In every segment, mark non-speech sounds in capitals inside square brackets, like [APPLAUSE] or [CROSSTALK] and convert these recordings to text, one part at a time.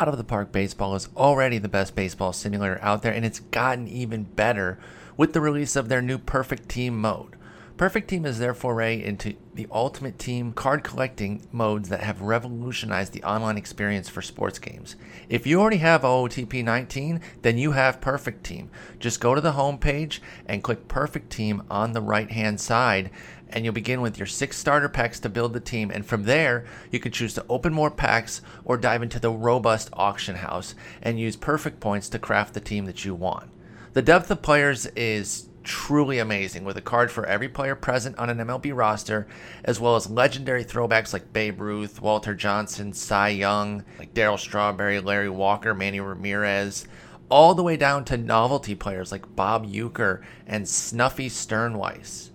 Out of the Park Baseball is already the best baseball simulator out there, and it's gotten even better with the release of their new Perfect Team mode. Perfect Team is their foray into the ultimate team card collecting modes that have revolutionized the online experience for sports games. If you already have OOTP 19, then you have Perfect Team. Just go to the home page and click Perfect Team on the right hand side, and you'll begin with your six starter packs to build the team. And from there, you can choose to open more packs or dive into the robust auction house and use perfect points to craft the team that you want. The depth of players is truly amazing with a card for every player present on an MLB roster, as well as legendary throwbacks like Babe Ruth, Walter Johnson, Cy Young, like Darryl Strawberry, Larry Walker, Manny Ramirez, all the way down to novelty players like Bob Uecker and Snuffy Stirnweiss.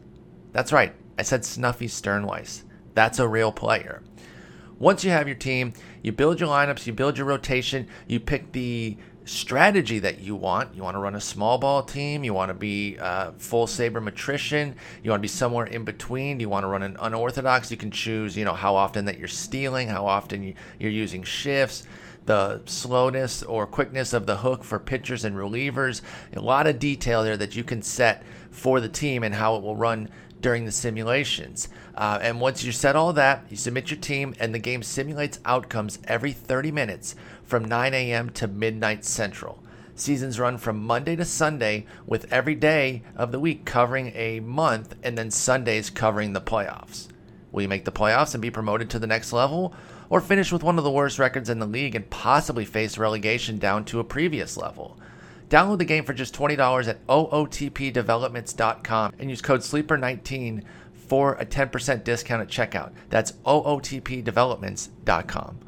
That's right, I said Snuffy Stirnweiss. That's a real player. Once you have your team, you build your lineups, you build your rotation, you pick the strategy that you want. You want to run a small ball team. You want to be uh, full sabermetrician. You want to be somewhere in between. You want to run an unorthodox. You can choose, you know, how often that you're stealing, how often you're using shifts, the slowness or quickness of the hook for pitchers and relievers. A lot of detail there that you can set for the team and how it will run during the simulations. Uh, and once you set all that, you submit your team, and the game simulates outcomes every 30 minutes from 9 a.m. to midnight central. Seasons run from Monday to Sunday, with every day of the week covering a month, and then Sundays covering the playoffs. Will you make the playoffs and be promoted to the next level? Or finish with one of the worst records in the league and possibly face relegation down to a previous level? Download the game for just $20 at ootpdevelopments.com and use code SLEEPER19 for a 10% discount at checkout. That's ootpdevelopments.com.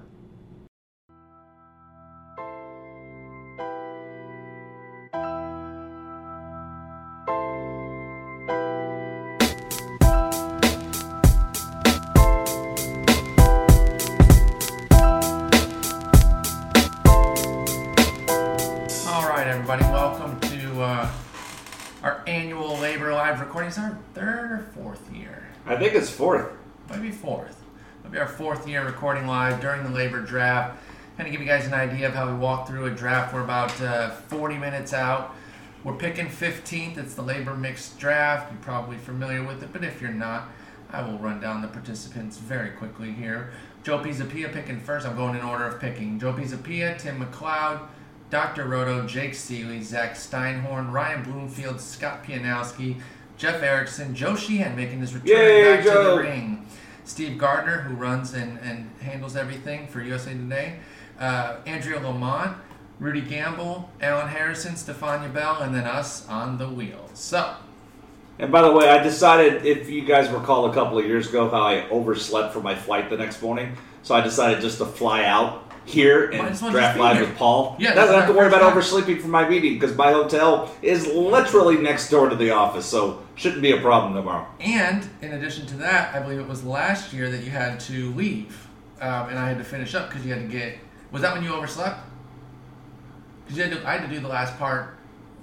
fourth year. I think it's fourth. maybe fourth. It'll be our fourth year recording live during the LABR draft. Kind of give you guys an idea of how we walk through a draft. We're about uh, 40 minutes out. We're picking 15th. It's the LABR mixed draft. You're probably familiar with it, but if you're not, I will run down the participants very quickly here. Joe Pisapia picking first. I'm going in order of picking. Joe Pisapia, Tim McLeod, Dr. Roto, Jake Ciely, Zach Steinhorn, Ryan Bloomfield, Scott Pianowski, Jeff Erickson, Joe Sheehan making his return Yay, back to the ring. Steve Gardner, who runs and, and handles everything for USA Today. Uh, Andrea Lamont, Rudy Gamble, Alan Harrison, Stefania Bell, and then us on the wheel. So, And by the way, I decided, if you guys recall a couple of years ago, how I overslept for my flight the next morning. So I decided just to fly out here and as well just draft live with Paul. Yeah, don't have to worry about time. oversleeping for my meeting because my hotel is literally next door to the office, so shouldn't be a problem tomorrow. and in addition to that, I believe it was last year that you had to leave, um, and I had to finish up because you had to get. Was that when you overslept? Because you had to, I had to do the last part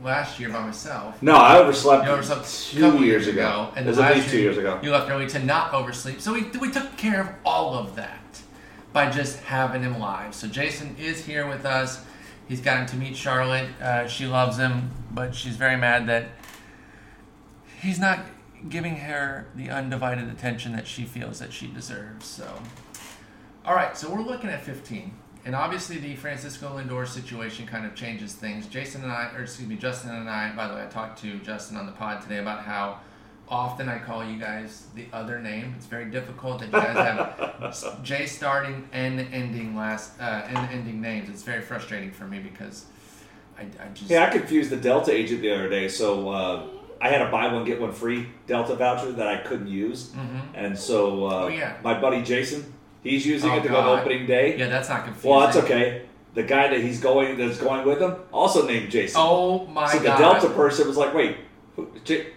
last year by myself. No, I overslept, You overslept two couple years ago. and it was at last least two year years ago. You left early to not oversleep. So we, we took care of all of that by just having him live. So Jason is here with us. He's gotten to meet Charlotte. Uh, she loves him, but she's very mad that he's not giving her the undivided attention that she feels that she deserves. So, all right, so we're looking at 15. And obviously, the Francisco Lindor situation kind of changes things. Jason and I, or excuse me, Justin and I, by the way, I talked to Justin on the pod today about how often I call you guys the other name. It's very difficult that you guys have [LAUGHS] J starting and ending last uh, and ending names. It's very frustrating for me because I, I just Yeah, I confused the Delta agent the other day. So uh, I had a buy one get one free Delta voucher that I couldn't use, Mhm. and so uh, Oh, yeah. my buddy Jason, he's using Oh, it to go on opening day. yeah, that's not confusing. well, that's okay. The guy that he's going that's going with him also named Jason. Oh my so the god! Delta person was like, "Wait, who, J-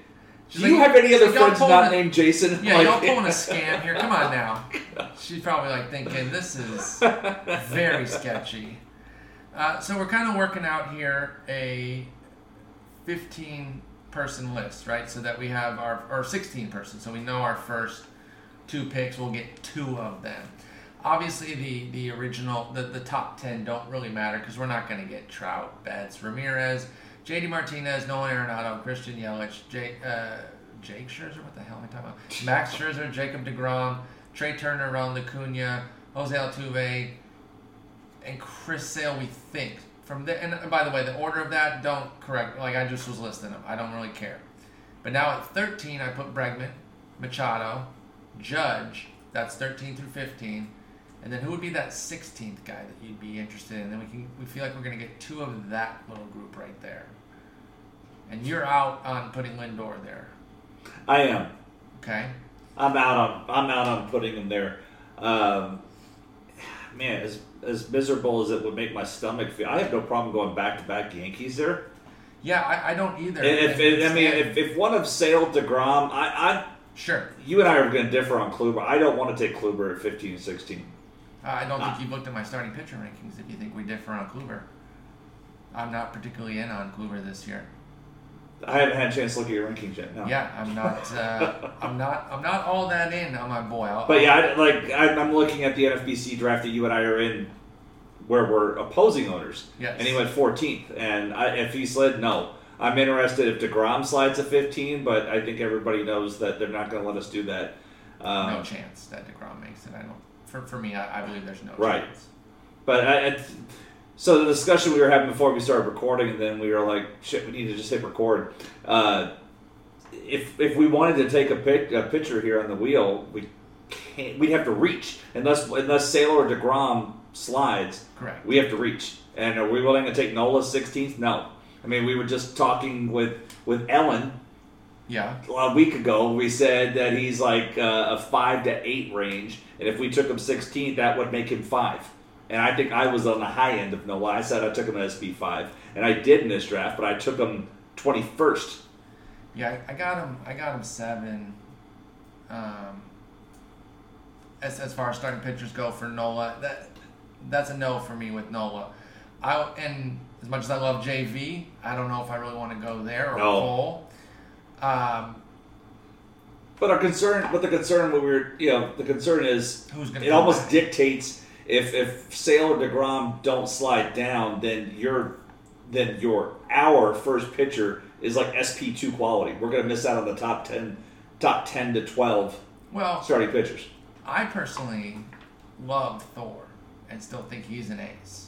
She's do you have any other like, friends not a- named Jason?" Yeah, Like- y'all pulling a [LAUGHS] scam here. Come on now. She's probably like thinking this is very sketchy. Uh, so we're kind of working out here a 15 person list, right? So that we have our or 16 person. So we know our first two picks. We'll get two of them. obviously the the original the, the top 10 don't really matter because we're not going to get trout betts ramirez jd martinez nolan arenado christian yelich jake uh, jake scherzer? What the hell am i talking about? [LAUGHS] Max scherzer jacob degrom trey turner ron acuna jose altuve and chris sale we think. From there and by the way the order of that don't correct like i just was listing them. I don't really care. But now at 13 i put bregman machado judge that's 13 through 15 and then who would be that 16th guy that you'd be interested in? Then we can we feel like we're going to get two of that little group right there. And you're out on putting Lindor there. I am. Okay. I'm out on I'm out on putting him there. Um, man, as as miserable as it would make my stomach feel, I have no problem going back to back Yankees there. Yeah, I, I don't either. If, if, I mean, if, if one of Sale Degrom, I, I sure you and I are going to differ on Kluber. I don't want to take Kluber at 15 and 16. Uh, I don't think you've looked at my starting pitcher rankings if you think we differ on Kluber. I'm not particularly in on Kluber this year. I haven't had a chance to look at your rankings yet. No. Yeah, I'm not. Uh, [LAUGHS] I'm not. I'm not all that in on my boy. I'll, but yeah, I, like I, I'm looking at the NFBC draft that you and I are in, where we're opposing owners. Yes. And he went 14th, and I, if he slid, no. I'm interested if Degrom slides to 15, but I think everybody knows that they're not going to let us do that. Um, no chance that Degrom makes it. I don't for, for me, I, I believe there's no right. chance. But I, I, so the discussion we were having before we started recording, and then we were like, "Shit, we need to just hit record." Uh, if if we wanted to take a, pic, a picture here on the wheel, we can't. We'd have to reach unless unless Sale or Degrom slides. Correct. We have to reach. And are we willing to take Nola's 16th? No. I mean, we were just talking with with Ellen yeah. A week ago, we said that he's like uh, a five to eight range, and if we took him 16th, that would make him five. And I think I was on the high end of Nola. I said I took him as SP five, and I did in this draft, but I took him 21st. Yeah, I got him. I got him seven. Um, as as far as starting pitchers go for Nola, that that's a no for me with Nola. I and as much as I love JV, I don't know if I really want to go there or no. Cole. Um, but our concern, but the concern, what we're, you know, the concern is who's going it almost back? dictates if if Sale or Degrom don't slide down, then your then your our first pitcher is like SP two quality. We're going to miss out on the top ten, top ten to twelve. Well, starting pitchers. I personally love Thor and still think he's an ace.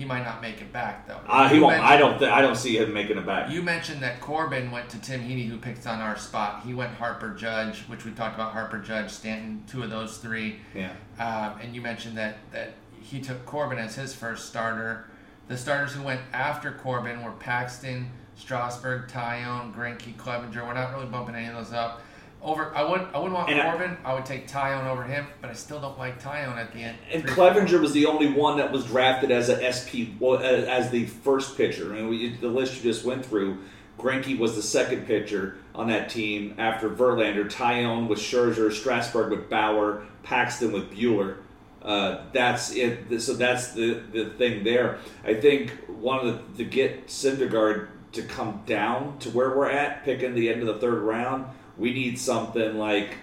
He might not make it back though. Uh, he won't. I don't. Th- I don't see him making it back. You mentioned that Corbin went to Tim Heaney, who picked on our spot. He went Harper Judge, which we talked about. Harper Judge, Stanton, two of those three. Yeah. Um, and you mentioned that that he took Corbin as his first starter. The starters who went after Corbin were Paxton, Strasburg, Taillon, Greinke, Clevinger. We're not really bumping any of those up over. I would. I wouldn't want and Corbin. I, I, would take Taillon over him, but I still don't like Taillon at the end. And Clevinger was the only one that was drafted as a SP, well, as the first pitcher. I mean, we, the list you just went through. Greinke was the second pitcher on that team after Verlander. Taillon with Scherzer, Strasburg with Bauer, Paxton with Buehler. Uh, that's it. So that's the the thing there. I think one of the to get Syndergaard to come down to where we're at, picking the end of the third round we need something like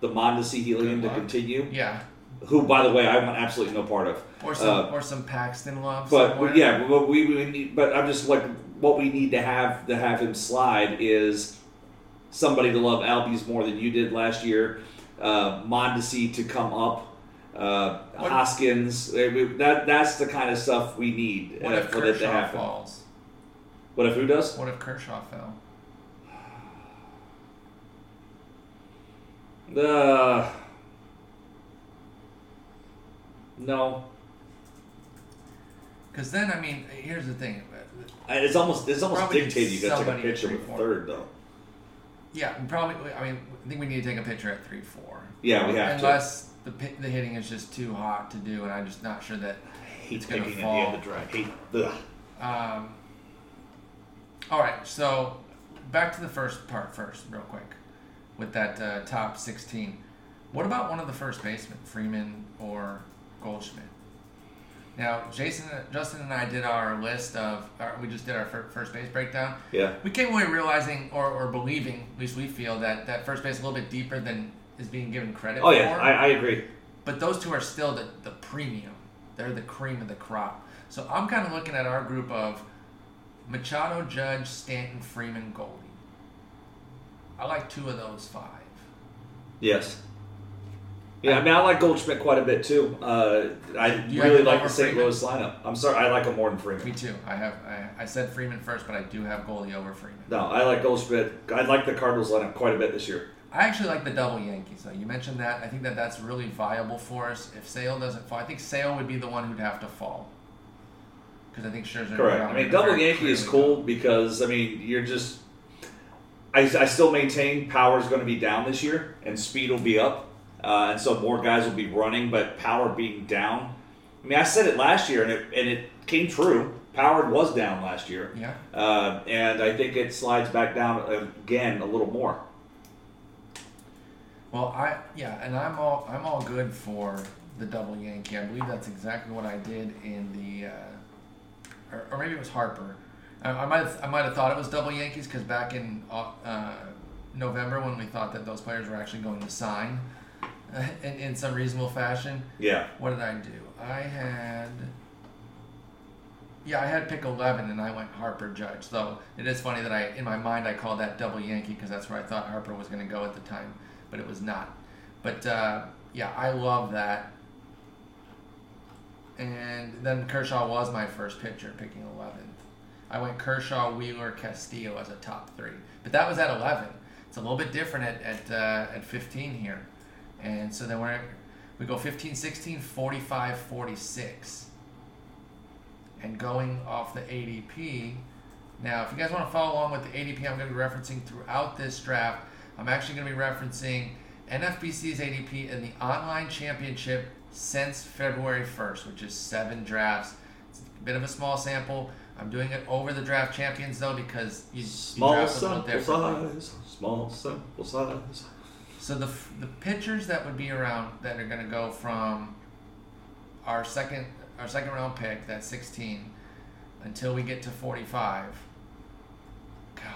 the Mondesi Helium to continue. Yeah. Who, by the way, I want absolutely no part of. Or some, uh, or some Paxton love. But somewhere. yeah, but we, we need, but I'm just like what we need to have to have him slide is somebody to love Albies more than you did last year. Uh, Mondesi to come up. Uh, Hoskins. That that's the kind of stuff we need uh, for that to happen. Falls? What if who does? What if Kershaw fell? Uh, no. Because then, I mean, here's the thing. It's almost it's almost dictated you got to take a picture with third though. Yeah, probably. I mean, I think we need to take a picture at three four. Yeah, we have to Unless to. the the hitting is just too hot to do, and I'm just not sure that it's going to fall. At the end of the drive. Hate. Ugh. Um. All right, so back to the first part first, real quick with that uh, top 16. What about one of the first basemen, Freeman or Goldschmidt? Now, Jason, Justin, and I did our list of. Our, we just did our first base breakdown. Yeah. We came away realizing, or, or believing, at least we feel that that first base is a little bit deeper than is being given credit. Oh yeah, I, I agree. but those two are still the, the premium. They're the cream of the crop. So I'm kind of looking at our group of Machado, Judge, Stanton, Freeman, Goldie. I like two of those five. Yes. Yeah, I mean, I like Goldschmidt quite a bit too. Uh, I you really like the St. Louis lineup. I'm sorry, I like him more than Freeman. Me too. I have I, I said Freeman first, but I do have Goldie over Freeman. No, I like Goldschmidt. I like the Cardinals lineup quite a bit this year. I actually like the double Yankees though. You mentioned that. I think that that's really viable for us. If Sale doesn't fall, I think Sale would be the one who'd have to fall. Because I think Scherzer. Correct. I mean, double Yankee is cool because I mean you're just. I, I still maintain power is going to be down this year and speed will be up, uh, and so more guys will be running, but power being down. I mean, I said it last year and it and it came true. Power was down last year, Yeah. uh, and I think it slides back down again a little more. Well, I yeah, and I'm all I'm all good for the double Yankee. I believe that's exactly what I did in the, uh, or, or maybe it was Harper. I, I might have, I might have thought it was double Yankees because back in uh, November when we thought that those players were actually going to sign uh, [LAUGHS] in, in some reasonable fashion. Yeah. What did I do? I had. Yeah, I had pick 11 and I went Harper Judge. Though it is funny that I, in my mind, I called that double Yankee because that's where I thought Harper was going to go at the time, but it was not. But uh, yeah, I love that. And then Kershaw was my first pitcher, picking 11th. I went Kershaw, Wheeler, Castillo as a top three. But that was at 11. It's a little bit different at, at, uh, at 15 here. And so then we're, we go 15, 16, 45, 46. And going off the ADP, now if you guys want to follow along with the ADP I'm going to be referencing throughout this draft, I'm actually going to be referencing NFBC's ADP in the online championship since February 1st, which is seven drafts. It's a bit of a small sample. I'm doing it over the draft champions though because you, you Small draft a little sample size. Small sample size. So the the pitchers that would be around that are going to go from our second our second round pick, that's 16, until we get to 45. Golly,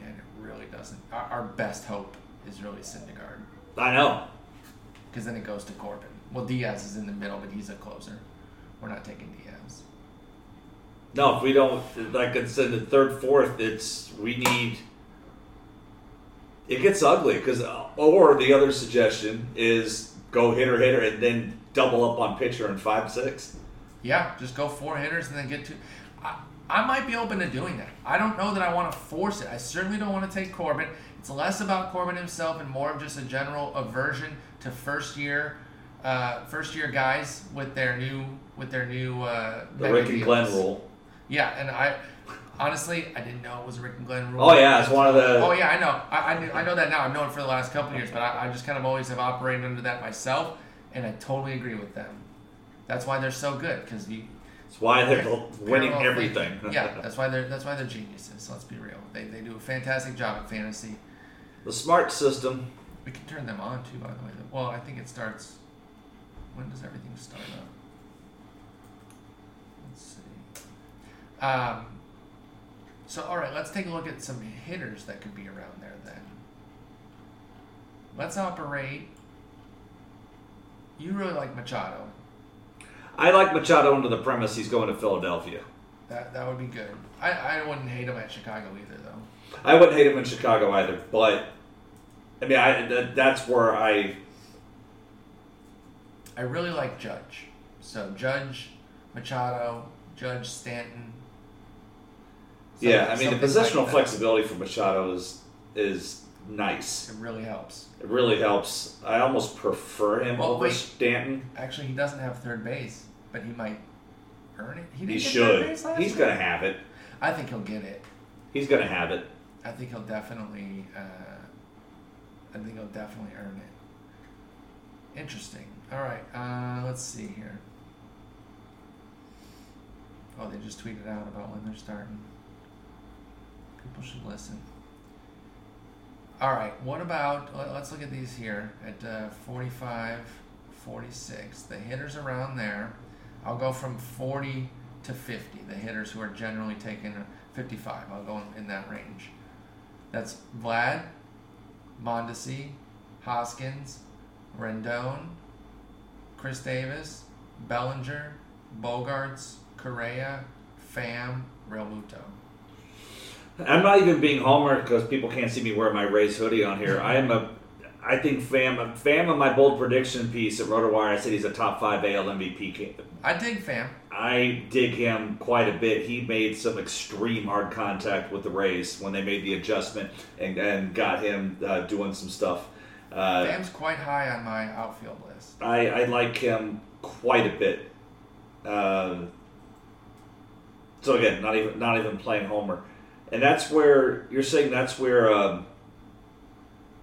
man, it really doesn't. Our, our best hope is really Syndergaard I know. because then it goes to Corbin. Well, Diaz is in the middle, but he's a closer. We're not taking Diaz. No, if we don't, like I said, the third, fourth, it's we need. It gets ugly because, or the other suggestion is go hitter, hitter, and then double up on pitcher in five, six. Yeah, just go four hitters and then get two. I, I might be open to doing that. I don't know that I want to force it. I certainly don't want to take Corbin. It's less about Corbin himself and more of just a general aversion to first year, uh, first year guys with their new with their new uh, The Rick and Glenn rule. Yeah, and I honestly I didn't know it was a Rick and Glenn rule. Oh yeah, it's one of the. Oh yeah, I know. I, I, knew, I know that now. I've known it for the last couple of years, but I, I just kind of always have operated under that myself, and I totally agree with them. That's why they're so good because you It's why they're winning parallel everything. thinking. [LAUGHS] yeah, that's why they're that's why they're geniuses. Let's be real. They, they do a fantastic job at fantasy. the smart system. We can turn them on too, by the way. Well, I think it starts. When does everything start up? Let's see. Um. So all right, let's take a look at some hitters that could be around there then. Let's operate. You really like Machado. I like Machado under the premise he's going to Philadelphia. That that would be good. I, I wouldn't hate him at Chicago either though. I wouldn't hate him in Chicago either, but I mean, I that, that's where I I really like Judge. So Judge, Machado, Judge Stanton. Yeah. I mean, the something like positional flexibility for Machado is is nice. It really helps. It really helps. I almost prefer him Well, over wait. Stanton. Actually, he doesn't have third base, but he might earn it. He, He didn't get third should. He's year? to have it. I think he'll get it. He's going to have it. I think he'll definitely. Uh, I think he'll definitely earn it. Interesting. All right. Uh, let's see here. Oh, they just tweeted out about when they're starting. People should listen. All right. What about? let- Let's look at these here at uh, 45, 46. The hitters around there. I'll go from 40 to 50. The hitters who are generally taking 55. I'll go in, in that range. That's Vlad, Mondesi, Hoskins, Rendon, Chris Davis, Bellinger, Bogaerts, Correa, Pham, Realmuto. I'm not even being homer because people can't see me wear my Rays hoodie on here. I am a, I think Pham, Pham on my bold prediction piece at RotoWire. I said he's a top five AL MVP. I dig Pham. I dig him quite a bit. He made some extreme hard contact with the Rays when they made the adjustment and, and got him uh, doing some stuff. Uh, Pham's quite high on my outfield list. I, I like him quite a bit. Uh, so again, not even not even playing Homer, and that's where you're saying that's where um,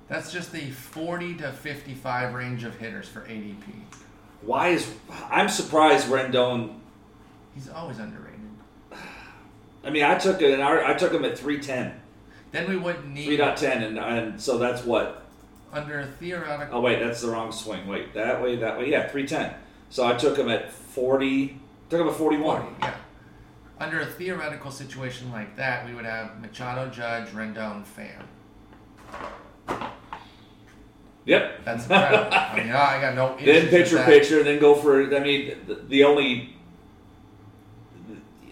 That's just the 40 to 55 range of hitters for ADP. why is I'm surprised Rendon. He's always underrated. I mean, I took it, I, took him at three ten. Then we wouldn't need Three dot ten, and and so that's what. under a theoretical. Oh wait, that's the wrong swing. Wait, that way, that way. Yeah, three ten. So I took him at forty. Took him at forty one. 40, yeah. Under a theoretical situation like that, we would have Machado, Judge, Rendon, Pham. Yep. That's incredible. [LAUGHS] I mean, I got no then picture picture, then go for. I mean, the, the only.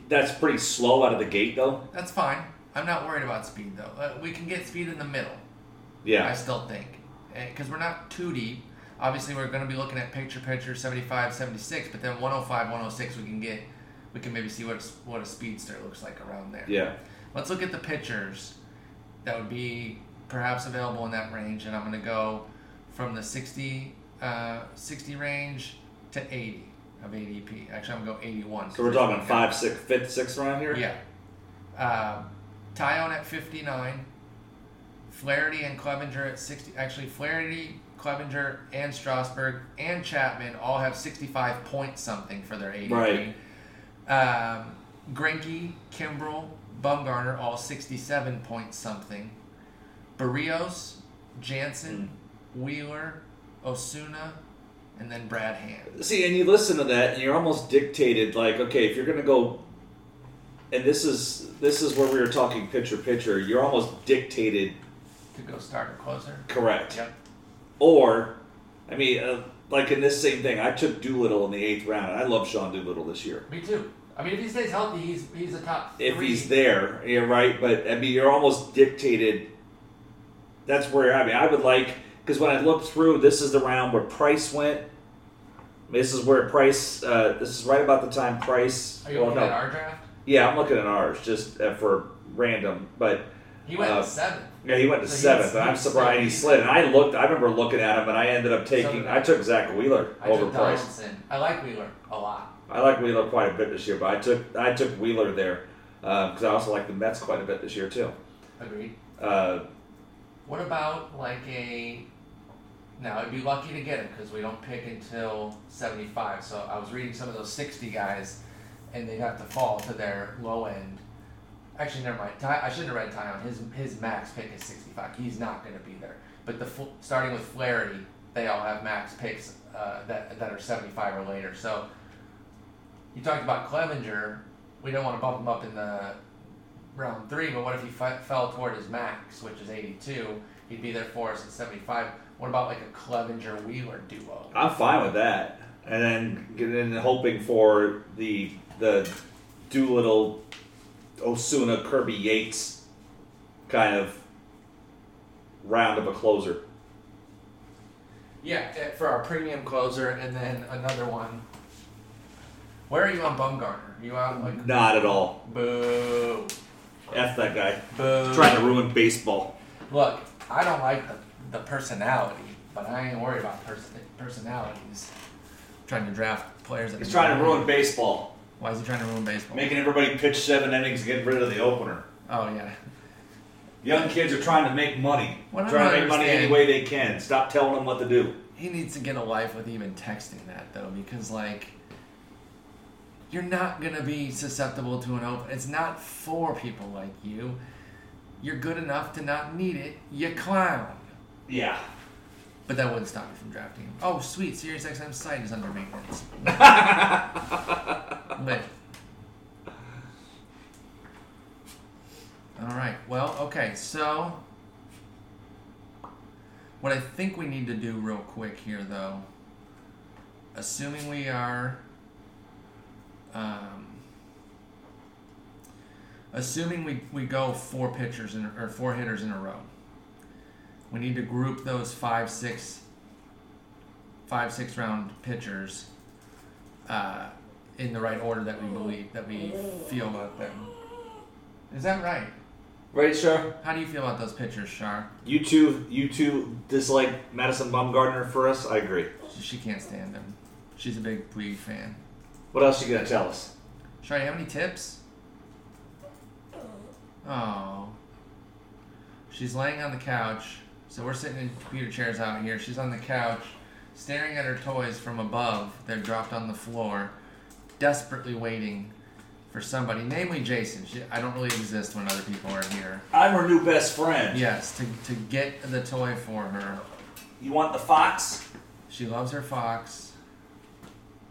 That's pretty slow out of the gate, though. That's fine. I'm not worried about speed though. Uh, we can get speed in the middle. Yeah. I still think because we're not too deep. Obviously, we're going to be looking at picture picture 75, 76, but then 105, 106 we can get. We can maybe see what a- what a speedster looks like around there. Yeah. Let's look at the pitchers that would be perhaps available in that range, and I'm going to go from the 60, uh, 60 range to 80 of ADP. Actually, I'm going to go 81. So we're talking five, six, fifth, sixth round here. Yeah. Um, Taillon at 59. Flaherty and Clevinger at 60. Actually, Flaherty, Clevinger, and Strasburg and Chapman all have 65 point something for their ADP. Right. Um, Greinke, Kimbrel, Bumgarner, all 67 point something. Berrios, Jansen, Wheeler, Osuna, and then Brad Hand. See, and you listen to that, and you're almost dictated. Like, okay, if you're going to go, and this is this is where we were talking pitcher pitcher. You're almost dictated. To go start or closer. Correct. Yep. Or, I mean, uh, like in this same thing, I took Doolittle in the eighth round. I love Sean Doolittle this year. Me too. I mean, if he stays healthy, he's he's a top Three. if he's there, yeah, right. But I mean, you're almost dictated. That's where I mean, I would like because when I looked through, this is the round where Price went. This is where Price. Uh, this is right about the time Price. Are you well, looking no, at our draft? yeah, I'm looking at ours just uh, for random, but He went Uh, seventh. yeah, he went to So seventh. and I'm surprised he slid. And I looked. I remember looking at him, and I ended up taking. did I took Zack Wheeler I over Price. Donaldson. I like Wheeler a lot. I like Wheeler quite a bit this year, but I took I took Wheeler there because I also like the Mets quite a bit this year too. Agreed. Uh, What about like a? Now I'd be lucky to get him because we don't pick until seventy-five. So I was reading some of those sixty guys, and they'd have to fall to their low end. Actually, never mind. Ty, I shouldn't have read Taillon. His his max pick is sixty-five. He's not going to be there. But the starting with Flaherty, they all have max picks uh, that that are seventy-five or later. So you talked about Clevinger. We don't want to bump him up in the round three, but what if he fi- fell toward his max, which is 82? He'd be there for us at 75. What about like a Clevinger Wheeler duo? I'm fine with that, and then and then hoping for the the Doolittle, Osuna, Kirby Yates kind of round of a closer. Yeah, eh, for our premium closer, and then another one. Where are you on Bumgarner? you out like Not at all. boo, F that guy. boo? Trying to ruin baseball. Look, I don't like the, the personality, but I ain't worried about person, personalities. trying to draft players. That He's trying to ruin baseball, Why is he trying to ruin baseball? making everybody pitch seven innings, and getting rid of the opener. oh yeah. Young kids are trying to make money. What I'm trying not to make money any understanding- way they can. Stop telling them what to do. He needs to get a life with even texting that though, because like you're not gonna be susceptible to an open. It's not for people like you. You're good enough to not need it. You clown. Yeah. But that wouldn't stop me from drafting him. Oh, sweet. SiriusXM site is under maintenance. [LAUGHS] Lit. All right. Well, okay. So, what I think we need to do real quick here, though, assuming we are, um, assuming we, we go four pitchers in, or four hitters in a row, we need to group those five, six, five, six round pitchers uh, in the right order that we believe that we feel about them. Is that right? Right, Shar? How do you feel about those pitchers, Shar? You two, you two dislike Madison Bumgarner for us. I agree. She, she can't stand him. She's a big Puig fan. What else are you gonna tell us? Shar, you have any tips? Oh. She's laying on the couch. So we're sitting in computer chairs out here. She's on the couch, staring at her toys from above. They're dropped on the floor, desperately waiting for somebody, namely Jason. She, I don't really exist when other people are here. I'm her new best friend. Yes, to, to get the toy for her. You want the fox? She loves her fox.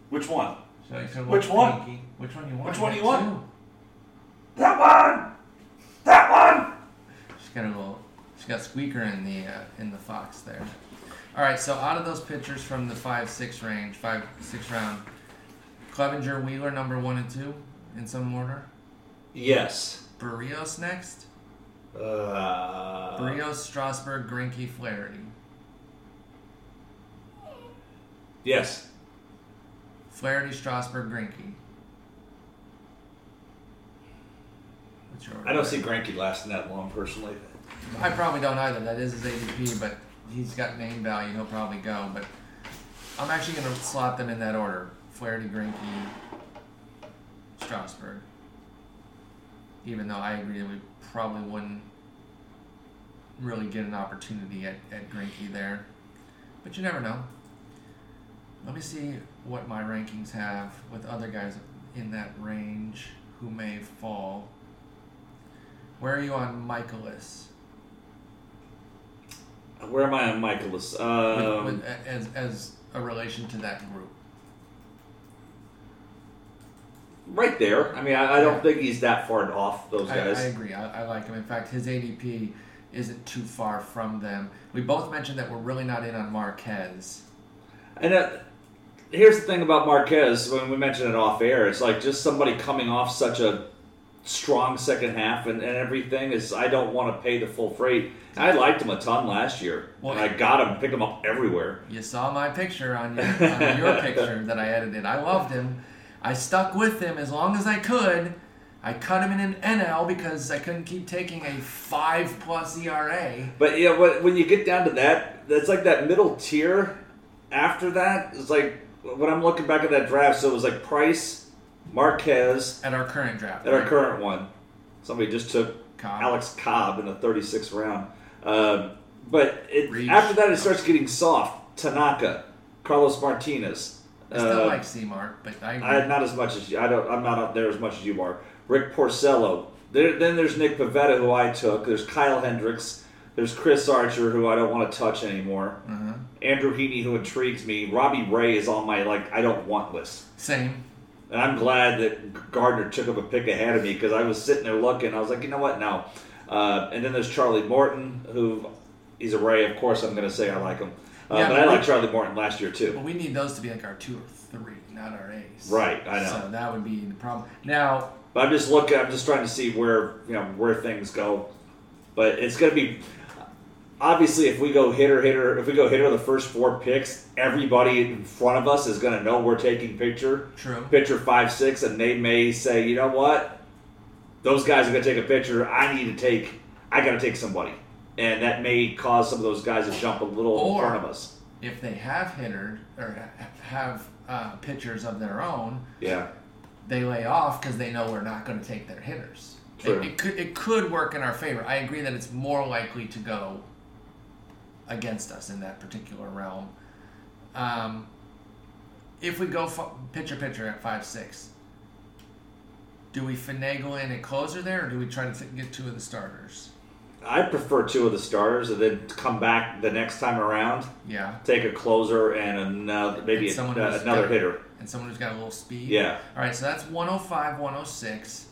Which one? Likes her Which one? Pinky. Which one you want? Which one I you want? two. That one. That one. She's got a little. She's got squeaker in the uh, in the fox there. All right, so out of those pitchers from the five six range, five six round, Clevinger, Wheeler, number one and two, in some order. Yes. Berrios next. Uh, Berrios, Strasburg, Greinke, Flaherty. Yes. Flaherty, Strasburg, Greinke. What's your order? I don't see Greinke lasting that long personally. I probably don't either. That is his ADP, but he's got name value. He'll probably go. But I'm actually going to slot them in that order: Flaherty, Greinke, Strasburg. Even though I agree that we probably wouldn't really get an opportunity at, at Greinke there, but you never know. Let me see what my rankings have with other guys in that range who may fall. Where are you on Mikolas? Where am I on Mikolas? Um, with, as as a relation to that group. right there. I mean, I, I don't Yeah. think he's that far off those I, guys. I agree. I, I like him. In fact, his ADP isn't too far from them. We both mentioned that we're really not in on Marquez. And uh, here's the thing about Marquez. When we mentioned it off air, it's like just somebody coming off such a strong second half and, and everything is. I don't want to pay the full freight. I liked him a ton last year, Well- and I got him, picked him up everywhere. You saw my picture on your, on your [LAUGHS] picture that I edited. I loved him. I stuck with him as long as I could. I cut him in an NL because I couldn't keep taking a five plus ERA. But yeah, when when you get down to that, that's like that middle tier. After that, it's like when I'm looking back at that draft. So it was like Price, Marquez, At our current draft. at our current one. Somebody just took Cobb. Alex Cobb in the 36th round. Um, but it, after that, it starts getting soft. Tanaka, Carlos Martinez. I still uh, like C Mark, but I. I, not as much as you. I don't. I'm not up there as much as you are. Rick Porcello. There, then there's Nick Pivetta, who I took. There's Kyle Hendricks. There's Chris Archer, who I don't want to touch anymore. uh-huh. Andrew Heaney, who intrigues me. Robbie Ray is on my like I don't want list. Same. And I'm glad that Gardner took up a pick ahead of me because I was sitting there looking. I was like, you know what? No. Uh, and then there's Charlie Morton, who he's a Ray. Of course, I'm going to say I like him. Uh, Yeah, but but I like like- Charlie Morton last year too. But we need those to be like our two or three, not our A's. Right, I know. So that would be the problem. Now, But I'm just looking. I'm just trying to see where you know where things go. But it's going to be obviously if we go hitter hitter if we go hitter the first four picks, everybody in front of us is going to know we're taking picture. true. picture five six, and they may say, you know what, those guys are going to take a picture. I need to take, I got to take somebody, and that may cause some of those guys to jump a little Or- in front of us. If they have hitter or have uh, pitchers of their own, Yeah, they lay off because they know we're not going to take their hitters. True. It, it could it could work in our favor. I agree that it's more likely to go against us in that particular realm. Um, if we go f- pitcher pitcher at five six, do we finagle in a closer there, or do we try to th- get two of the starters? I prefer two of the starters, and then come back the next time around, Yeah, take a closer and another maybe And someone a, who's another got- hitter. and someone who's got a little speed. Yeah, All right, so that's 105, 106.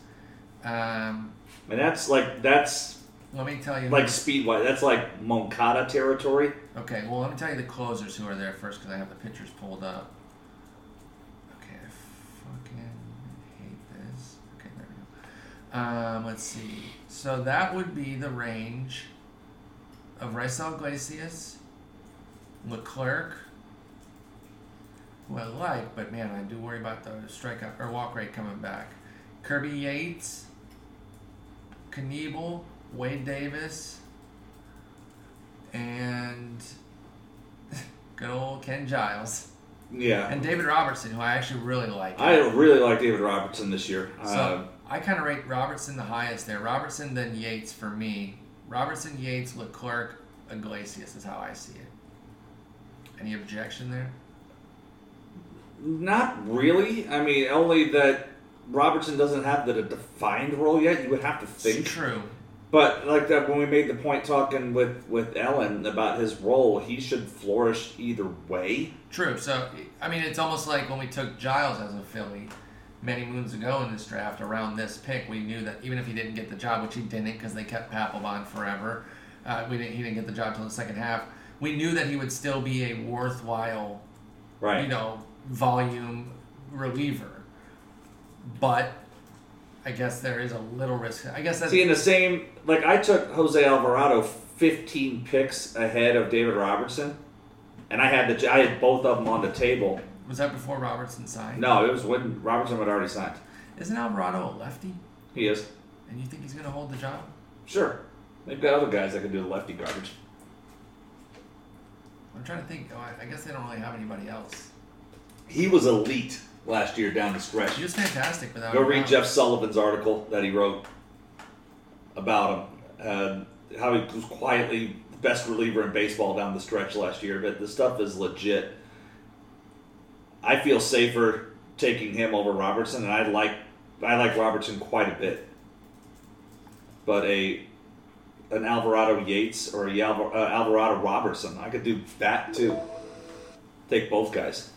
Um, and that's like that's let me tell you. Like Speedway. That's like Moncada territory. Okay, well, let me tell you the closers who are there first because I have the pictures pulled up. Okay, I fucking hate this. Okay, there we go. Um, let's see. So that would be the range of Raisel Iglesias, Leclerc, who I like, but man, I do worry about the strikeout or walk rate coming back. Kirby Yates, Knebel, Wade Davis, and [LAUGHS] good old Ken Giles. Yeah. And David Robertson, who I actually really like. I really like David Robertson this year. So Uh, I kind of rate Robertson the highest there. Robertson, then Yates for me. Robertson, Yates, Leclerc, Iglesias is how I see it. Any objection there? not really. I mean, only that Robertson doesn't have the defined role yet. You would have to think. It's true. But like that, when we made the point talking with with Ellen about his role, he should flourish either way. True. So, I mean, it's almost like when we took Giles as a Philly many moons ago in this draft around this pick, we knew that even if he didn't get the job, which he didn't because they kept Papelbon forever, uh, we didn't, he didn't get the job till the second half. We knew that he would still be a worthwhile Right. you know, volume reliever. But I guess there is a little risk. I guess that's See, in the same, like I took Jose Alvarado 15 picks ahead of David Robertson, and I had the I had both of them on the table. was that before Robertson signed? No, it was when Robertson had already signed. Isn't Alvarado a lefty? He is And you think he's going to hold the job? sure. They've got other guys that can do the lefty garbage. I'm trying to think. Oh, I, I guess they don't really have anybody else. He was elite last year down the stretch. He was fantastic without. Go read. Jeff Sullivan's article that he wrote about him. Uh, how he was quietly the best reliever in baseball down the stretch last year. But the stuff is legit. I feel safer taking him over Robertson, and I like I like Robertson quite a bit. But a an Alvarado Yates or a uh, Alvarado Robertson, I could do that too. Take both guys.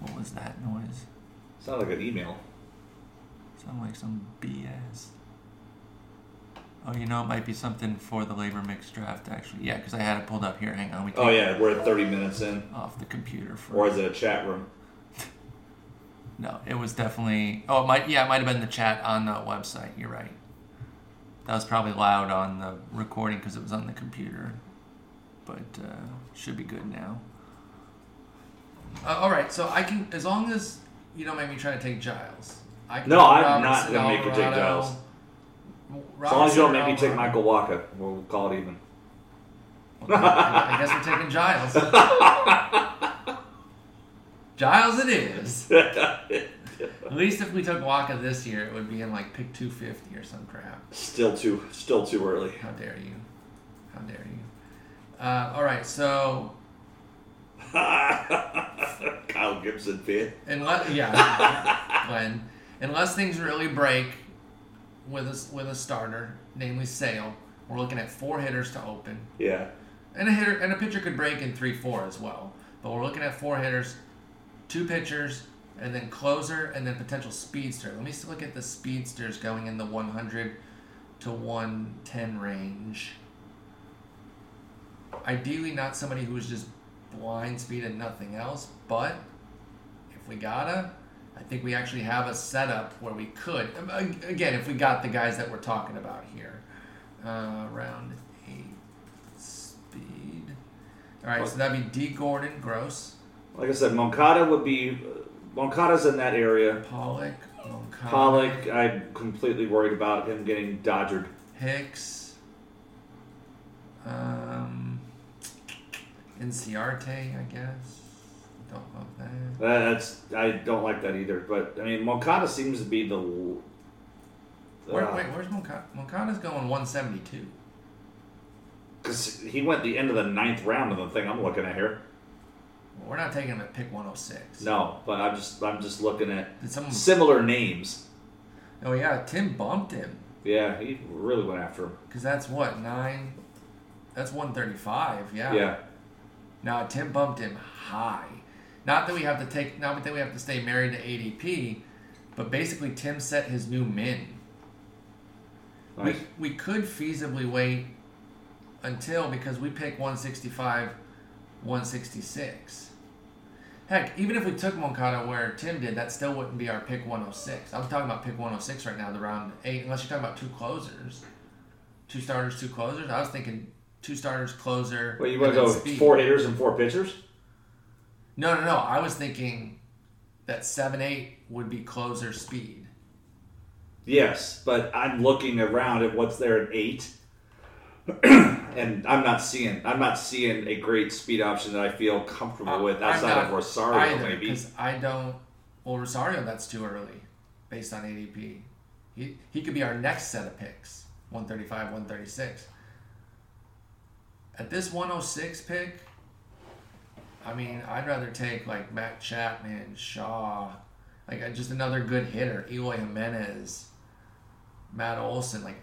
What was that noise? Sound like an email. Sound like some BS. Oh, you know, it might be something for the LABR mix draft, actually. Yeah, because I had it pulled up here. Hang on. We Oh yeah, we're at thirty minutes in. Off the computer for. Or is it a chat room? [LAUGHS] No, it was definitely. Oh, it might. Yeah, it might have been the chat on the website. You're right. That was probably loud on the recording because it was on the computer, but uh, should be good now. Uh, all right, so I can as long as you don't make me try to take Giles. I can No, I'm not gonna make you take. Giles. As long as you don't make me take Michael Wacha, we'll call it even. Okay, I guess we're taking Giles. [LAUGHS] Giles, it is. [LAUGHS] At least if we took Wacha this year, it would be in like pick 250 or some crap. Still too, still too early. How dare you? How dare you? Uh, all right, so [LAUGHS] Kyle Gibson fan. unless yeah, [LAUGHS] Glenn, unless things really break with a with a starter, namely Sale, we're looking at four hitters to open, Yeah. and a hitter and a pitcher could break in three four as well. But we're looking at four hitters, two pitchers, and then closer, and then potential speedster. Let me look at the speedsters going in the 100 to 110 range. Ideally, not somebody who's just blind speed and nothing else, but if we gotta, I think we actually have a setup where we could. um, Again, if we got the guys that we're talking about here, uh, round eight speed. All right, so that'd be D. Gordon, Gross, Like I said, Moncada would be. Moncada's in that area. Pollock, Moncada, Pollock, I'm completely worried about him getting dodgered. Hicks, um, Inciarte, I guess. Don't love that. Uh, that's I don't like that either. But I mean, Moncada seems to be the. Where, wait, where's Moncada? Moncada's going 172. Because he went the end of the ninth round of the thing I'm looking at here. Well, we're not taking him at pick 106. No, but I'm just I'm just looking at Did someone? similar names. Oh yeah, Tim bumped him Yeah, he really went after him. because that's what nine. That's 135. Yeah. Yeah. Now Tim bumped him high. Not that we have to take. Not that we have to stay married to ADP, but basically Tim set his new min. Nice. We, we could feasibly wait until because we pick 165, 166. Heck, even if we took Moncada where Tim did, that still wouldn't be our pick 106. I'm talking about pick 106 right now, the round eight, unless you're talking about two closers. Two starters, two closers. I was thinking two starters, closer. Well, you want to go speed. four hitters and four pitchers? No, no, no. I was thinking that 7 8 would be closer speed. Yes, but I'm looking around at what's there at eight, [CLEARS THROAT] and I'm not seeing I'm not seeing a great speed option that I feel comfortable with Uh, I'm outside not of Rosario, either, maybe. Because I don't. Well, Rosario, that's too early based on ADP. He, he could be our next set of picks 135, 136. At this 106 pick, I mean, I'd rather take like Matt Chapman, Shaw, like uh, just another good hitter, Eloy Jimenez, Matt Olson. Like,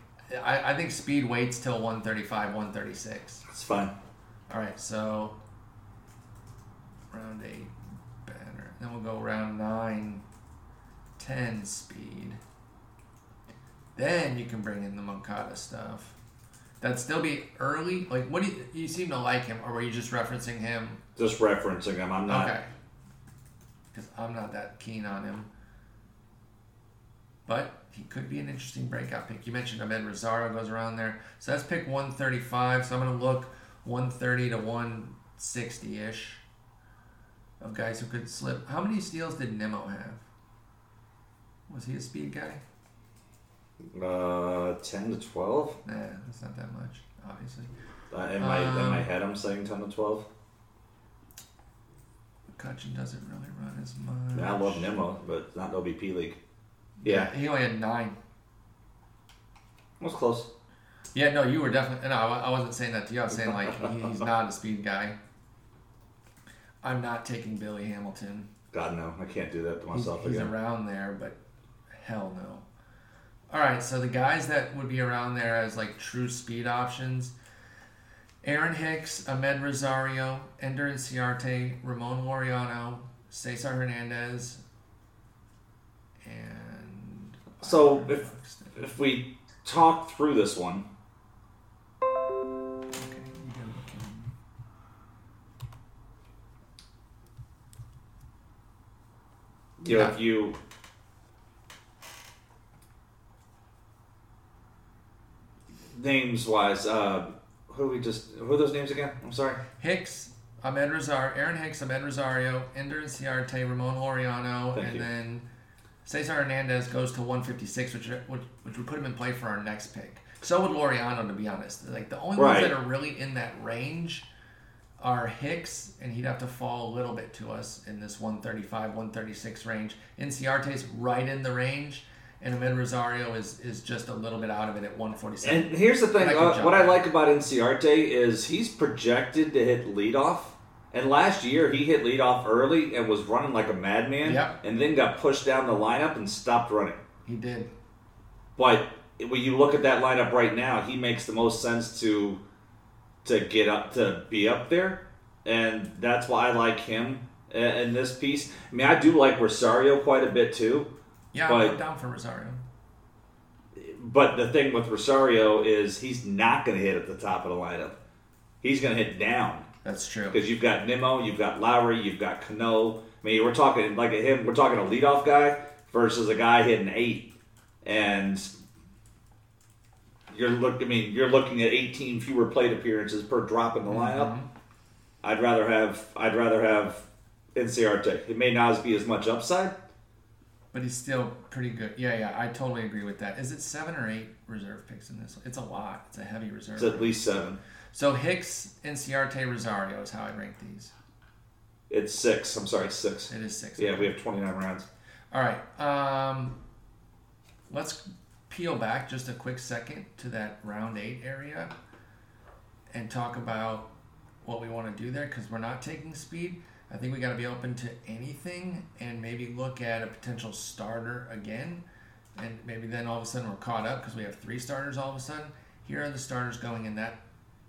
I, I think speed waits till 135, 136. It's fine. All right, so round eight banner. Then we'll go round nine, 10 speed. Then you can bring in the Moncada stuff. That'd still be early. Like, what do you, you seem to like him, or were you just referencing him? Just referencing him. I'm not. Okay. Because I'm not that keen on him. But he could be an interesting breakout pick. You mentioned Ahmed Rosario goes around there. So that's pick 135. So I'm going to look 130 to 160 ish of guys who could slip. How many steals did Nimmo have? Was he a speed guy? Uh, ten to twelve. Nah, that's not that much, obviously. Uh, in my in my Um, head, I'm saying ten to twelve. McCutcheon doesn't really run as much. I love Nimmo, but not OBP league. Yeah, He only had nine. it was close. Yeah, no, you were definitely. No, I wasn't saying that to you. I was saying like he's [LAUGHS] not a speed guy. I'm not taking Billy Hamilton. God no, I can't do that to He's, myself he's again. around there, but hell no. All right, so the guys that would be around there as like true speed options: Aaron Hicks, Ahmed Rosario, Ender Inciarte, Ramon Laureano, Cesar Hernandez, and So if if we talk through this one, Okay, you gotta look in. you know, Yeah. if you names wise, uh, who we just who are those names again? I'm sorry. Hicks, Ahmed Rosario, Aaron Hicks, Ahmed Rosario, Ender Inciarte, Ramon Laureano, Thank and you. then Cesar Hernandez goes to 156, which, which which would put him in play for our next pick. So would Laureano, to be honest. Like the only Right. ones that are really in that range are Hicks, and he'd have to fall a little bit to us in this 135, 136 range. Inciarte's right in the range, and Ahmed Rosario is is just a little bit out of it at 147. And here's the thing: I uh, what I like about Inciarte is he's projected to hit leadoff. And last year he hit leadoff early and was running like a madman, Yep. and then got pushed down the lineup and stopped running. he did. But when you look at that lineup right now, he makes the most sense to to get up to be up there, and that's why I like him in this piece. I mean, I do like Rosario quite a bit too. Yeah, But- I'm down for Rosario. But the thing with Rosario is he's not going to hit at the top of the lineup. He's going to hit down That's true. because you've got Nimmo, you've got Lowrie, you've got Cano. I mean, we're talking like him. We're talking a leadoff guy versus a guy hitting eight, and you're look. I mean, you're looking at 18 fewer plate appearances per drop in the mm-hmm. lineup. I'd rather have. I'd rather have Inciarte. It may not be as much upside. But he's still pretty good. Yeah, yeah, I totally agree with that. Is it seven or eight reserve picks in this? It's a lot. It's a heavy reserve. It's at least seven. so Hicks, Inciarte, Rosario is how I rank these. It's six. I'm sorry, six. It is six. Yeah, we have 29 rounds. All right. Um, let's peel back just a quick second to that round eight area and talk about what we want to do there because we're not taking speed. I think we got to be open to anything and maybe look at a potential starter again. And maybe then all of a sudden we're caught up because we have three starters all of a sudden. Here are the starters going in that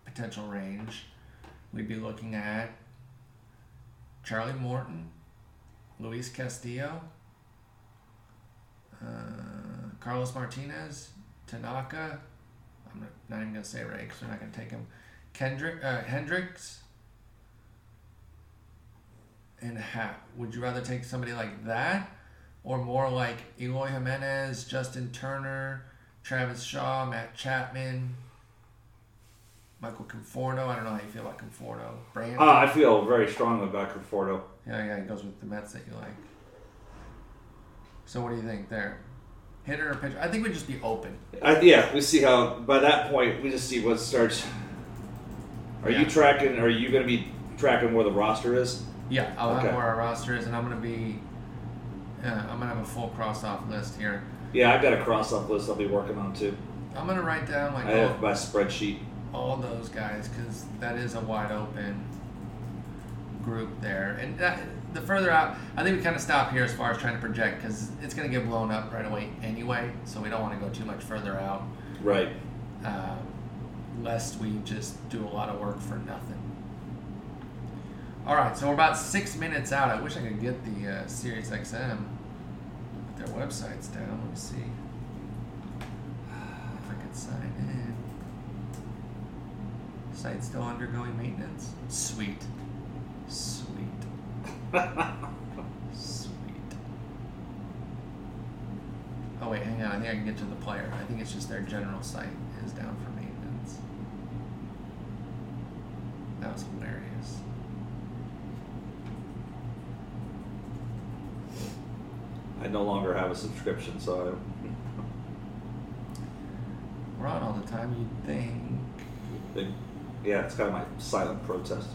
potential range. We'd be looking at Charlie Morton, Luis Castillo, uh, Carlos Martinez, Tanaka. I'm not, even gonna say Ray because we're not gonna take him. Kendrick, uh, Hendricks, and Hap. Would you rather take somebody like that, or more like Eloy Jimenez, Justin Turner, Travis Shaw, Matt Chapman, Michael Conforto? I don't know how you feel about Conforto. Brand. Uh, I feel very strongly about Conforto. yeah, yeah, he goes with the Mets that you like. So what do you think there? Hitter or pitcher? I think we'd just be open. I, yeah, we see how. By that point, we just see what starts. Are Yeah. you tracking? Are you going to be tracking where the roster is? Yeah, I'll Okay. have where our roster is, and I'm gonna be. Yeah, I'm gonna have a full cross-off list here. Yeah, I've got a cross-up list I'll be working on too. I'm gonna write down like I all, have my spreadsheet. all those guys because that is a wide open group there. And that, the further out, I think we kind of stop here as far as trying to project because it's going to get blown up right away anyway. So we don't want to go too much further out, Right. uh, lest we just do a lot of work for nothing. All right, so we're about six minutes out. I wish I could get the uh, Sirius XM, their websites down. Let me see if I could sign in. Site still undergoing maintenance. Sweet. Sweet. [LAUGHS] Sweet. Oh wait, hang on. I think I can get to the player. I think it's just their general site is down for maintenance. That was hilarious. I no longer have a subscription, so I. [LAUGHS] We're on all the time. You'd think. Yeah, it's kind of my silent protest.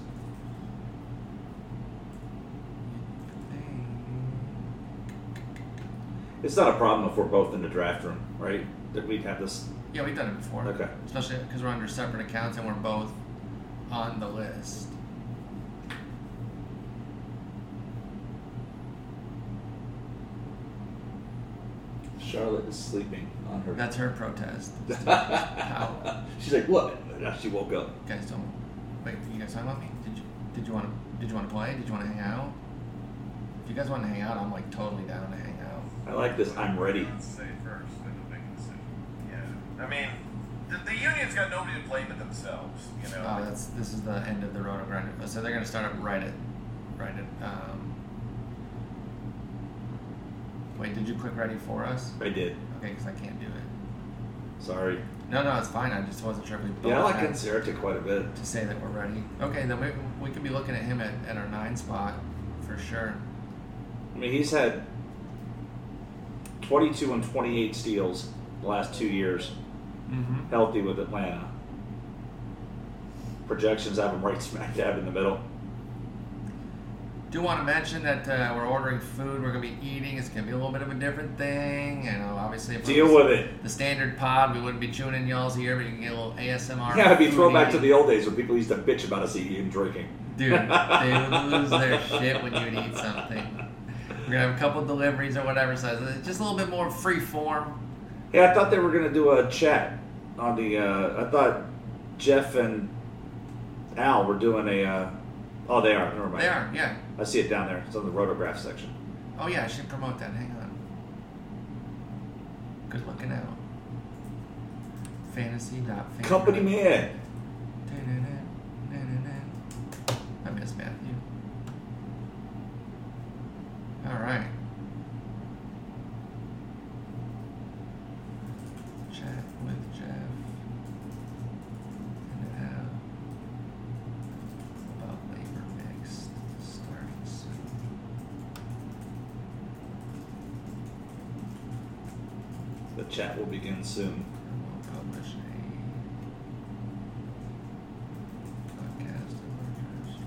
It's not a problem if we're both in the draft room, right? That we'd have this. Yeah, we've done it before. Okay. Especially because we're under separate accounts and we're both on the list. Charlotte is sleeping on her. That's her protest. [LAUGHS] How She's like, what? Now she woke up. you guys don't wait. You guys talking about me? Did you did you want to did you want to play? Did you want to hang out? If you guys want to hang out, I'm like totally down to hang out. I like this. I'm ready. Let's say first, then we'll make a decision. Yeah. I mean, the, the union's got nobody to blame but themselves, you know? Oh, that's this is the end of the road roto grinder. So they're gonna start up right at right at. Um, wait, did you click ready for us? I did. Okay, because I can't do it. Sorry. No, no, it's fine. I just wasn't sure if we. Yeah, I like had Inciarte quite a bit. to say that we're ready. Okay, then we we could be looking at him at, at our nine spot for sure. I mean, he's had 22 and 28 steals the last two years, Mm-hmm. healthy with Atlanta. Projections have him right smack dab in the middle. Do want to mention that uh, we're ordering food. We're gonna be eating. It's gonna be a little bit of a different thing. You know, obviously, if Deal with it. the standard pod, we wouldn't be chewing in y'all's ear, but you can get a little ASMR. Yeah, it'd be throwback to the old days when people used to bitch about us eating and drinking. Dude, they lose their shit when you eat something. We're gonna have a couple deliveries or whatever, so it's just a little bit more free form. Yeah, I thought they were gonna do a chat on the. Uh, I thought Jeff and Al were doing a. Uh, oh, they are. Never mind. They are, yeah. I see it down there. It's on the rotograph section. Oh yeah, I should promote that. Hang on. Good looking out. Fantasy dot Company man. I miss Matthew. All right. Chat with Jeff and Al about LABR mix starting soon. The chat will begin soon. And we'll publish a podcast of our first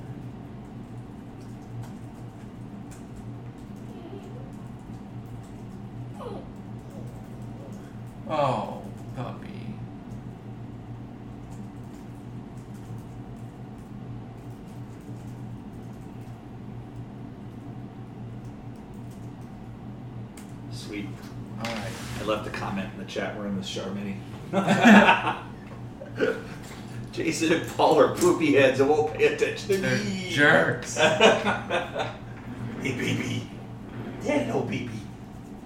Oh, puppy. Sweet. All right. I left a comment in the chat room with Charmini. [LAUGHS] Jason and Paul are poopy heads and won't pay attention to They're me. jerks. [LAUGHS] hey, baby. Hello, baby.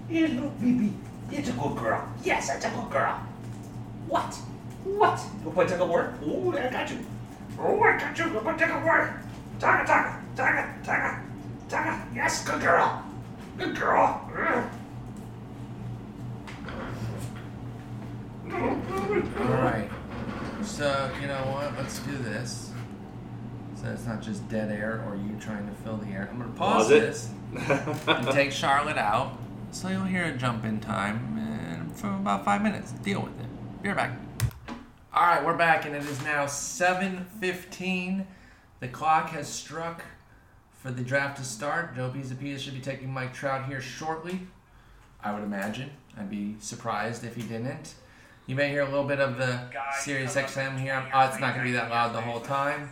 Hello, baby. It's a good girl. Yes, it's a good girl. What? What? You want to take a word? Oh, I got you. Oh, I got you. You want to take a word? Taka, taka, taka, taka. Taka, yes, good girl. Good girl. All right. So you know what? Let's do this. So it's not just dead air or you trying to fill the air. I'm gonna pause, Pause it. this and [LAUGHS] take Charlotte out. So you'll hear a jump in time and for about five minutes. Deal with it. Be right back. All right, we're back, and it is now 7:15. The clock has struck for the draft to start. Joe Pisapia should be taking Mike Trout here shortly. I would imagine. I'd be surprised if he didn't. You may hear a little bit of the Sirius XM here. Oh, it's not going to be that loud the whole time.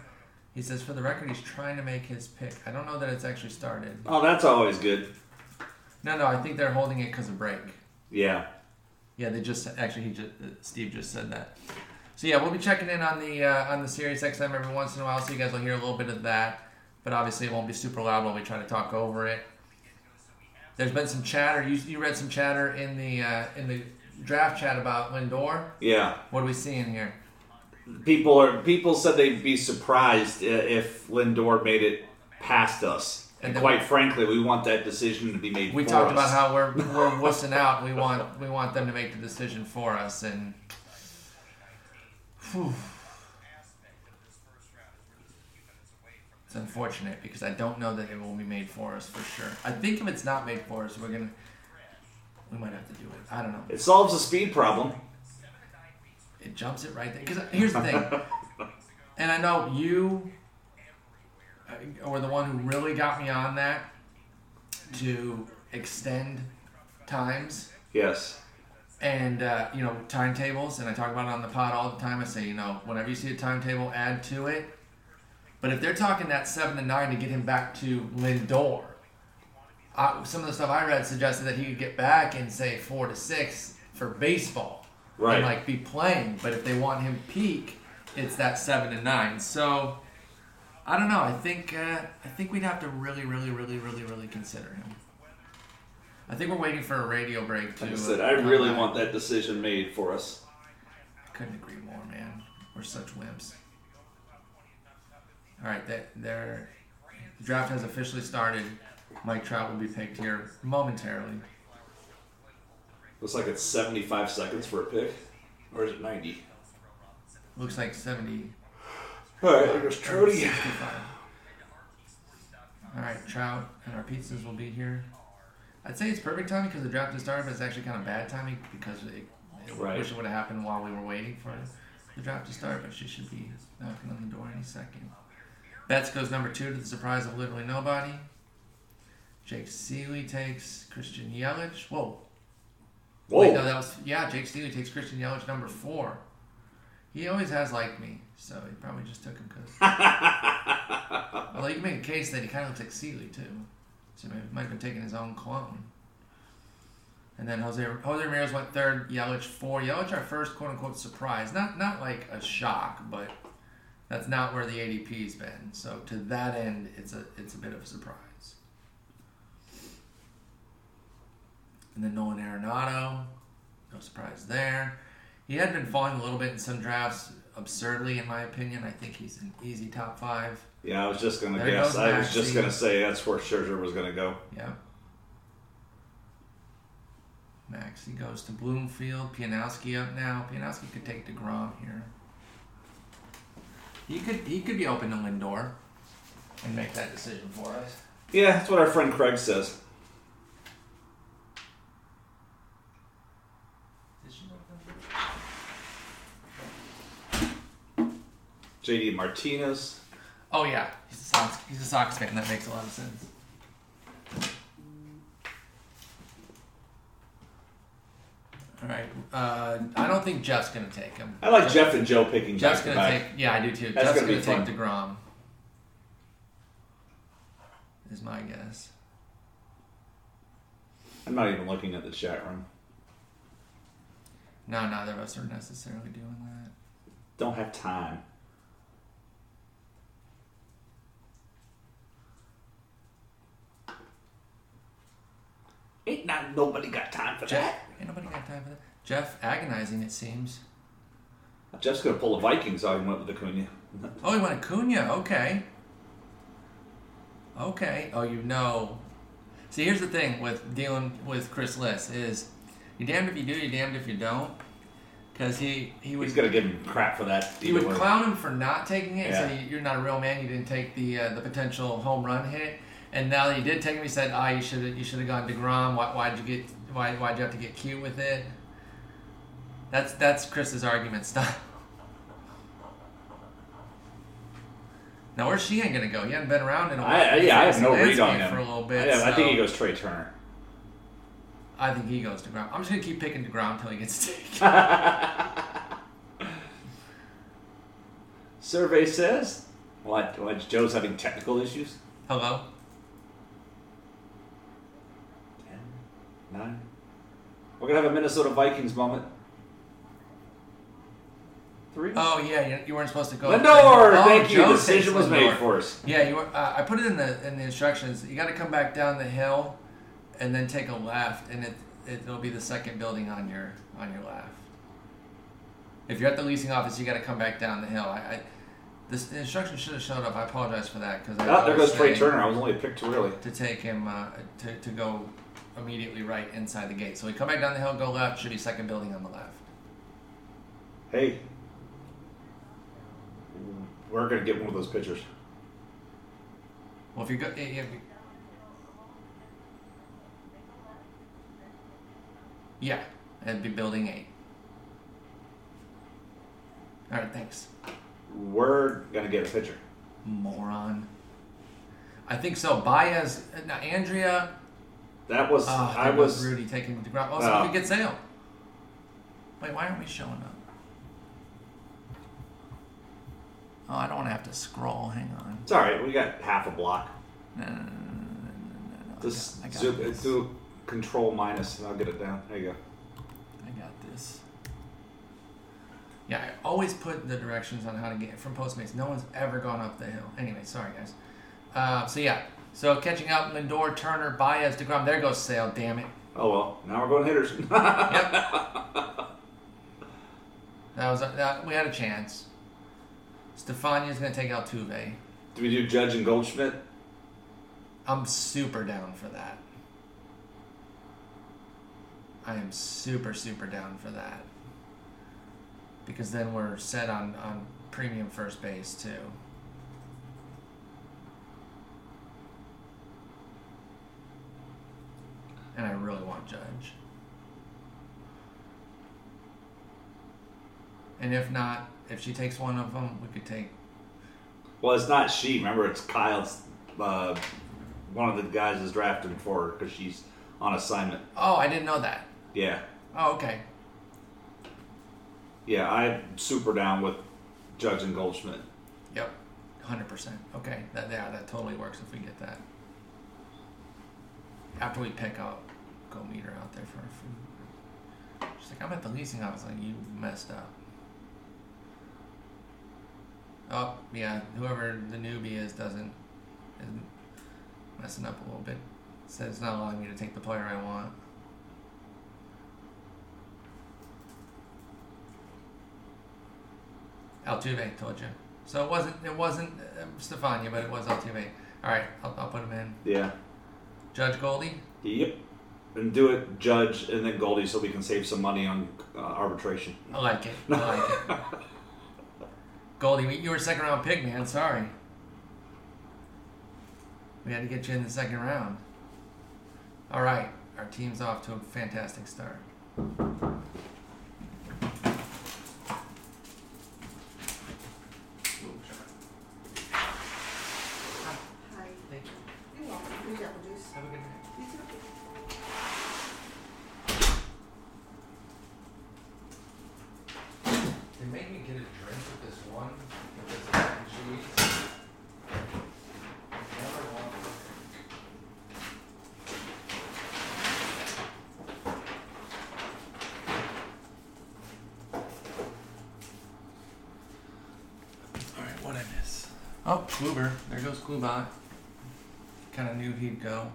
He says, for the record, he's trying to make his pick. I don't know that it's actually started. Oh, that's always good. No, no, I think they're holding it because of break. Yeah. Yeah, they just actually he just uh, Steve just said that. So yeah, we'll be checking in on the uh, on the Sirius XM every once in a while, so you guys will hear a little bit of that. But obviously, it won't be super loud while we try to talk over it. There's been some chatter. You, you read some chatter in the uh, in the draft chat about Lindor. Yeah. What are we seeing here? People are people said they'd be surprised if Lindor made it past us. And And quite frankly, we want that decision to be made. We talked us. about how we're [LAUGHS] we're wussing out. We want we want them to make the decision for us, and Whew. it's unfortunate because I don't know that it will be made for us for sure. I think if it's not made for us, we're gonna we might have to do it. I don't know. it solves the speed problem. It jumps it right there. Because here's the thing, [LAUGHS] and I know you uh, were the one who really got me on that to extend times Yes. and uh, you know timetables. And I talk about it on the pod all the time. I say, you know, whenever you see a timetable, add to it. But if they're talking that seven to nine to get him back to Lindor, I, some of the stuff I read suggested that he could get back in say four to six for baseball Right. and like be playing. But if they want him peak, it's that seven to nine. So I don't know. I think uh, I think we'd have to really, really, really, really, really consider him. I think we're waiting for a radio break to. Like I said, I really back. want that decision made for us. I Couldn't agree more, man. We're such wimps. All right, that. The draft has officially started. Mike Trout will be picked here momentarily. Looks like it's 75 seconds for a pick. Or is it 90? Looks like 70 All right, or Trody. All right, Trout and our pizzas will be here. I'd say it's perfect timing because the draft has started, but it's actually kind of bad timing because it, it Right. wish it would have happened while we were waiting for the draft to start. But she should be knocking on the door any second. Betts goes number two to the surprise of literally nobody. Jake Ciely takes Christian Yelich. Whoa. Whoa. Wait, no, that was yeah. Jake Ciely takes Christian Yelich number four. He always has liked me, so he probably just took him because. Although you can make a case that he kind of looks like Ciely too, so maybe he might have been taking his own clone. And then Jose Jose Ramirez went third, Yelich four. Yelich our first quote unquote surprise, not not like a shock, but that's not where the ADP's been. So to that end, it's a it's a bit of a surprise. And then Nolan Arenado, no surprise there. He had been falling a little bit in some drafts, absurdly in my opinion. I think he's an easy top five. Yeah, I was just gonna There guess. I was just gonna say that's where Scherzer was gonna go. Yeah. Maxie goes to Bloomfield. Pianowski up now. Pianowski could take DeGrom here. He could he could be open to Lindor and make that decision for us. Yeah, that's what our friend Craig says. JD Martinez. Oh yeah, he's a Sox he's a Sox fan. That makes a lot of sense. All right. Uh, I don't think Jeff's gonna take him. I like Jeff and Joe picking Jeff's gonna back. take. Yeah, I do too. That's Jeff's gonna gonna, take. Degrom. Is my guess. I'm not even looking at the chat room. No, neither of us are necessarily doing that. Don't have time. Ain't not nobody got time for Jeff, ain't nobody got time for that. Jeff, agonizing it seems. Jeff's gonna pull the Vikings out and went with Acuna. Oh, he went Acuna. Okay. Okay. Oh, you know. See, here's the thing with dealing with Chris Liss is you're damned if you do, you're damned if you don't. Because he he would He's gonna give him crap for that. he would way. clown him for not taking it. Yeah. So you're not a real man. You didn't take the uh, the potential home run hit. And now that you did take him, he said, "Ah, you should have you should have gone Degrom. Why why'd you get why why'd you have to get cute with it?" That's that's Chris's argument style. [LAUGHS] Now where's Sheehan gonna go? He hasn't been around in a while. I, I- yeah, I have no read on him. for a little bit. Yeah, I think he goes Trea Turner. I think he goes Degrom. I'm just gonna keep picking Degrom until he gets [LAUGHS] taken. [LAUGHS] Survey says. What? What? Joe's having technical issues. Hello. Ten, nine. We're gonna have a Minnesota Vikings moment. Three. Oh yeah, you, you weren't supposed to go. Lindor, Oh, thank you. Joe The decision was made for us. Yeah, you were, uh, I put it in the in the instructions. You got to come back down the hill, and then take a left, and it it'll be the second building on your on your left. If you're at the leasing office, you got to come back down the hill. I, I this the instructions should have showed up. I apologize for that because Oh, there goes Trea Turner. I was only picked too early. to take him uh, to to go immediately right inside the gate. So we come back down the hill, go left. Should be second building on the left. Hey, we're gonna get one of those pictures. Well, if you go, if you, yeah, it'd be building eight. All right, thanks, We're gonna get a picture. moron. I think so. Baez, uh, now Andrea. That was Oh, I was. Rudy taking the ground. Oh, so Oh. we could get Sale. Wait, why aren't we showing up? Oh, I don't want to have to scroll. Hang on. It's all right. We got half a block. No, no, no, no, no, no, no, no. I Just got, I got zoom, this. do control minus, and I'll get it down. There you go. I got this. Yeah, I always put the directions on how to get from Postmates. No one's ever gone up the hill. Anyway, sorry guys. Uh, so yeah, so catching up, Lindor, Turner, Baez, Degrom. There goes Sale. Damn it. Oh well. Now we're going hitters. [LAUGHS] Yep. that was that. We had a chance. Stefania's gonna take out Altuve. do we do Judge and Goldschmidt? I'm super down for that. I am super super down for that. Because then we're set on on premium first base too. And I really want Judge. And if not, if she takes one of them, we could take Well, it's not she. Remember, it's Kyle's. Uh, one of the guys is drafting for her because she's on assignment. Oh, I didn't know that. Yeah, Oh, okay. yeah. I'm super down with Judge and Goldschmidt. Yep, hundred percent. Okay, that yeah, that totally works if we get that. After we pick up, go meet her out there for our food. She's like, I'm at the leasing office. Like, you messed up. Oh yeah, whoever the newbie is doesn't is messing up a little bit. Says it's not allowing me to take the player I want. Altuve told you. So it wasn't it wasn't uh, Stefania, but it was Altuve. All right, I'll, I'll put him in. Yeah. Judge Goldie. Yep. And do it Judge and then Goldie so we can save some money on uh, arbitration. I like it. I like it. [LAUGHS] Goldie, you were a second round pick, man. Sorry. We had to get you in the second round. All right, our team's off to a fantastic start. Hi. Thank you. You're welcome. Your apple juice. Have a good night. You too. They made me get a drink with this one with this mac and cheese. Never want to Alright, what I miss? Oh, Kluber. Goes Klubot. Kind of knew he'd go.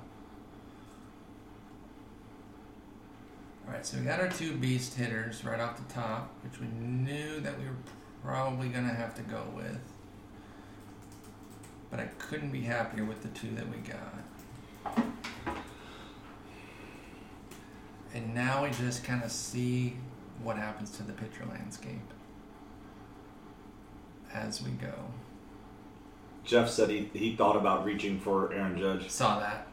Alright, so we got our two beast hitters right off the top, which we knew that we were probably going to have to go with. but I couldn't be happier with the two that we got. And now we just kind of see what happens to the pitcher landscape as we go. Jeff said he, he thought about reaching for Aaron Judge. Saw that.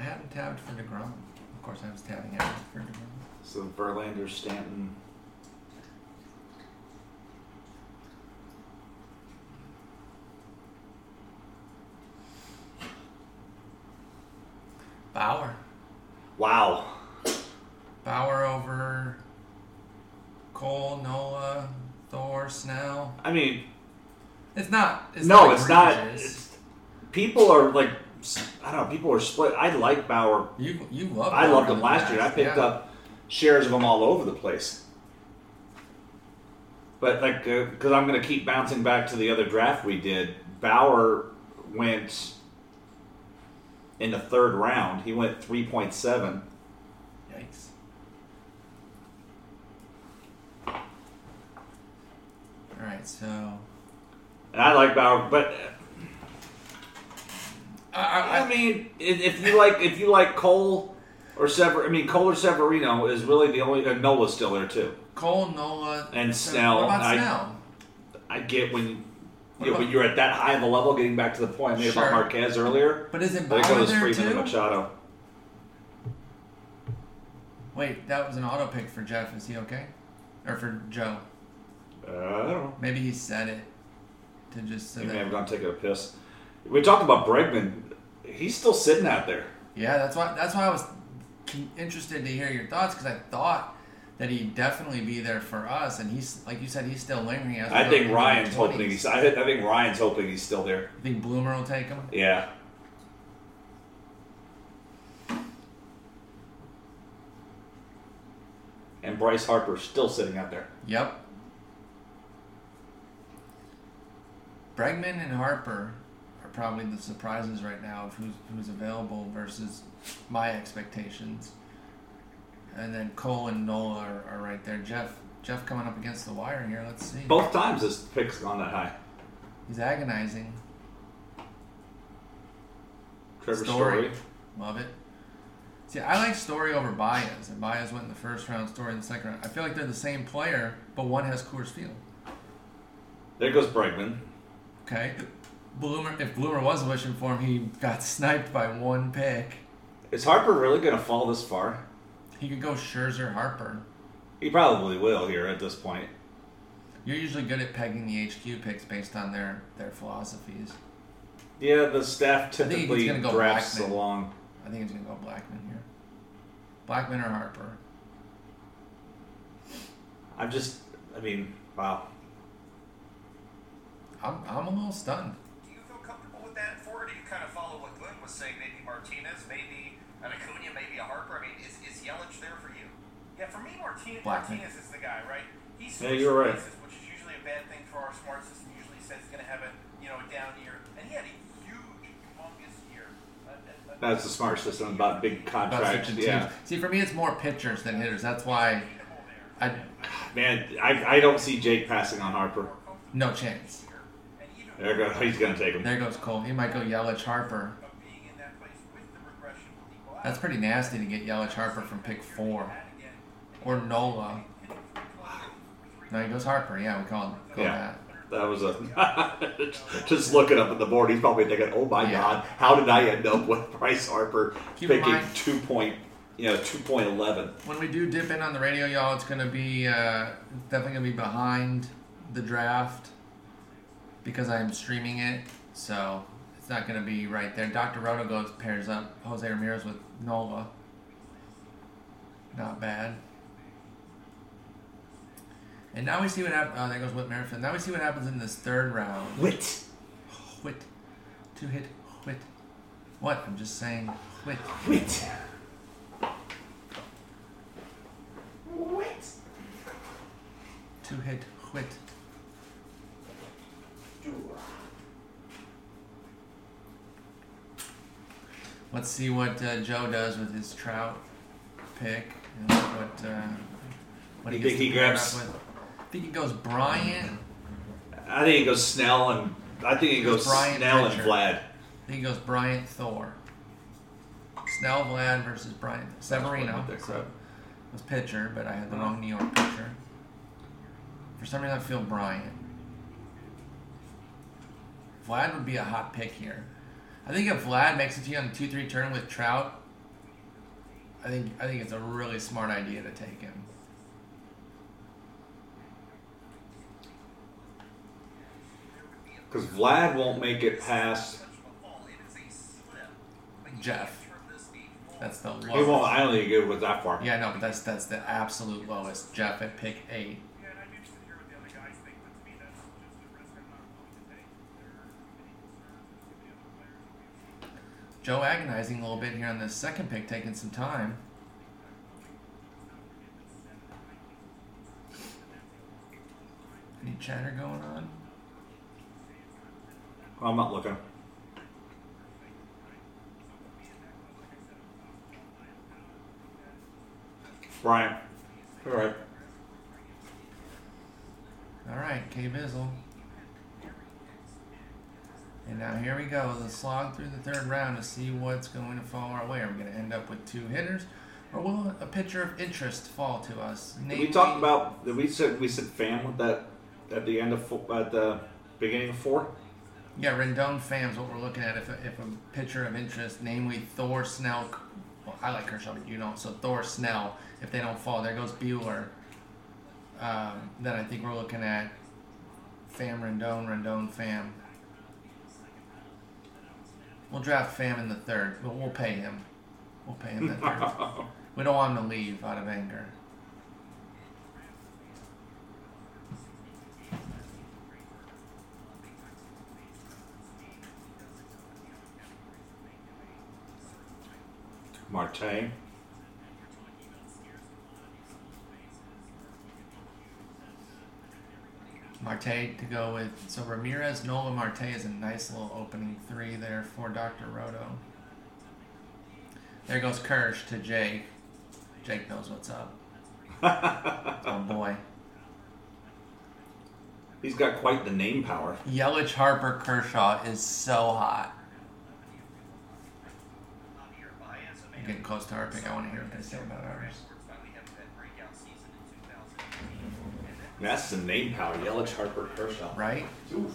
I haven't tabbed for DeGrom. Of course, I was tabbing out for DeGrom. So Verlander, Stanton. Bauer. Wow. Bauer over Cole, Nola, Thor, Snell. I mean, It's not. It's no, not it's not. It's, people are like, I don't know. People are split. I like Bauer. You you love. I Bauer loved him last year. I picked yeah. up shares of him all over the place. But like, uh, because I'm going to keep bouncing back to the other draft we did. Bauer went in the third round. He went 3.7. Yikes. All right, so And I like Bauer, but I, I, I mean, if you like, if you like Cole or Sever, I mean, Cole or Severino is really the only. Uh, Nola's still there too. Cole, Nola, And Snell, What about I- Snell? I get when you, you know, when you're at that high of a level, getting back to the point I made Sure. about Marquez earlier. But isn't There Bauer goes there Freeman and too? Machado. Wait, that was an auto pick for Jeff. Is he okay? Or for Joe? Uh, I don't know. Maybe he said it to just so He may have gone take a piss. We talked about Bregman. He's still sitting out there. Yeah, that's why. That's why I was interested to hear your thoughts because I thought that he'd definitely be there for us, and he's like you said, he's still lingering. As I think Ryan's hoping he's. I, I think Ryan's hoping he's still there. You think Bloomer will take him? Yeah. And Bryce Harper's still sitting out there. Yep. Bregman and Harper are probably the surprises right now of who's who's available versus my expectations. And then Cole and Nola are, are right there. Jeff Jeff coming up against the wire here. Let's see. Both times his pick's gone that high. He's agonizing. Trevor Story. Story. Love it. See, I like Story over Baez, and Baez went in the first round, Story in the second round. I feel like they're the same player, but one has Coors Field. There goes Bregman. Okay. Bloomer, if Bloomer was wishing for him, he got sniped by one pick. Is Harper really going to fall this far? He could go Scherzer, Harper. He probably will here at this point. You're usually good at pegging the HQ picks based on their their philosophies. Yeah, the staff typically go drafts Blackmon. along. I think he's gonna go Blackmon here. Blackmon or Harper. I'm just, I mean, wow. I'm I'm a little stunned. Do you feel comfortable with that for, or do you kind of follow what Glenn was saying? Maybe Martinez, maybe an Acuna, maybe a Harper. I mean, is, is Yelich there for you? Yeah, for me, Martinez, Blackmon. Martinez is the guy, right? He's Yeah, you're right. Bases, which is usually a bad thing for our smart system. Usually says he's going to have a you know a down year, and he had a huge, humongous year. Uh, uh, uh, That's the smart system about big contracts. switching Yeah. See, for me, it's more pitchers than hitters. That's why beatable there. I man, I, I don't see Jake passing on Harper. no chance. There go, [LAUGHS] he's gonna take him. There goes Cole. He might go Yelich, Harper. of being in that place with the regression will equal out. That's pretty nasty to get Yelich, Harper from pick four or Nola. No, he goes Harper. Yeah, we call him. Go Yeah. that. That was a [LAUGHS] just looking up at the board. He's probably thinking, "Oh my Yeah. God, how did I end up with Bryce Harper Keep in picking two point, you know, two point eleven? When we do dip in on the radio, y'all, it's gonna be uh, definitely gonna be behind the draft because I am streaming it, so it's not gonna be right there. Dr. Roto goes pairs up Jose Ramirez with Nola. Not bad. And now we see what happens. Oh, there goes Whit Merrifield. Now we see what happens in this third round. Wit, Whit, two hit Whit. What? I'm just saying Whit. wit, wit. Two hit Whit. Let's see what uh, Joe does with his Trout pick and what uh, what he You gets think he pair grabs- up with. I think he goes Bryant I think it goes Snell and I think it goes Bryant Snell and Vlad. I think he goes Bryant Thor. Snell Vlad versus Bryant Severino. With that So crap. it was pitcher, but I had the wrong New York pitcher. For some reason, I feel Bryant. Vlad would be a hot pick here. I think if Vlad makes it to you on a two-three turn with Trout, I think I think it's a really smart idea to take him. Because Vlad won't make it past. Jeff. That's the lowest. He won't. I don't think he go with that far. Yeah, no, but that's that's the absolute lowest. Jeff at pick eight. Yeah, and I'd be interested to hear what the other guys think, but to me, that's just a risk I'm not willing to take. There are many concerns with the other players. Joe agonizing a little bit here on this second pick, taking some time. Any chatter going on? I'm not looking. Brian. All right. All right, K Bizzle. And now here we go, the slog through the third round to see what's going to fall our way. Are we going to end up with two hitters, or will a pitcher of interest fall to us? Did we talked about? We said we said Pham with that at the end of at the beginning of four? Yeah, Rendon Phams, what we're looking at. If a, if a pitcher of interest, namely Thor Snell, well, I like Kershaw, but you don't. So Thor Snell, if they don't fall, there goes Buehler. Um, then I think we're looking at Pham Rendon, Rendon Pham. We'll draft Pham in the third, but we'll pay him. We'll pay him the third. [LAUGHS] we don't want him to leave out of anger. Marte. Marte to go with so Ramirez, Nola, Marte is a nice little opening three there for Dr. Roto. There goes Kirsch to Jake. Jake knows what's up. [LAUGHS] oh boy. He's got quite the name power. Yelich Harper Kershaw is so hot. I'm getting close to our pick. I want to hear what they say about ours. That's the name power. Yelich, Harper, Kershaw. Right? Oof.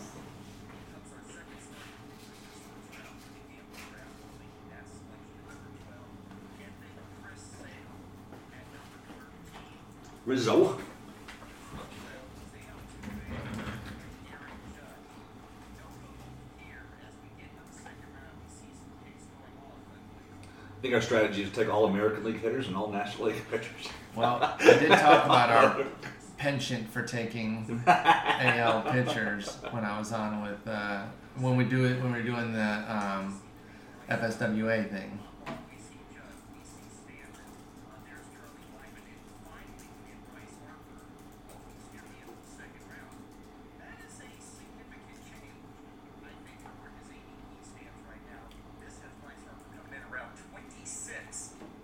Rizzo. I think our strategy is to take all American League hitters and all National League [LAUGHS] pitchers. Well, we did talk about our [LAUGHS] penchant for taking [LAUGHS] AL pitchers when I was on with uh, when we do it when we were doing the um, FSWA thing.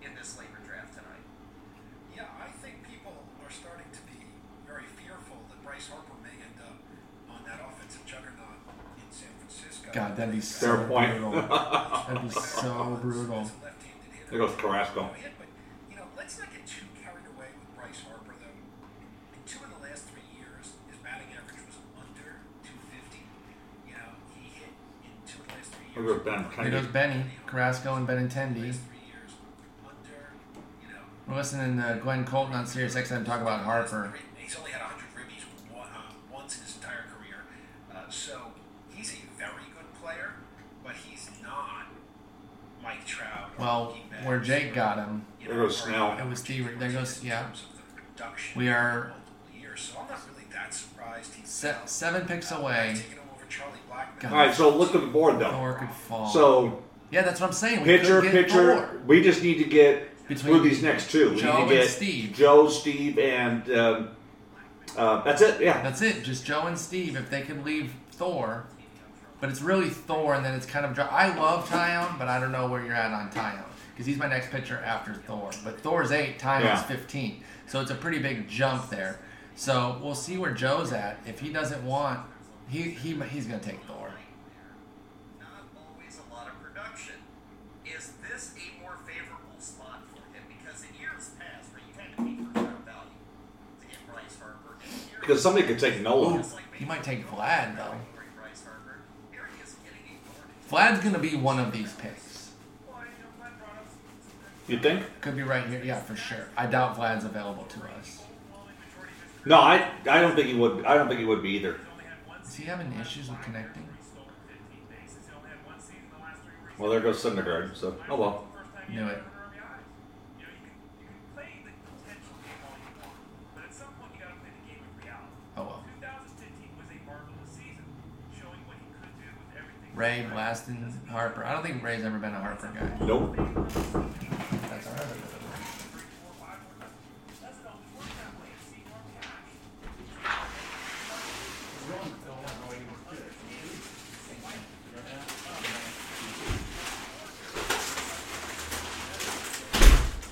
in this LABR draft tonight. Yeah, I think people are starting to be very fearful that Bryce Harper may end up on that offensive juggernaut in San Francisco. God, that'd be so Fair point. brutal. That'd be so brutal. As a left-handed hitter. There goes Carrasco. No hit, but, you know, let's not get too carried away with Bryce Harper, though. In two of the last three years, his batting average was under 250. You know, he hit in two of the last three years. There goes Ben Here goes Benny, Carrasco, and Benintendi. Last three years, under, you know, We're listening to Glenn Colton on Sirius XM talk about Harper. He's only had 100 ribbies one, uh, once in his entire career. Uh, so he's a very good player, but he's not Mike Trout. or Well, where Jake got him, There goes Snell. It was Steve- there goes- yeah. terms of the production We are over. So I'm not really that surprised. He's se- seven picks uh, away. taking him over Charlie Blackmon. God. All right, so look at the board though. Thor could fall. So yeah, that's what I'm saying. We pitcher, pitcher. Thor. We just need to get Between through these next two. We Joe need and to get Steve. Joe, Steve, and um, uh, that's it. Yeah. That's it. Just Joe and Steve. If they could leave Thor, but it's really Thor, and then it's kind of. dry- I love Taillon, but I don't know where you're at on Taillon because he's my next pitcher after Thor. But Thor's eight, Taillon's Yeah. fifteen, so it's a pretty big jump there. So we'll see where Joe's at. If he doesn't want He he he's gonna take Thor. Not always a lot of production. Is this a more favorable spot for him? Because in years past, where you had to pay first round value to get Bryce Harper, and here Because somebody could take Nolan. it's like He might take Vlad though. for Bryce Harper. Here he is getting ignored. Vlad's gonna be one of these picks. You think? Could be right here. Yeah, for sure. I doubt Vlad's available to us. No, I I don't think he would. I don't think he would be either. Is he having issues with connecting? Well, there goes Syndergaard. So oh well. Knew it. Oh well. Ray blasting Harper. I don't think Ray's ever been a Harper guy. Nope. That's all right.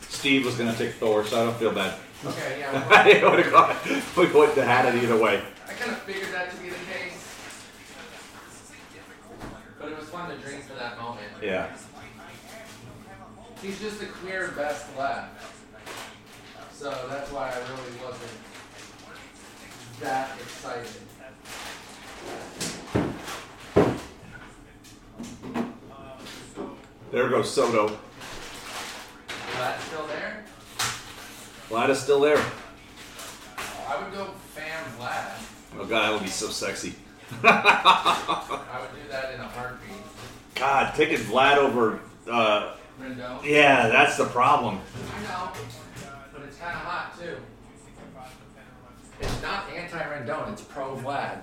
Steve was gonna take Thor, so I don't feel bad. Okay, yeah. [LAUGHS] I would have gone. [LAUGHS] We wouldn't have had it either way. I kind of figured that to be the case. But it was fun to drink for that moment. Yeah. He's just the clear best left. So that's why I really wasn't that excited. There goes Soto. That's still there? Vlad is still there. I would go Pham Vlad. Oh god, that would be so sexy. I would do that in a heartbeat. God, taking Vlad over. Uh, Rendon? yeah, that's the problem. I know. But it's kind of hot too. It's not anti Rendon, it's pro Vlad.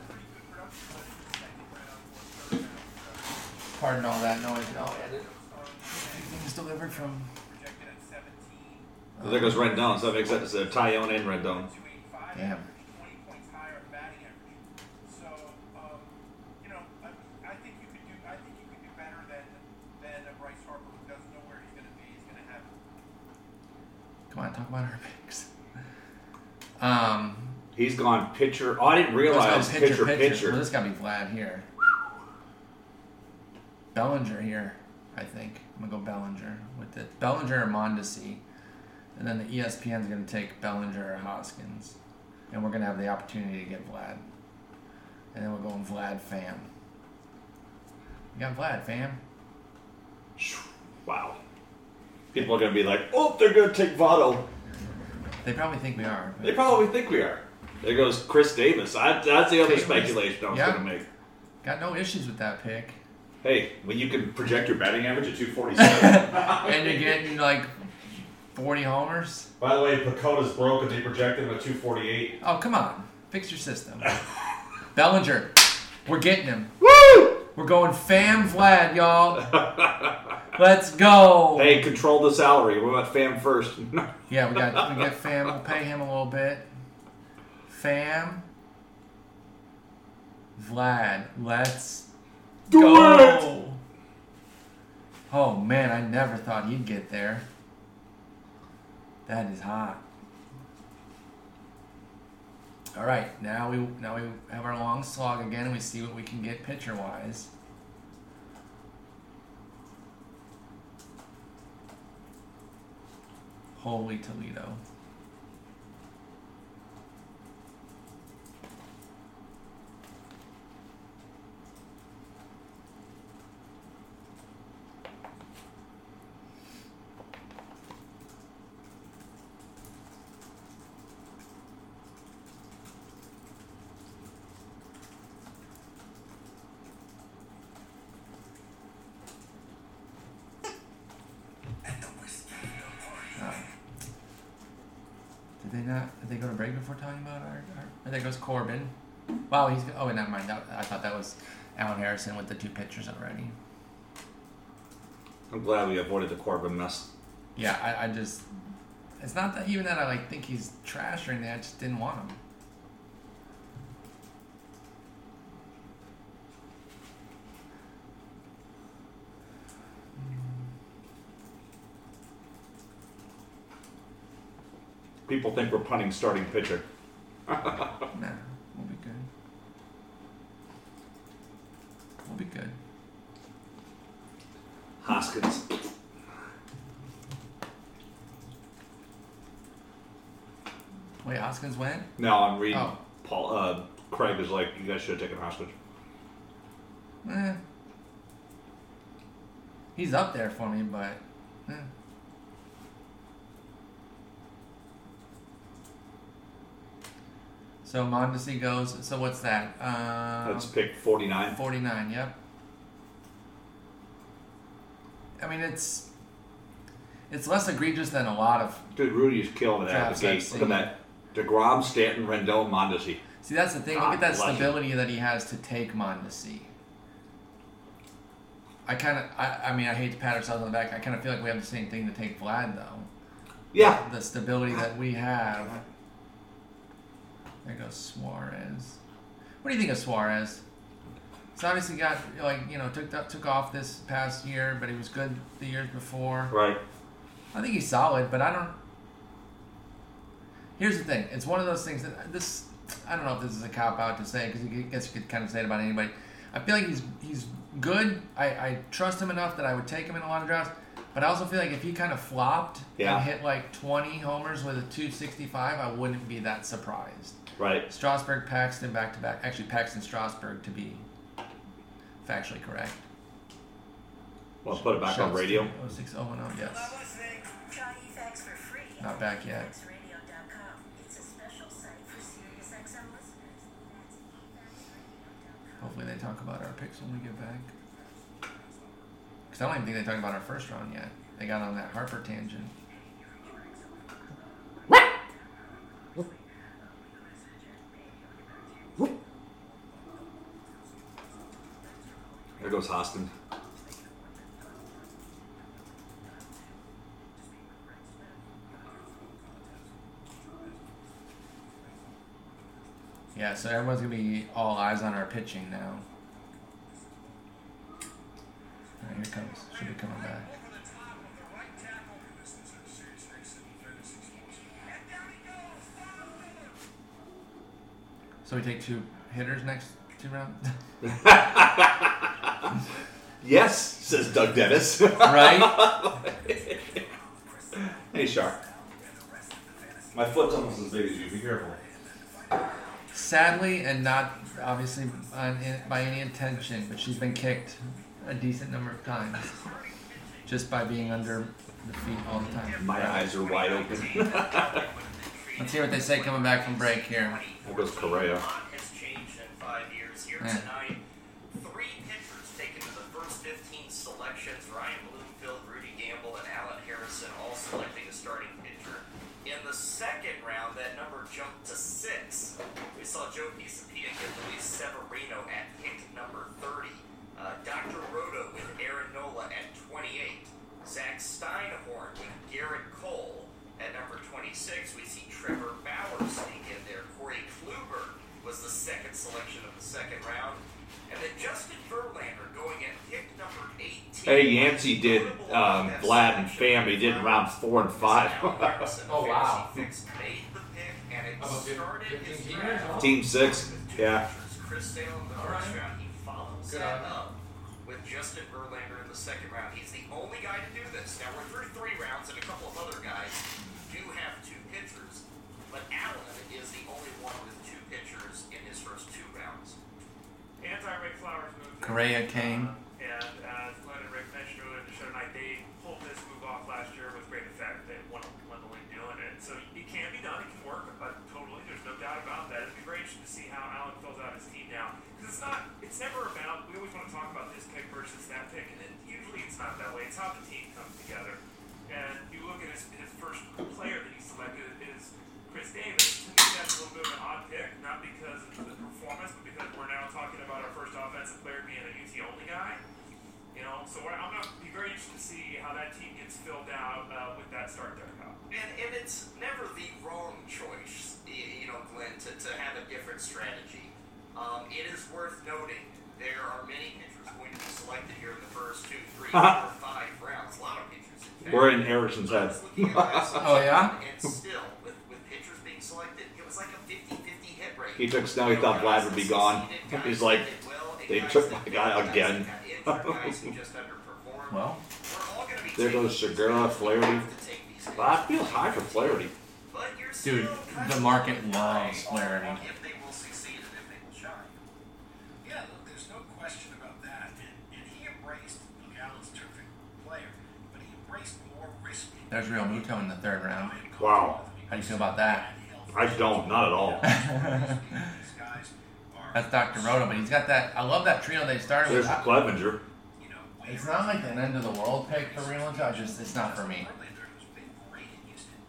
Pardon all that noise. No edit. Everything's delivered from. There goes Rendon, so that makes sense. Uh, Taillon and Rendon. Damn. 20 points higher in batting average. So, um, you know, I, I think you could do. I think you could do better than than a Bryce Harper who doesn't know where he's going to be. He's going to have. Come on, talk about our picks. Um, He's gone pitcher. Oh, I didn't realize go pitcher, pitcher. Well, this got to be Vlad here. Bellinger here, I think. I'm gonna go Bellinger with it. Bellinger or Mondesi, and then the ESPN's gonna take Bellinger or Hoskins, and we're gonna have the opportunity to get Vlad, and then we're going Vlad Pham. You got Vlad Pham. Wow. People are gonna be like, oh, they're gonna take Votto. They probably think we are. They probably think we are. There goes Chris Davis. I, that's the other Davis. speculation I was Yeah. gonna make. Got no issues with that pick. Hey, when you can project your batting average at [LAUGHS] 247. and you're getting like 40 homers. By the way, PECOTA's broken. They projected him at 248. Oh, come on. Fix your system. Bellinger. We're getting him. Woo! We're going Pham Vlad, y'all. Let's go. Hey, control the salary. What about Pham first? [LAUGHS] Yeah, we got we get Pham. We'll pay him a little bit. Pham. Vlad. Let's Do go. Oh man, I never thought he'd get there. That is hot. All right, now we now we have our long slog again, and we see what we can get pitcher wise. Holy Toledo. Oh. Did they not? Did they go to break before talking about our? our oh, there goes Corbin. Wow, he's. Oh, never mind. That, I thought that was Alan Harrison with the two pitchers already. I'm glad we avoided the Corbin mess. Yeah, I, I just. It's not that even that I like think he's trash or anything. I just didn't want him. People think we're punting starting pitcher. [LAUGHS] no, we'll be good. We'll be good. Hoskins. Wait, Hoskins went? No, I'm reading. Oh. Paul uh, Craig is like, you guys should have taken Hoskins. Eh. He's up there for me, but. Eh. So Mondesi goes. So what's that? Uh, That's pick 49. 49, yep. I mean, it's it's less egregious than a lot of. Dude, Rudy's killing it out of Drafts the gate. Look at that. DeGrom, Stanton, Rendell, Mondesi. See, that's the thing. Look at that stability that he has to take Mondesi. I kind of, I, I mean, I hate to pat ourselves on the back. I kind of feel like we have the same thing to take Vlad, though. Yeah. The stability that we have. There goes Suarez. What do you think of Suarez? He's obviously got like you know took took off this past year, but he was good the years before. Right. I think he's solid, but I don't. Here's the thing: it's one of those things that uh, this. I don't know if this is a cop out to say because I guess you could kind of say it about anybody. I feel like he's he's good. I, I trust him enough that I would take him in a lot of drafts. But I also feel like if he kind of flopped Yeah. and hit like 20 homers with a 265, I wouldn't be that surprised. Right. Strasburg, Paxton, back to back. Actually, Paxton, Strasburg to be factually correct. Well, put it back on radio. to 06010, yes. Try eFax for free. Not back yet. EFaxradio.com. It's a special site for SiriusXM listeners. That's EFaxradio.com. Hopefully they talk about our picks when we get back. Because I don't even think they talked about our first round yet. They got on that Harper tangent. There goes Hoskins. Yeah, so everyone's going to be all eyes on our pitching now. It comes. Should be coming back. Over the top of the right tackle. This is a serious race in fantasy sports. And down he goes. Far fielder. So we take two hitters next two rounds? [LAUGHS] Yes, says Doug Dennis. right? [LAUGHS] hey, Shark. My foot's almost as big as you. Be careful. Sadly, and not obviously by any intention, but she's been kicked a decent number of times just by being under the feet all the time. My eyes are wide open. [LAUGHS] Let's hear what they say coming back from break here. There goes Correa. A lot has changed in five years. Here Yeah. tonight, three pitchers taken to the first 15 selections. Ryan Bloomfield, Rudy Gamble, and Alan Harrison all selecting a starting pitcher. In the second round, that number jumped to six. We saw Joe Pisapia get Luis Severino at pick number 30. Uh, Dr. Roto with Aaron Nola at 28. Zach Steinhorn with Gerrit Cole at number 26. We see Trevor Bauer sneak in there. Corey Kluber was the second selection of the second round. And then Justin Verlander going at pick number 18. Hey, Yancey did um, Vlad and Pham. He did round four and five. [LAUGHS] Oh, wow. Fix made the pick, and it How about fif- started 15 his teamers? draft Team six. Yeah. pitchers. Chris Sale in the All first right. round. He follows Good that on him. up with Justin Verlander in the second round. He's the only guy to do this. Now we're through three rounds, and a couple of other guys do have two pitchers, but Allen is the only one with two pitchers in his first two rounds. Anti-Ray Flowers moved. Correa came. And as Glenn and Rick mentioned earlier in the show tonight, they pulled this move off last year with great effect. They won, won the league doing it. So it can be done. It can work. But totally, there's no doubt about that. It'd be very interesting to see how Allen fills out his team now. Because it's not. It's never about. We always want to talk about this pick versus that pick, and it, usually it's not that way. It's how the team comes together. And you look at his, his first player that he selected is Chris Davis. To me, that's a little bit of an odd pick, not because of the performance, but because we're now talking about our first offensive player being a UT only guy. You know, so I'm going to be very interested to see how that team gets filled out uh, with that start there, And, and it's never the wrong choice, you know, Glenn, to, to have a different strategy. Um, it is worth noting there are many pitchers going to be selected here in the first two, three, [LAUGHS] four, five rounds. A lot of pitchers. In fact. We're in Erickson's I head. was looking at last [LAUGHS] Oh, yeah? And still, with, with pitchers being selected, it was like a 50-50 hit rate. He took snow, he thought Vlad would be gone. He's like, they took my guy again. Well, There goes Segura, Flaherty. Well, that feels high for Flaherty. But you're Dude, still kind the of market looking loves on Flaherty. If they will succeed and if they. Yeah, look, there's no question about that. And, and he embraced, look, terrific player, but he embraced more risk. There's Realmuto in the third round. Wow. How do you feel about that? I don't, not at all. [LAUGHS] [LAUGHS] These guys are, That's Dr. Roto, but he's got that. I love that trio they started There's with. Clevinger. you It's not like an end of the world pick for Realmuto. I just it's not for me. Verlander, who's been great in Houston,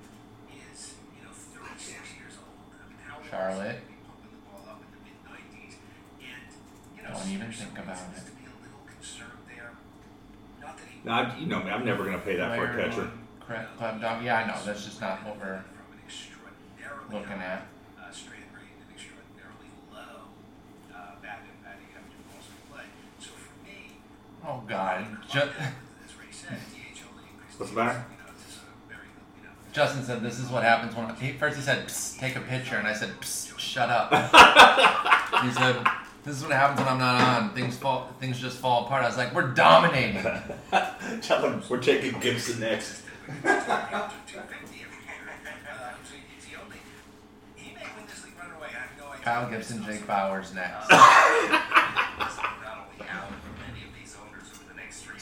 is, you know, 36 years old. I mean, how old is Charlotte. to be pumping the ball up in the mid-90s? And, you know, Don't even think about it. to be a little concerned there. Not that Now, I- you know me, I'm never going to pay that for a catcher. Correct. Yeah, I know. That's just not what we're from an extraordinarily looking at. uh, straight rate and extraordinarily low uh, batting and batting average balls per play. So for me, Oh God. Ju- as Ray said, DH only increased What's the matter? You know, it's just a very, you know, Justin said this is what happens when he, first he said Psst, take a picture and I said Psst, shut up. [LAUGHS] he said this is what happens when I'm not on. Things fall. Things just fall apart. I was like, we're dominating. [LAUGHS] Tell them we're taking Gibson next. 250 every year. So it's the only. He may win this league right away. I have no idea. Kyle Gibson, Jake Bowers next. [LAUGHS]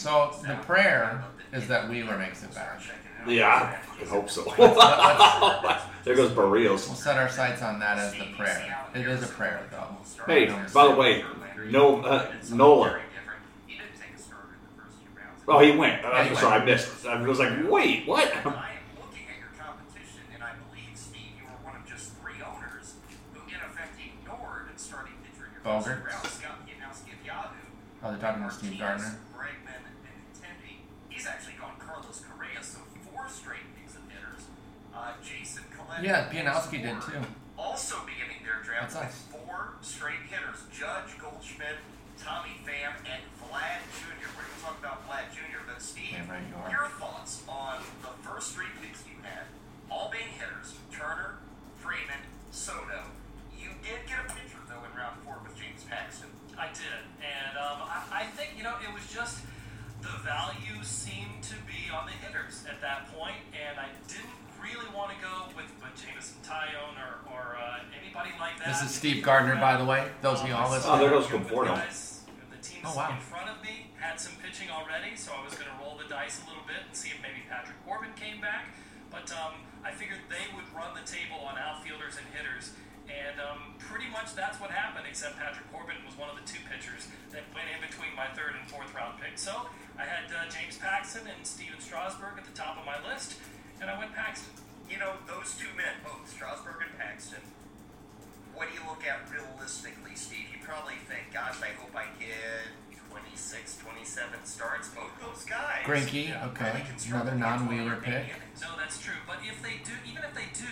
So the prayer is that Wheeler makes it back. Yeah, I hope so. Let's, [LAUGHS] there goes Berrios. we'll set our sights on that as the prayer. It is a prayer, though. Hey, by the way, no, uh, Nola. He didn't take a starter in the first few rounds. Oh, he went. Uh, I'm Anyway. sorry, I missed. I was like, wait, what? I am looking at your competition, and I believe, Steve, you were one of just three owners who, in effect, ignored starting pitcher in your first Bogaerts? round, Scott Pianowski of Yahoo. Oh, they're talking to Steve Gardner. Bregman, and Intendi. He's actually gone Carlos Correa, so four straight picks of hitters. Uh, Jason Collette. Yeah, Pianowski did too. Also beginning their draft That's with four straight hitters: Judge, Goldschmidt, Tommy Pham, and Vlad Jr. We're going to talk about Vlad Jr. But Steve, Damn right you your thoughts on the first three picks you had, all being hitters: Turner, Freeman, Soto. You did get a pitcher though in round four with James Paxton. I did, and um, I, I think you know it was just the value seemed to be on the hitters at that point, and I didn't really want to go with, with Jameson Taillon or, or uh, anybody like that. This is Steve Gardner, by the way. Those of you all Oh, listening. there goes Good with Conforto. guys. The teams Oh, wow. in front of me had some pitching already, so I was going to roll the dice a little bit and see if maybe Patrick Corbin came back. But um, I figured they would run the table on outfielders and hitters, and um, pretty much that's what happened. Except Patrick Corbin was one of the two pitchers that went in between my third and fourth round pick. So I had uh, James Paxton and Steven Strasburg at the top of my list, and I went Paxton. You know, those two men, both Strasburg and Paxton, what do you look at realistically, Steve? You probably think, gosh, I hope I get 26, 27 starts. Both those guys. Greinke, okay. really can struggle Another non-wheeler 200 pick. innings. No, that's true. But if they do, even if they do,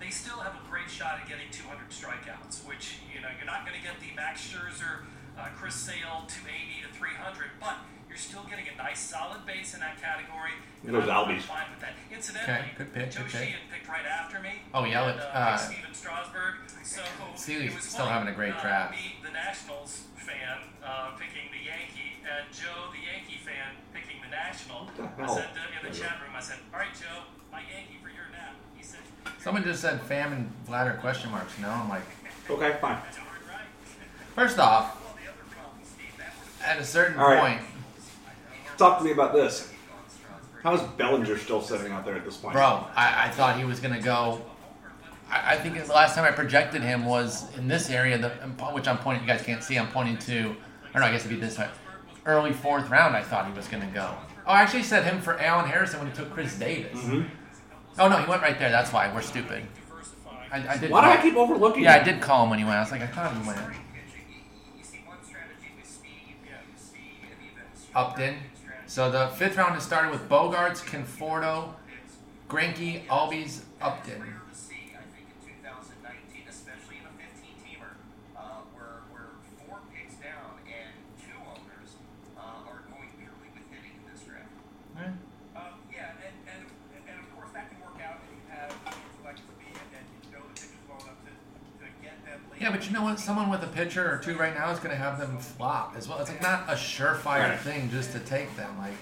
they still have a great shot at getting 200 strikeouts. Which you know, you're not going to get the Max Scherzer, uh, Chris Sale 280 to 300, but you're still getting a nice solid base in that category. and There's I'm- I'm Albies. fine with that. Incidentally, Okay, good pick, Joe good pick. Sheehan picked right after me. Oh, yeah, and, let- uh, uh, Steven Strasburg. So Steely's it was still having a great uh, draft. Me, the Nationals fan, uh, picking the Yankee, and Joe, the Yankee fan, picking the National. the I said uh, in the chat room, I said, "All right, Joe, my Yankee for your nap." He said, Someone just said Pham and Vlad question marks. No, I'm like, Okay, fine. "That's right?" first off, Well, the other problem, Steve, that would at a certain All right. point, Talk to me about this. have gone Strasburg. How's Bellinger still sitting out there at this point? bro, I, I thought he was gonna go. I, I think the last time I projected him was in this area, the, which I'm pointing. You guys can't see. I'm pointing to. Or no, I guess it'd be this way. Early fourth round, I thought he was gonna go. Oh, I actually said him for Allen Harrison when he took Chris Davis. Mhm. Oh no, he went right there. That's why we're stupid. I, I did. Why do I keep overlooking Yeah, I did call him when he went. I was like, I thought he went. Upton. So the fifth round has started with Bogaerts, Conforto, Greinke, Albies, Upton. rare to see, I think, in 2019, especially in a 15-teamer, uh, where, where four picks down and two owners uh, are going purely with hitting in this draft. Eh, Um, yeah, and, and, and of course that can work out if you have intellect speed and you know the pitchers well enough to, to get them late. Yeah, but you know what? Someone with a pitcher or two right now is going to have them flop as well. It's like not a surefire Right. thing just to take them. Like,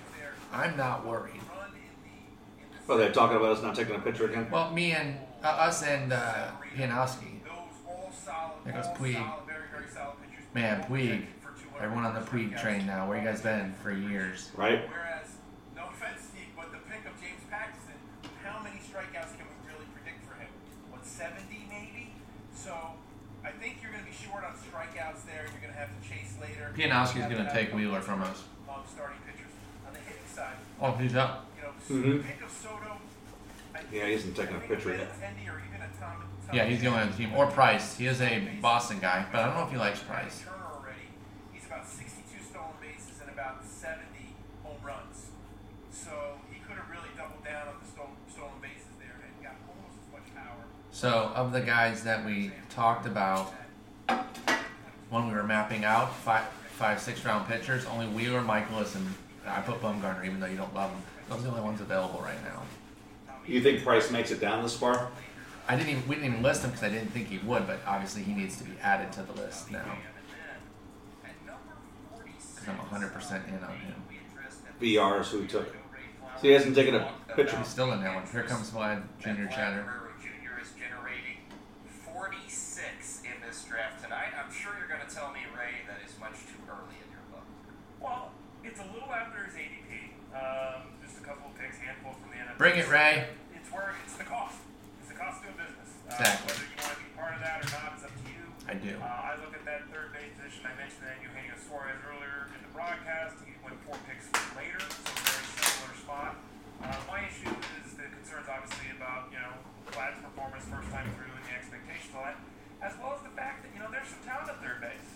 I'm not worried. Run in the, in the Oh, they're talking about us not taking a pitcher again. Well, me and uh, us and uh, Pianowski. Those all solid, There goes Puig. solid, very, very solid pitchers. Man, Puig. projected for 200 Everyone on the Puig train now. Where you guys been for years? Right? Whereas, no offense, Steve, but the pick of James Paxton, how many strikeouts can we really predict for him? What, 70 maybe? So, I think you're going to be short on strikeouts there. You're going to have to chase later. Pianowski's You gonna take Wheeler from us. Starting pitchers. On the hitting side, Oh, he's up. you know, Mhm. the pick of Soto. I Yeah, he isn't taking a think picture yet. Benintendi or even a Tom, Tom Yeah, he's the only on the team. Or Price. He is a Boston guy, but I don't know if he likes Price. He's about 62 stolen bases and about 70 home runs. So he could have really doubled down on the stolen, stolen bases there and got almost as much power. So, of the guys that we talked about when we were mapping out five, five, six round pitchers, only Wheeler, Mikolas, and I put Bumgarner, even though you don't love him. Those are the only ones available right now. You think Price makes it down this far? I didn't even we didn't even list him because I didn't think he would, but obviously he needs to be added to the list now because I'm 100 percent in on him. VR is who he took. So he hasn't taken a picture. He's still in that one. Here comes Vlad Junior Chatter. Jr. is generating 46 in this draft tonight. I'm sure you're going to tell me, Ray, that is much too early in your book. Well, it's a little after his ADP. Um, just a couple of picks, handful from the NFL. Bring it, Ray. It's where it's the cost. It's the cost of doing business. Uh, Exactly. Whether you want to be part of that or not is up to you. I do. Uh, I look at that third base position. I mentioned that Eugenio Suarez earlier in the broadcast. He went four picks later, so very similar spot. Uh, my issue is the concerns, obviously, about you know Vlad's performance first time through and the expectations of that, as well as the fact that you know there's some talent at third base.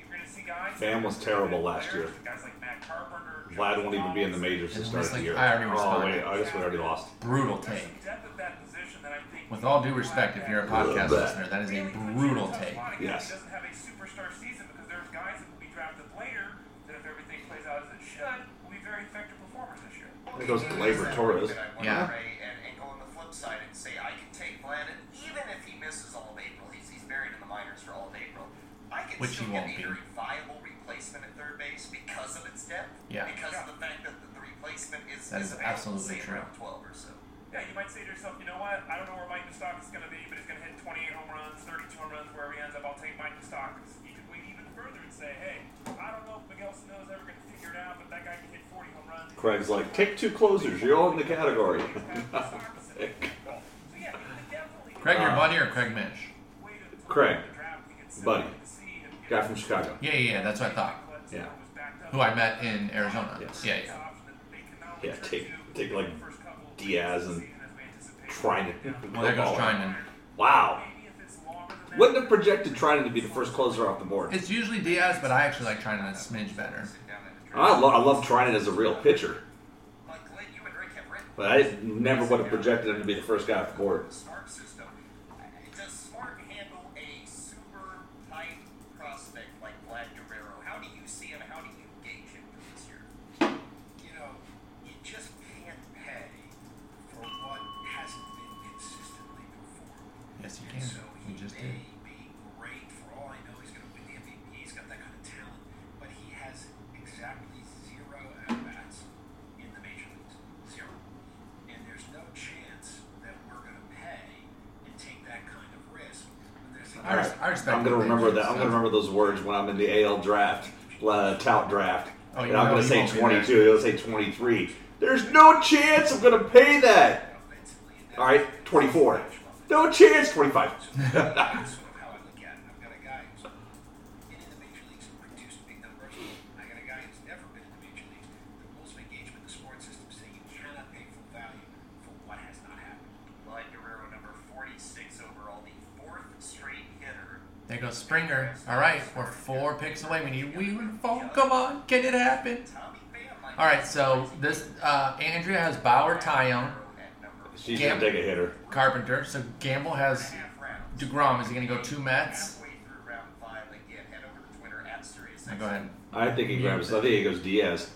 You're going to see guys. Pham was terrible last year. Guys like Matt Carpenter. Vlad won't even be in the majors to It's start the year. I already Oh wait, I guess we already lost. Brutal take. some depth at that position that I think With all due respect, if you're a podcast Bleh. listener, that is a brutal take. Yes. He doesn't have a superstar season because there's guys that will be drafted later that if everything plays out as it should, will be very effective performers this year. There goes Gleyber Torres. Yeah. And, and go on the flip side and say, I can take Vlad, and even if he misses all of April, he's, he's buried in the minors for all of April. I can Which still he get won't a be. viable replacement at third base because of its depth. Yeah. Because of the fact that the, the replacement is, That is available, absolutely say, true. around 12 or so. Yeah, you might say to yourself, you know what? I don't know where Mike Moustakas is going to be, but he's going to hit 28 home runs, 32 home runs, wherever he ends up. I'll take Mike Moustakas. You could wait even further and say, hey, I don't know if Miguel Sano is ever going to figure it out, but that guy can hit 40 home runs. Craig's like, take two closers. You're all in the category. [LAUGHS] Craig, your uh, buddy or Craig Mish? Craig. Buddy. Guy from Chicago. Yeah, yeah, yeah, that's what I thought. Yeah. Who I met in Arizona. Yes. Yeah, yeah. Yeah, take take like Diaz and Treinen. Well, there goes oh, Treinen. Wow. Wouldn't have projected Treinen to be the first closer off the board. It's usually Diaz, but I actually like Treinen a smidge better. I love, I love Treinen as a real pitcher, Like, Glenn, you and Rick have written but I never would have projected him to be the first guy off the board. the Smart system. Does Smart handle a super tight prospect like Vlad Guerrero? How do you see him? How do you gauge him for this year? You know, you just can't pay for what hasn't been consistently performed. Yes, you And can. so You he just may did. be great. For all I know, he's going to win the MVP. He's got that kind of talent, but he has exactly zero at bats in the major leagues. Zero. And there's no chance that we're going to pay and take that kind of risk. When there's a I, res- I respect I'm gonna the remember Rangers, that. I'm so- gonna remember those words when I'm in the AL draft, uh, tout draft, Oh, and I'm say won't be there. 22. He'll say 23. There's no chance I'm gonna pay that. All right, 24. No chance. 25. [LAUGHS] So that's sort of how I look at it. I've got a guy who's been in the major leagues and produced big numbers. I got a guy who's never been in the major leagues. The rules of engagement, the sports system say you cannot pay full value for what has not happened. Vlad Guerrero, number 46 overall, the fourth straight hitter. There goes Springer. All right, we're four picks away. We need Wheeler to fall. Come on, can it happen? Tommy Pham might All right, so this uh, Andrea has Bauer, Taillon, She's Yeah. gonna take a hitter. Carpenter. So Gamble has. Degrom. Is he going to go two Mets? Halfway through round five, again, head over to Twitter at Sirius. Now go ahead. I think he grabs. I think he goes Diaz.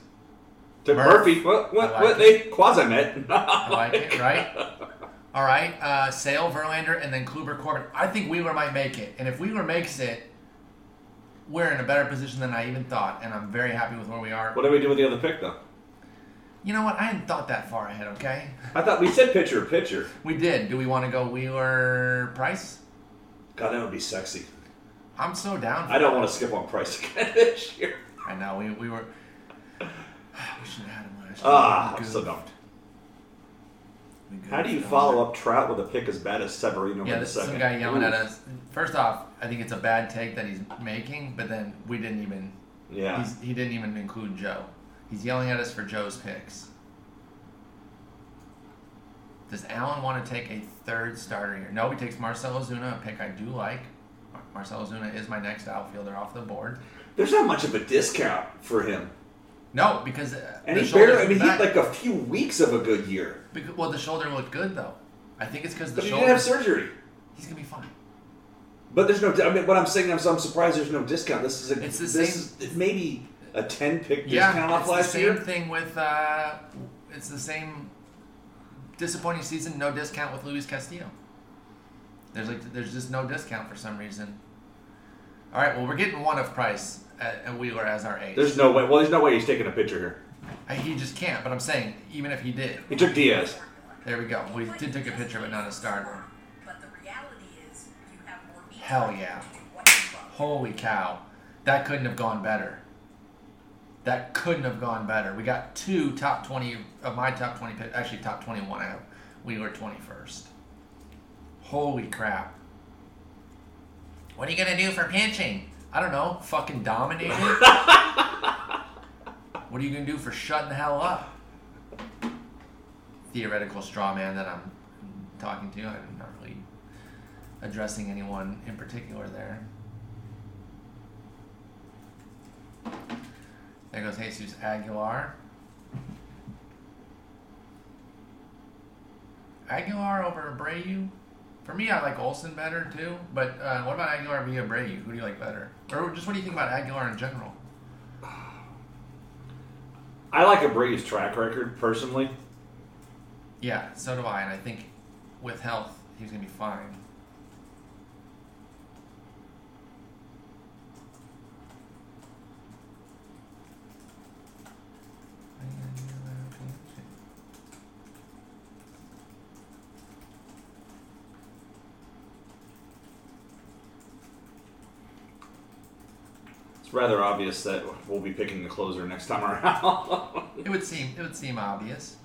To Murph. Murphy. What? What? like what? They quasi met. I like it, right? [LAUGHS] All right, uh, Sale, Verlander, and then Kluber, Corbin. I think Wheeler might make it, and if Wheeler makes it, we're in a better position than I even thought, and I'm very happy with where we are. What do we do with the other pick though? You know what? I hadn't thought that far ahead. Okay, I thought we said pitcher pitcher. we did. Do we want to go Wheeler Price? God, that would be sexy. I'm so down. For I don't that. want to skip on Price [LAUGHS] again this year. I know we we were. [SIGHS] We should have had him last year. Ah, I'm so dumb. We How do you follow up Trout with a pick as bad as Severino Yeah, in the this is second? some guy yelling Ooh. at us. First off, I think it's a bad take that he's making, but then we didn't even. Yeah. He's, he didn't even include Joe. He's yelling at us for Joe's picks. Does Allen want to take a third starter here? No, he takes Marcell Ozuna, a pick I do like. Mar- Marcell Ozuna is my next outfielder off the board. There's not much of a discount for him. No, because uh, And the he barely, I mean, he had like a few weeks of a good year. Because, well, the shoulder looked good though. I think it's because the But he didn't have surgery. He's gonna be fine. But there's no, I mean, what I'm saying, I'm, so I'm surprised there's no discount. This is a, It's the this same- is maybe a 10 pick Yeah, discount off it's last the same year. thing with. Uh, it's the same disappointing season. No discount with Luis Castillo. There's like there's just no discount for some reason. All right, well we're getting one of Price at, at Wheeler as our ace. There's no way, well, there's no way he's taking a pitcher here. I, he just can't. But I'm saying even if he did, He took Diaz. there we go. We did take a picture, but not a starter. But the reality is, you have more meat Hell yeah. to do what you love. Holy cow, that couldn't have gone better. That couldn't have gone better. We got two top twenty of my top twenty pick. Actually, top twenty-one. I have Wheeler twenty-first. Holy crap! What are you gonna do for pitching? I don't know. Fucking dominate [LAUGHS] what are you gonna do for shutting the hell up? Theoretical straw man that I'm talking to. I'm not really addressing anyone in particular there. There goes Jesus Aguilar. Aguilar over Abreu. For me, I like Olson better too. But uh, what about Aguilar via Abreu? Who do you like better? Or just what do you think about Aguilar in general? I like Abreu's track record personally. Yeah, so do I. And I think with health, he's gonna be fine. It's rather obvious that we'll be picking the closer next time around. [LAUGHS] It would seem it would seem obvious.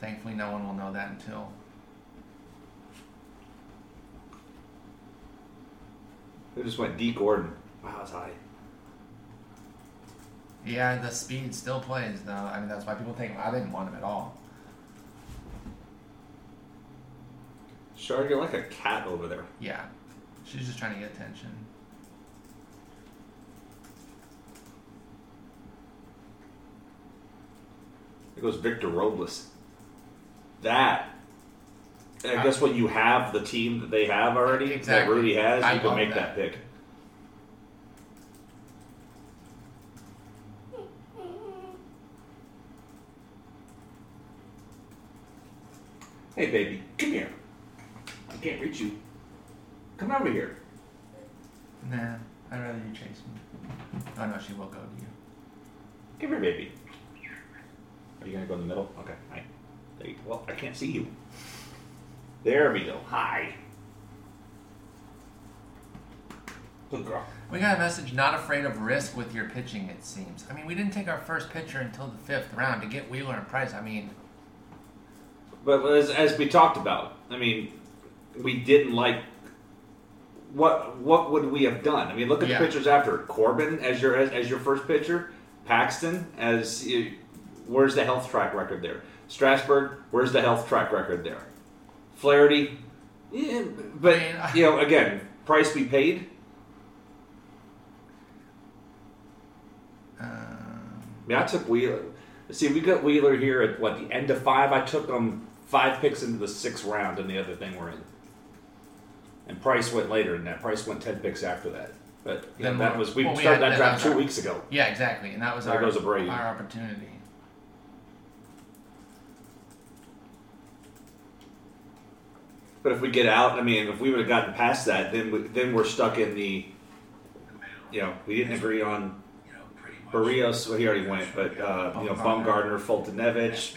Thankfully, no one will know that until Who just went Dee Gordon? Wow, that's high. Yeah, the speed still plays though. I mean, that's why people think. I didn't want him at all. Shard, you're like a cat over there. Yeah, she's just trying to get attention. There goes Victor Robles. That. I guess when you have the team that they have already, that Rudy has, I you can make that. that pick. Hey, baby, come here. I can't reach you. Come over here. Nah, I'd rather you chase me. Oh no, she will go to you. Come here, baby. Are you gonna go in the middle? Okay. Hi. There you, well, I can't see you. There we go. Hi. Good girl. We got a message: not afraid of risk with your pitching. It seems. I mean, we didn't take our first pitcher until the fifth round to get Wheeler and Price. I mean, But as, as we talked about, I mean, we didn't like. What what would we have done? I mean, look at Yeah. the pitchers after Corbin as your as, as your first pitcher, Paxton as you, where's the health track record there? Strasburg, where's the health track record there? Flaherty, yeah, but I mean, I- you know, again, price we paid. um, I I took Wheeler. See, we got Wheeler here at what the end of five. I took them five picks into the sixth round, and the other thing we're in. And Price went later than that. Price went ten picks after that. But Then that was we well, we started had- that draft two weeks ago. yeah, exactly, and that was There our goes Abreu. our opportunity. But if we get out, I mean, if we would have gotten past that, then we, then we're stuck in the. You know, we didn't agree on You know, pretty. Berrios, well, he already went, but uh, you know, Bumgarner, Foltynewicz.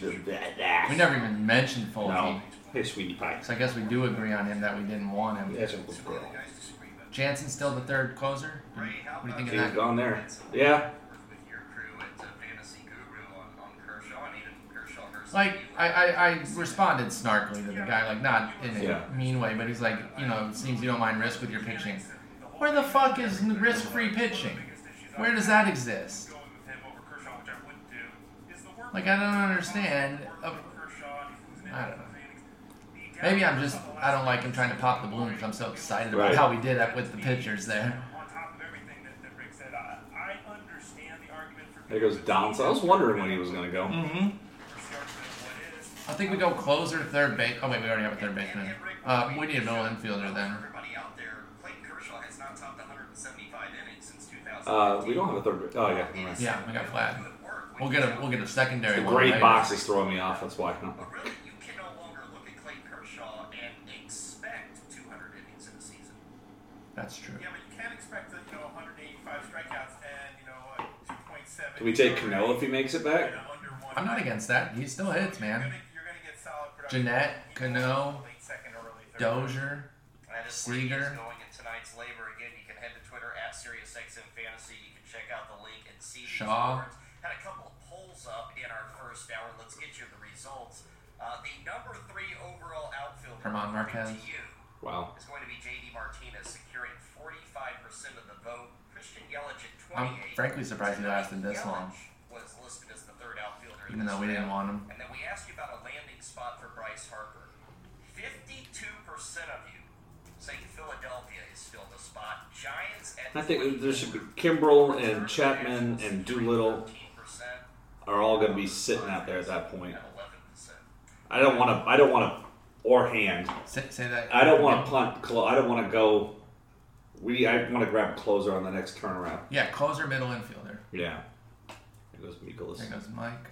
We never even mentioned Folty. No. Hey, sweetie pie. So I guess we do agree on him that we didn't want him. That's Uncle Girl. Guys disagree, but Jansen's still the third closer. Ray, how What do you think of He's that? gone there. Yeah. work with your crew at uh, Fantasy Guru on, on Kershaw and even Kershaw herself? Like I, I, I responded snarkily to the guy, like not in a Yeah. mean way, but he's like, you know, it seems you don't mind risk with your pitching. Where the fuck is risk-free pitching? Where does that exist? Going with him over Kershaw, which I wouldn't do, is the work Like I don't understand. of Uh, Kershaw and who's in I don't know. Maybe I'm just I don't like him trying to pop the balloon because I'm so excited about Right. how we did that with the pitchers there. On top of everything that, that Rick said, I, I understand the argument for There goes Don. So I was wondering when he was going to go. Mm-hmm. I think we go closer, to third base. Oh wait, we already have a third baseman. Uh, we need a middle infielder then. Everybody out there, Clayton Kershaw has not topped 175 innings since 2000. Uh, we don't have a third. Oh yeah. never. Yeah, we got Vlad. We'll get a we'll get a secondary The one. great later. box is throwing me off. That's why. Really, you can no look at Clayton Kershaw and expect 200 innings in a season. That's true. Yeah, but you can't expect that, you know, 185 strikeouts and, you know, 2.7. Can we take Cano if he makes it back? and a under one I'm not against that. He still hits, man. gonna, you're gonna get solid production. Gennett, Cano, Late second or early third. Dozier. That is where Seager. going in tonight's LABR. Again, you can head to Twitter at SiriusXM Fantasy. You can check out the link and see these Shaw. awards. Had a couple of polls up in our first hour. Let's get you the results. Uh, the number three overall outfielder German according Marquez. to you Wow. is going to be JD Martinez, securing 45% of the vote. Christian Yelich at 28. I'm frankly surprised he lasted this long. Was listed as the third outfielder. Even this though we didn't round. want him. And then we asked you about a landing spot for Bryce Harper. 52% of you say Philadelphia is still the spot. Giants at I think there should be Kimbrel and Chapman and Doolittle are all going to be sitting out there at that point. I don't want to. I don't want to. Or hand. Say, say that. I don't want to punt. Clo- I don't want to go. We. I want to grab a closer on the next turnaround. Yeah, closer, middle infielder. Yeah. There goes Mikolas. There goes Mike.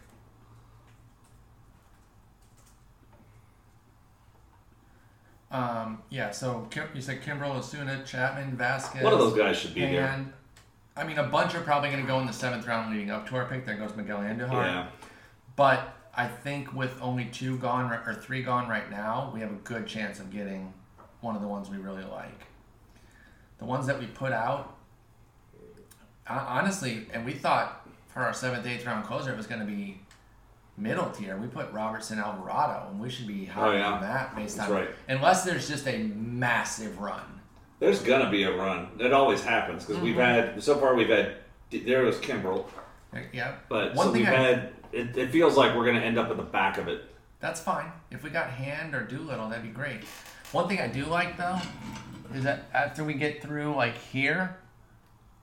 Um, yeah, so Kim, you said Kimbrel, Osuna, Chapman, Vasquez. One of those guys should be there. And I mean, a bunch are probably going to go in the seventh round leading up to our pick. There goes Miguel Andujar. Yeah. But I think with only two gone or three gone right now, we have a good chance of getting one of the ones we really like. The ones that we put out, honestly, and we thought for our seventh, eighth round closer, it was going to be middle tier. We put Robertson Alvarado, and we should be higher Oh, yeah. than that based That's on right. unless there's just a massive run. There's gonna be a run. It always happens because we've Mm-hmm. had so far. We've had there was Kimbrel, Yeah, but One so thing we've I- had. It, it feels like we're gonna end up at the back of it. That's fine. If we got Hand or Doolittle, that'd be great. One thing I do like though is that after we get through like here,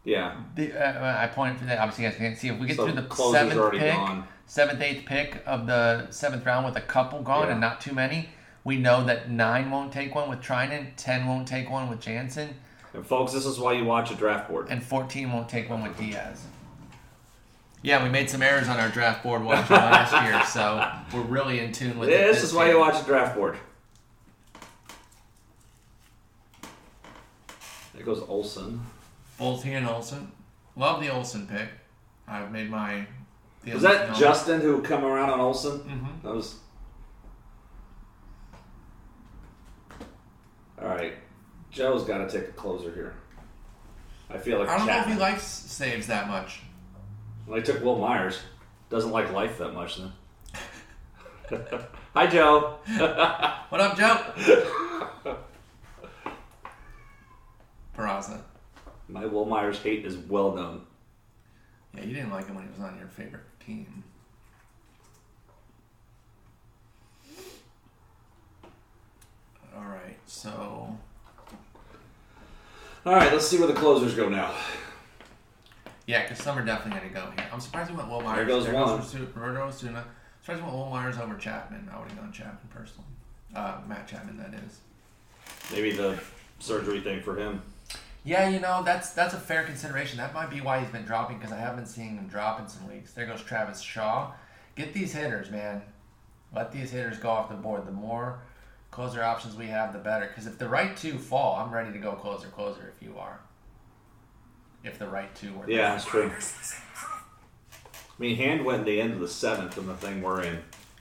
Yeah. the, uh, I pointed to that. Obviously, you guys can't see. If we get So through the seventh pick, gone. Seventh, eighth pick of the seventh round with a couple gone Yeah. and not too many, we know that nine won't take one with Treinen, ten won't take one with Jansen, And folks, this is why you watch a draft board. and fourteen won't take one with Diaz. Yeah, we made some errors on our draft board watching [LAUGHS] last year, so we're really in tune with it. This is why year. you watch a draft board. There goes Olson. Both he and Olson. Love the Olson pick. I've made my. Was that Justin who come around on Olson? Mhm. That was. All right, Joe's got to take a closer here. I feel like I don't know if he likes saves that much. Well, he took Wil Myers. Doesn't like life that much then. [LAUGHS] Hi, Joe. [LAUGHS] What up, Joe? Peraza. My Wil Myers hate is well known. Yeah, you didn't like him when he was on your favorite team. All right, so All right, let's see where the closers go now. yeah, because some are definitely going to go here. I'm surprised we went Wil Myers. There goes one. Roberto Roberto Osuna. Surprised he went Wil Myers over Chapman. I would have gone Chapman personally. Uh, Matt Chapman, that is. Maybe the surgery thing for him. Yeah, you know that's that's a fair consideration. That might be why he's been dropping because I have been seeing him drop in some weeks. There goes Travis Shaw. Get these hitters, man. Let these hitters go off the board. The more closer options we have, the better. Because if the right two fall, I'm ready to go closer, closer. If you are, if the right two are Yeah, that's true. Here's some proof I mean, Hand went the end of the seventh in the thing we're in.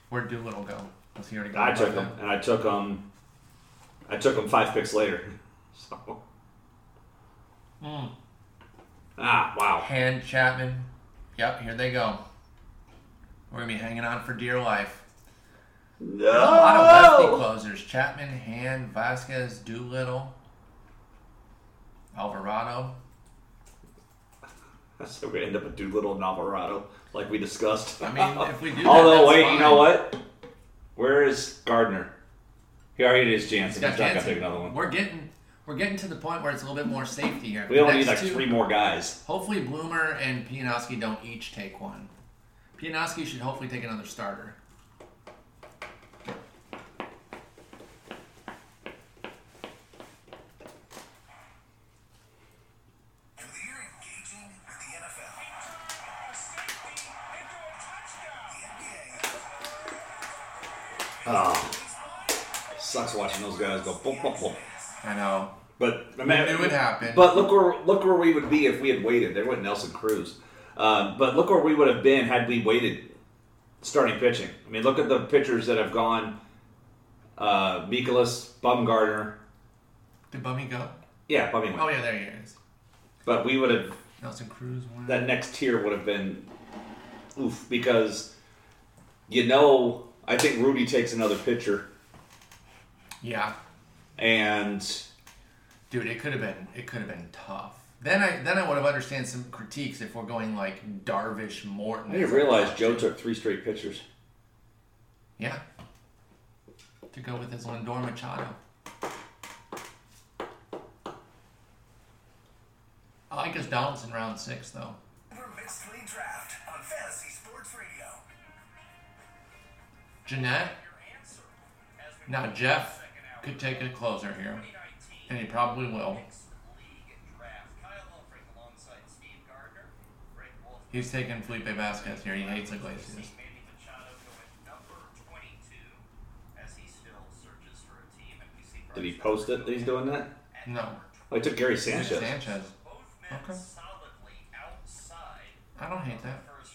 Where'd Doolittle go? Was he already I took him, and I took him. I took him five picks later. [LAUGHS] So. Mm. Ah, wow. Hand Chapman. Yep, here they go. We're gonna be hanging on for dear life. No. There's a lot of lefty closers. Chapman, Hand, Vasquez, Doolittle, Alvarado. [LAUGHS] So we end up with Doolittle and Alvarado, like we discussed. I mean, if we do [LAUGHS] that, Although, that's wait, fine. you know what? Where is Gardner? He already did his chance. He's He's not gonna Jansen. take another one. We're getting we're getting to the point where it's a little bit more safety here. We only need like two- three more guys. Hopefully, Bloomer and Pianowski don't each take one. Pianowski should hopefully take another starter. And we're engaging with the NFL. The NBA. Oh, sucks watching those guys go boom, boom, boom. I know. But I mean, it happen. But look where look where we would be if we had waited. There went Nelson Cruz. Um, but look where we would have been had we waited starting pitching. I mean, look at the pitchers that have gone. Uh, Mikolas, Bumgarner. Did Bummy go? Yeah, Bummy went. Oh yeah, there he is. But we would have Nelson Cruz won. that next tier would have been oof because you know I think Rudy takes another pitcher yeah, and dude, it could have been it could have been tough. Then I then I would have understand some critiques if we're going like Darvish Morton. I didn't realize Joe took three straight pitchers. Yeah. To go with his Lindor Machado. I like his Donaldson round six though. Over Mixed League Draft on Fantasy Sports Radio. Gennett. Now Jeff could take a closer here, and he probably will. He's taking Felipe Vasquez here. He hates Iglesias. Did he post it? that He's doing that. No, Oh, he took Gary Sanchez. Sanchez. Both men Okay. solidly outside I don't hate that. first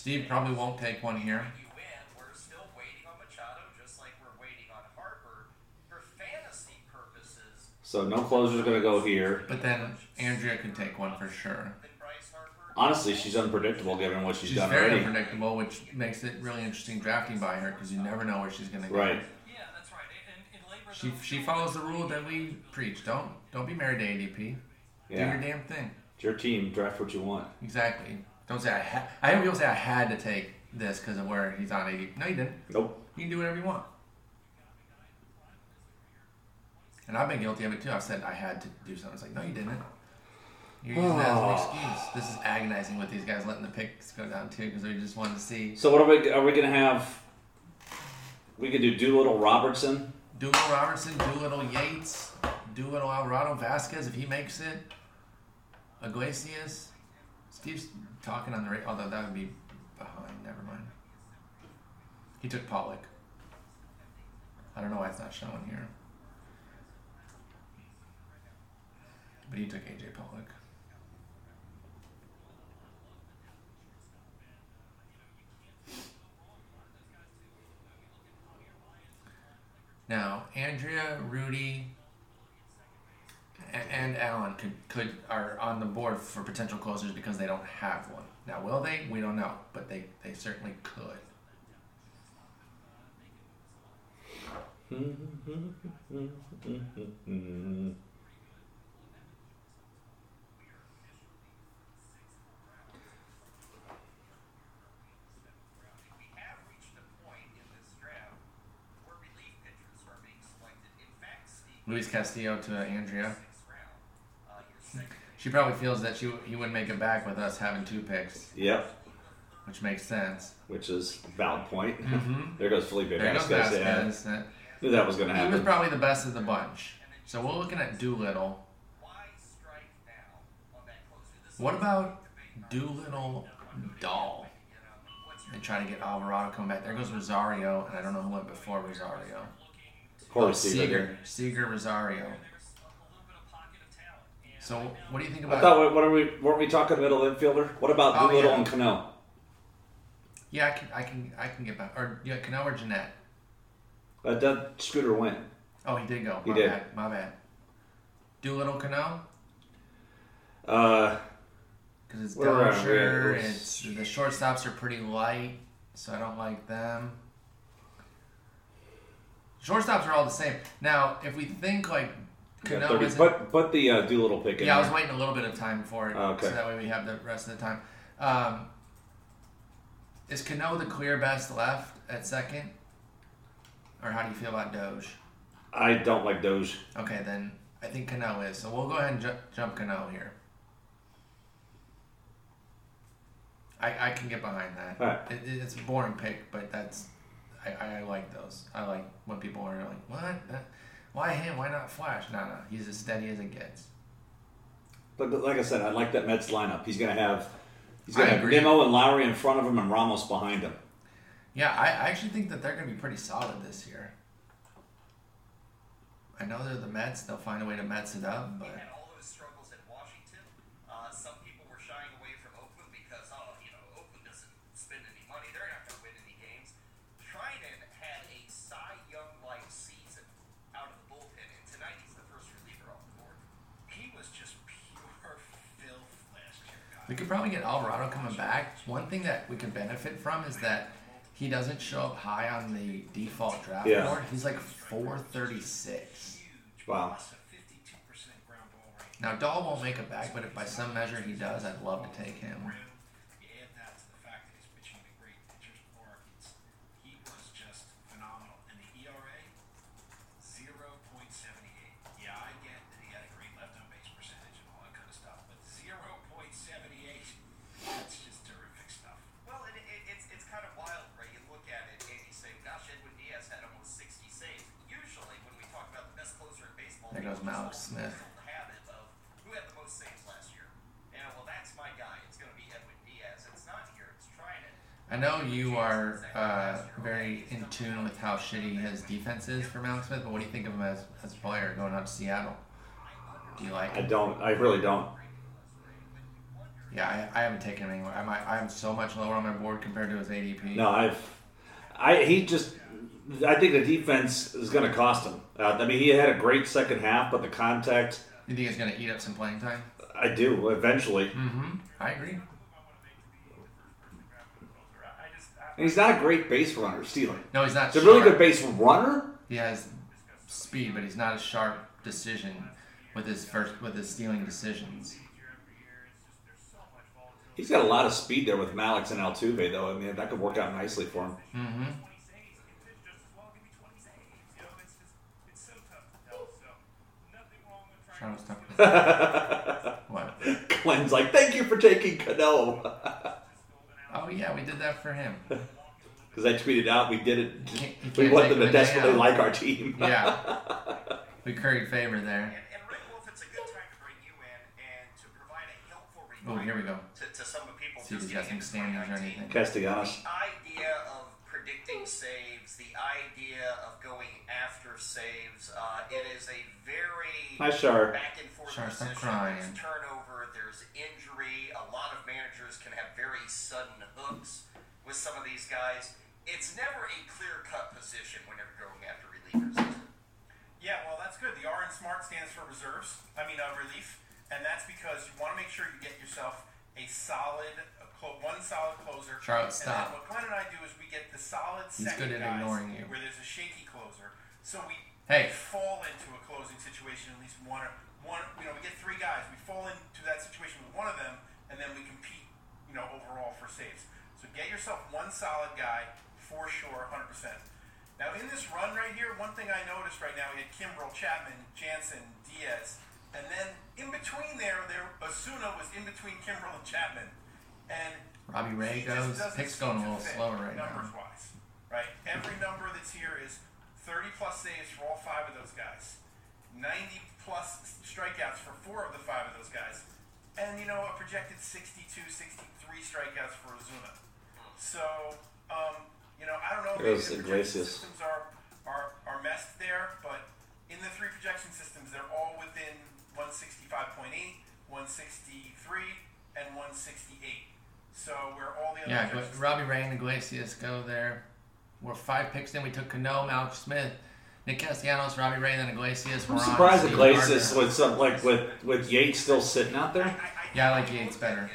Steve probably won't take one here. you in. We're still waiting on Machado, just like we're waiting on Harper for fantasy purposes. So no closer's gonna go here. But then Andrea can take one for sure. Than Bryce Harper. Honestly, she's unpredictable given what she's, She's done very already. unpredictable, which makes it really interesting drafting by her because you never know where she's going to go. Right. Yeah, that's right. In, in LABR, She she follows the rule that we preach. Don't don't be married to ADP. Do your damn thing. It's your team. Draft what you want. Exactly. Don't say I had. I hear people say I had to take this because of where he's on ADP. No, you didn't. Nope. You can do whatever you want. And I've been guilty of it too. I've said I had to do something. It's like, no, you didn't. You're using that as an excuse. This is agonizing with these guys letting the picks go down too because they just wanted to see So what are we? Are we gonna have? We could do Doolittle Robertson. Doolittle Robertson, Doolittle Yates, Doolittle Alvarado Vasquez if he makes it. Iglesias. Steve's talking on the radio, although that would be behind. Never mind. He took Pollock. I don't know why it's not showing here. But he took AJ Pollock. Now, Andrea, Rudy, and Allen could, could are on the board for potential closers because they don't have one. Now, will they? We don't know, but they, they certainly could. We have reached a point in this draft where relief pitchers are being selected. In fact, Steve Luis Castillo to Andrea. sixth round. Uh, your second She probably feels that she he wouldn't make it back with us having two picks, Yep. which makes sense. Which is valid point. [LAUGHS] Mhm. There goes Felipe There goes Vasquez. Yeah. That- Knew that was gonna happen. He was probably the best of the bunch. So we're looking at Doolittle. Why strike now on that closer? This What about Doolittle know, They try to get Alvarado coming back. There goes Rosario, and I don't know who went before Rosario. to Corey Oh. Seager, Seager, Rosario. There's a, a little bit of pocket of talent. And So what do you think about? I thought what are we weren't we talking middle infielder? What about Oh, Doolittle yeah. and Cano? Yeah, I can, I can, I can get back. Or yeah, Cano or Gennett. Uh, Doug Scooter went. Oh, he did go. He My did. Bad. My bad. Doolittle Cano Uh, because it's Where were I? Dozier. It was- It's the shortstops are pretty light, so I don't like them. Shortstops are all the same. Now, if we think like yeah, Cano 30 isn't put put the uh, Doolittle pick in. Yeah, I was there. waiting a little bit of time for it, Oh, okay. so that way we have the rest of the time. Um, is Cano the clear best left at second, or how do you feel about Doge? I don't like Doge. Okay, then I think Cano is. So we'll go ahead and ju- jump Cano here. I, I can get behind that. Alright. It, it- it's a boring pick, but that's I, I, I like those. I like when people are like, what? That, why him? Why not Flash? No, no, he's as steady as it gets. But, but like I said, I like that Mets lineup. He's gonna have he's I gonna have agree. Nimmo and Lowrie in front of him and Ramos behind him. Yeah, I, I actually think that they're going to be pretty solid this year. I know they're the Mets; they'll find a way to Mets it up, but we could probably get Alvarado coming back. One thing that we could benefit from is that he doesn't show up high on the default draft Yeah. board. He's like 436. Wow. Plus a 52% ground ball rate. Now Dahl won't make it back, but if by some measure he does, I'd love to take him. You are uh, very in tune with how shitty his defense is for Mallex Smith, but what do you think of him as, as a player going out to Seattle? Do you like I don't. I really don't. Yeah, I, I haven't taken him anywhere. I'm, I'm so much lower on my board compared to his ADP. No, I've. I he just. I think the defense is going to cost him. Uh, I mean, he had a great second half, but the contact. You think he's going to eat up some playing time? I do eventually, Mm-hmm. I agree. I just, I, and he's not a great base runner, stealing. No, he's not. He's a really good base runner. He has speed, but he's not a sharp decision with his first with his stealing decisions. He's got a lot of speed there with Mallex and Altuve, though. I mean, that could work out nicely for him. Mm-hmm. [LAUGHS] What? Glenn's like, thank you for taking Cano. [LAUGHS] Oh yeah, we did that for him. [LAUGHS] Because I tweeted out, we did it. can't- We can't want them to desperately like our team. [LAUGHS] Yeah. [LAUGHS] We curried favor there. And, and Rick Wolf, it's a good time to bring you in and to provide a helpful Oh, here we go. to, to some of the people See if just getting some standings or anything. Castellanos. The idea of predicting saves, the idea of going after saves, uh, it is a very Hi, Shar. back and forth Shar, stop position. crying. There's turnover, there's injury. A lot of managers can have very sudden hooks with some of these guys. It's never a clear cut position when you're going after relievers. Yeah, well, that's good. The R in SMART stands for reserves. I mean, uh, relief, and that's because you want to make sure you get yourself a solid, a clo- one solid closer. Charlotte, And stop. then what Glenn and I do is we get the solid He's second good at guys ignoring you. where there's a shaky closer. So we Hey. fall into a closing situation at least one or one. You know, we get three guys. We fall into that situation with one of them, and then we compete. You know, overall for saves. So get yourself one solid guy for sure, hundred percent. Now in this run right here, one thing I noticed right now, we had Kimbrel, Chapman, Jansen, Diaz, and then in between there, there Osuna was in between Kimbrel and Chapman, and Robbie Ray goes. doesn't Pick's going a little slower right numbers now. wise, right? Every number that's here is 30 plus saves for all five of those guys, 90 plus strikeouts for four of the five of those guys, and you know a projected 62, 63 strikeouts for Osuna. So, um, you know, I don't know. There's maybe the projection systems are, are are messed there, but in the three projection systems, they're all within 165.8, 163, and 168. So where all the other Yeah, Robbie Ray and Iglesias go there. We're five picks in. We took Cano, Alex Smith, Nick Castellanos, Robbie Ray, and then Iglesias. I'm We're on surprised Iglesias with uh, some like with with Yates still sitting out there, Yeah, I like Yates better.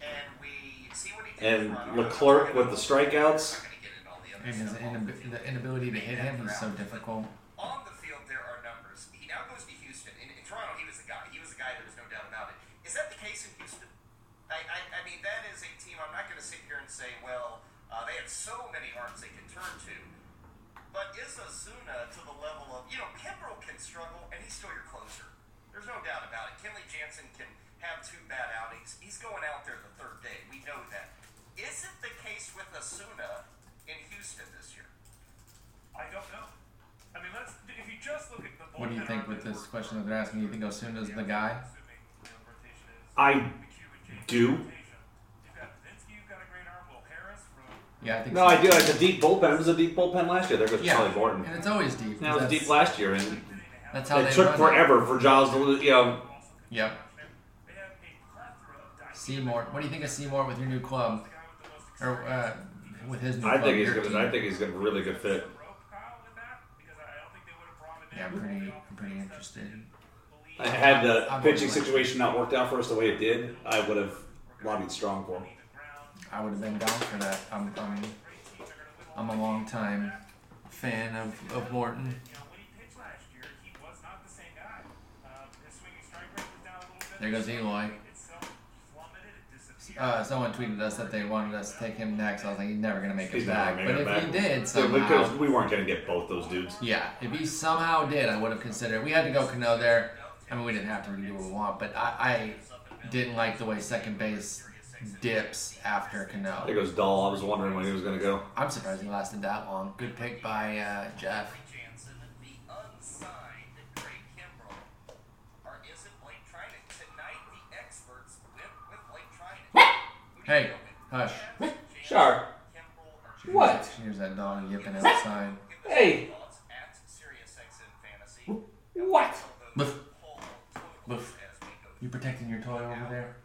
And we see what he did and. Leclerc with the strikeouts. Not gonna get into all the And his inab- the inability to hit him, he's so difficult. On the field, there are numbers. He now goes to Houston. In, in Toronto, he was the guy. He was the guy. There was no doubt about it. Is that the case in Houston? I, I, I mean, that is a team. I'm not going to sit here and say, well, uh, they have so many arms they can turn to. But is Osuna to the level of, you know, Kimbrel can struggle, and he's still your closer. There's no doubt about it. Kenley Jansen can have two bad outings. He's going out there the third day. We know that. Is it the case with Osuna in Houston this year? I don't know. I mean, let's. If you just look at the What do you think with this question that they're asking? Do You think Osuna's the guy? Assuming, you know, rotation is I McHugh and James do. rotation. You've got Vinsky, you've got a great arm. Will Harris from Yeah, I think No, so. I do. It's a deep bullpen. It was a deep bullpen last year. There goes Yeah, Charlie Morton. and it's always deep. Now it was deep last year, and That's how it they took forever for Giles to lose. You know, Yep. They have a plethora of dynamic Seymour. What do you think of Seymour with your new club, with or uh, with his new club? I club? think he's gonna. team? I think he's gonna really good fit. rope Kyle with that because I I don't think they would have brought him in. Yeah, I'm pretty, I'm pretty interested. I had the I'm pitching situation not worked out for us the way it did. I would have lobbied strong for him. I would have been down for that. I'm, I'm, I'm a long time fan of, of Morton. You know, when he pitched last year, he was not the same guy. His swinging strike rate was down a little bit. There goes Eloy. Itself plummeted. It disappeared. Uh, someone tweeted us that they wanted us to take him next. I was like, he's never gonna make He's it back. making But it if he did Dude, somehow, because we weren't gonna get both those dudes. yeah, if he somehow did, I would have considered. We had to go Cano there. I mean, we didn't have to. We do what we want. But I, I didn't like the way second base dips after There Cano. goes Dahl. I was wondering when he was gonna go. I'm surprised he lasted that long. Good pick by uh, Jeff. Jansen, the unsigned Craig Kimbrel, or is it Blake Treinen? Tonight, the experts went with Blake Treinen. Who do you Hey, hush. Jansen, Sure. Kimbrel, or What? Here's that dog yipping outside. Hey. your thoughts at SiriusXM Fantasy. What? Boof. Boof. as we go You protecting your toy over there?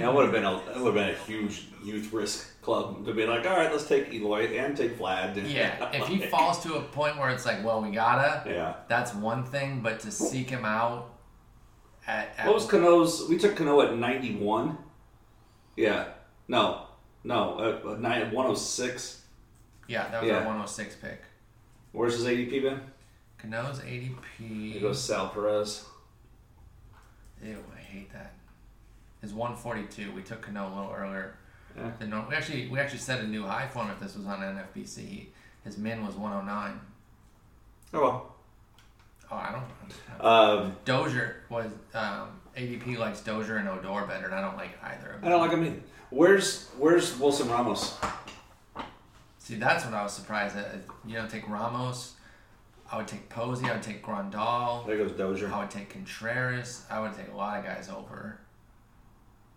That would have been a that would have been a huge youth risk club to be like, all right, let's take Eloy and take Vlad. [LAUGHS] Yeah. If he falls to a point where it's like, well, we gotta, Yeah. that's one thing. But to seek him out at, at What was Cano's? We took Cano at ninety one. Yeah. No. No. Uh, uh, nine one oh six. yeah, that was Yeah. our 106 pick. Where's his ADP been? Cano's ADP. There goes Sal Perez. Ew, I hate that. Is 142. We took Cano a little earlier. Yeah. Than normal. We actually we actually set a new high for him if this was on NFBC. His min was 109. Oh well. Oh, I don't. Um, Dozier was um, ADP likes Dozier and Odor better, and I don't like either of them. I don't like him either. Where's Where's Wilson Ramos? See, that's what I was surprised at. You don't take Ramos. I would take Posey. I would take Grandal. There goes Dozier. I would take Contreras. I would take a lot of guys over.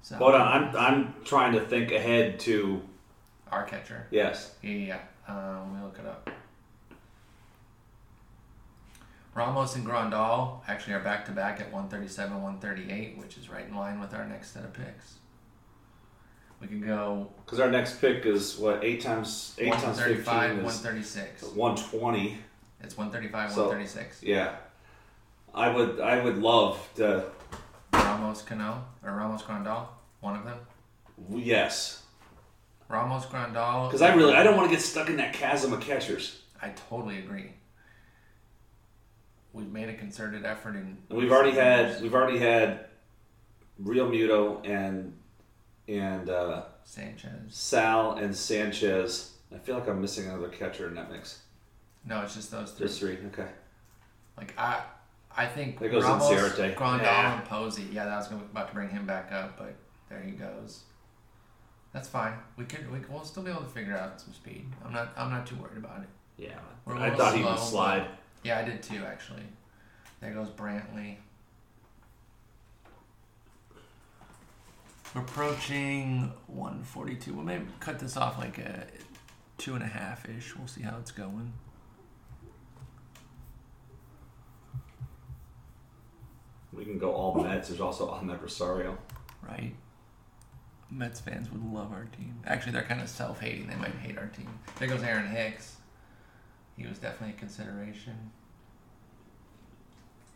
So Hold on, I'm I'm trying to think ahead to our catcher. yes. Yeah, yeah. yeah. Um, let me look it up. Ramos and Grandal actually are back to back at 137, 138, which is right in line with our next set of picks. We can go Because our next pick is what eight times eight times 135, fifteen is 136. one twenty. It's 135, So- 136. Yeah, I would I would love to. Ramos Cano or Ramos Grandal, one of them. Yes, Ramos Grandal. because I really I don't want to get stuck in that chasm of catchers. I totally agree. We've made a concerted effort in. And we've already had we've already had Realmuto and and uh, Sanchez. Sal and Sanchez. I feel like I'm missing another catcher in that mix. No, it's just those three. Just three. Okay. Like I, I think There goes Ramos. Grandal, Yeah. and Posey. Yeah, that was gonna, about to bring him back up, but there he goes. That's fine. We could, we, we'll still be able to figure out some speed. I'm not, I'm not too worried about it. Yeah. We're a I little thought he would slow, slide. Yeah, I did too, actually. There goes Brantley. We're approaching 142. We'll maybe cut this off like a two and a half ish. We'll see how it's going. We can go all the Mets. There's also Ahmed Rosario. Right. Mets fans would love our team. Actually, they're kind of self-hating. They might hate our team. There goes Aaron Hicks. He was definitely a consideration.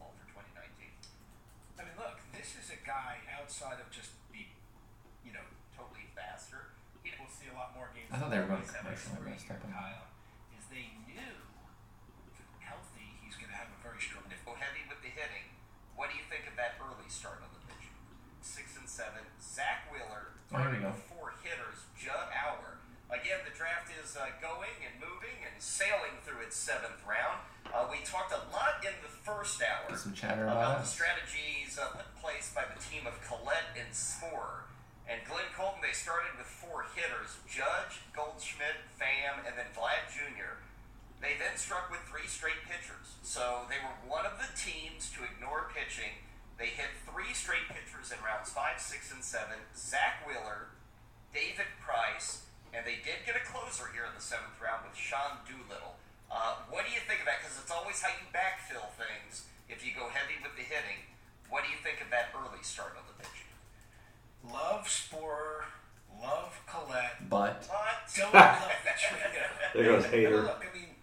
All for 2019. I mean, look, this is a guy outside of just the, you know, Totally faster. know, we'll see a lot more games. I thought they were going to commercial. I messed up on. Kyle, is they knew healthy he's going to have a very strong. If Go heavy with the hitting. What do you think of that early start on the pitch? Six and seven. Wheeler, Oh, we go. four hitters. Judd Hour. Again, the draft is uh, going and moving and sailing through its seventh round. Uh, we talked a lot in the first hour some chatter about about the strategies uh, put in place by the team of Collette and Sporer. And Glenn Colton, they started with four hitters Judge, Goldschmidt, Pham, and then Vlad Jr. They then struck with three straight pitchers. So they were one of the teams to ignore pitching. They hit three straight pitchers in rounds five, six, and seven Zack Wheeler, David Price, and they did get a closer here in the seventh round with Sean Doolittle. Uh, what do you think of that? Because it's always how you backfill things if you go heavy with the hitting. What do you think of that early start on the pitch? love Sporer, love Collette, But But don't [LAUGHS] love [LAUGHS] the trigger. There goes Hader. Look, I mean,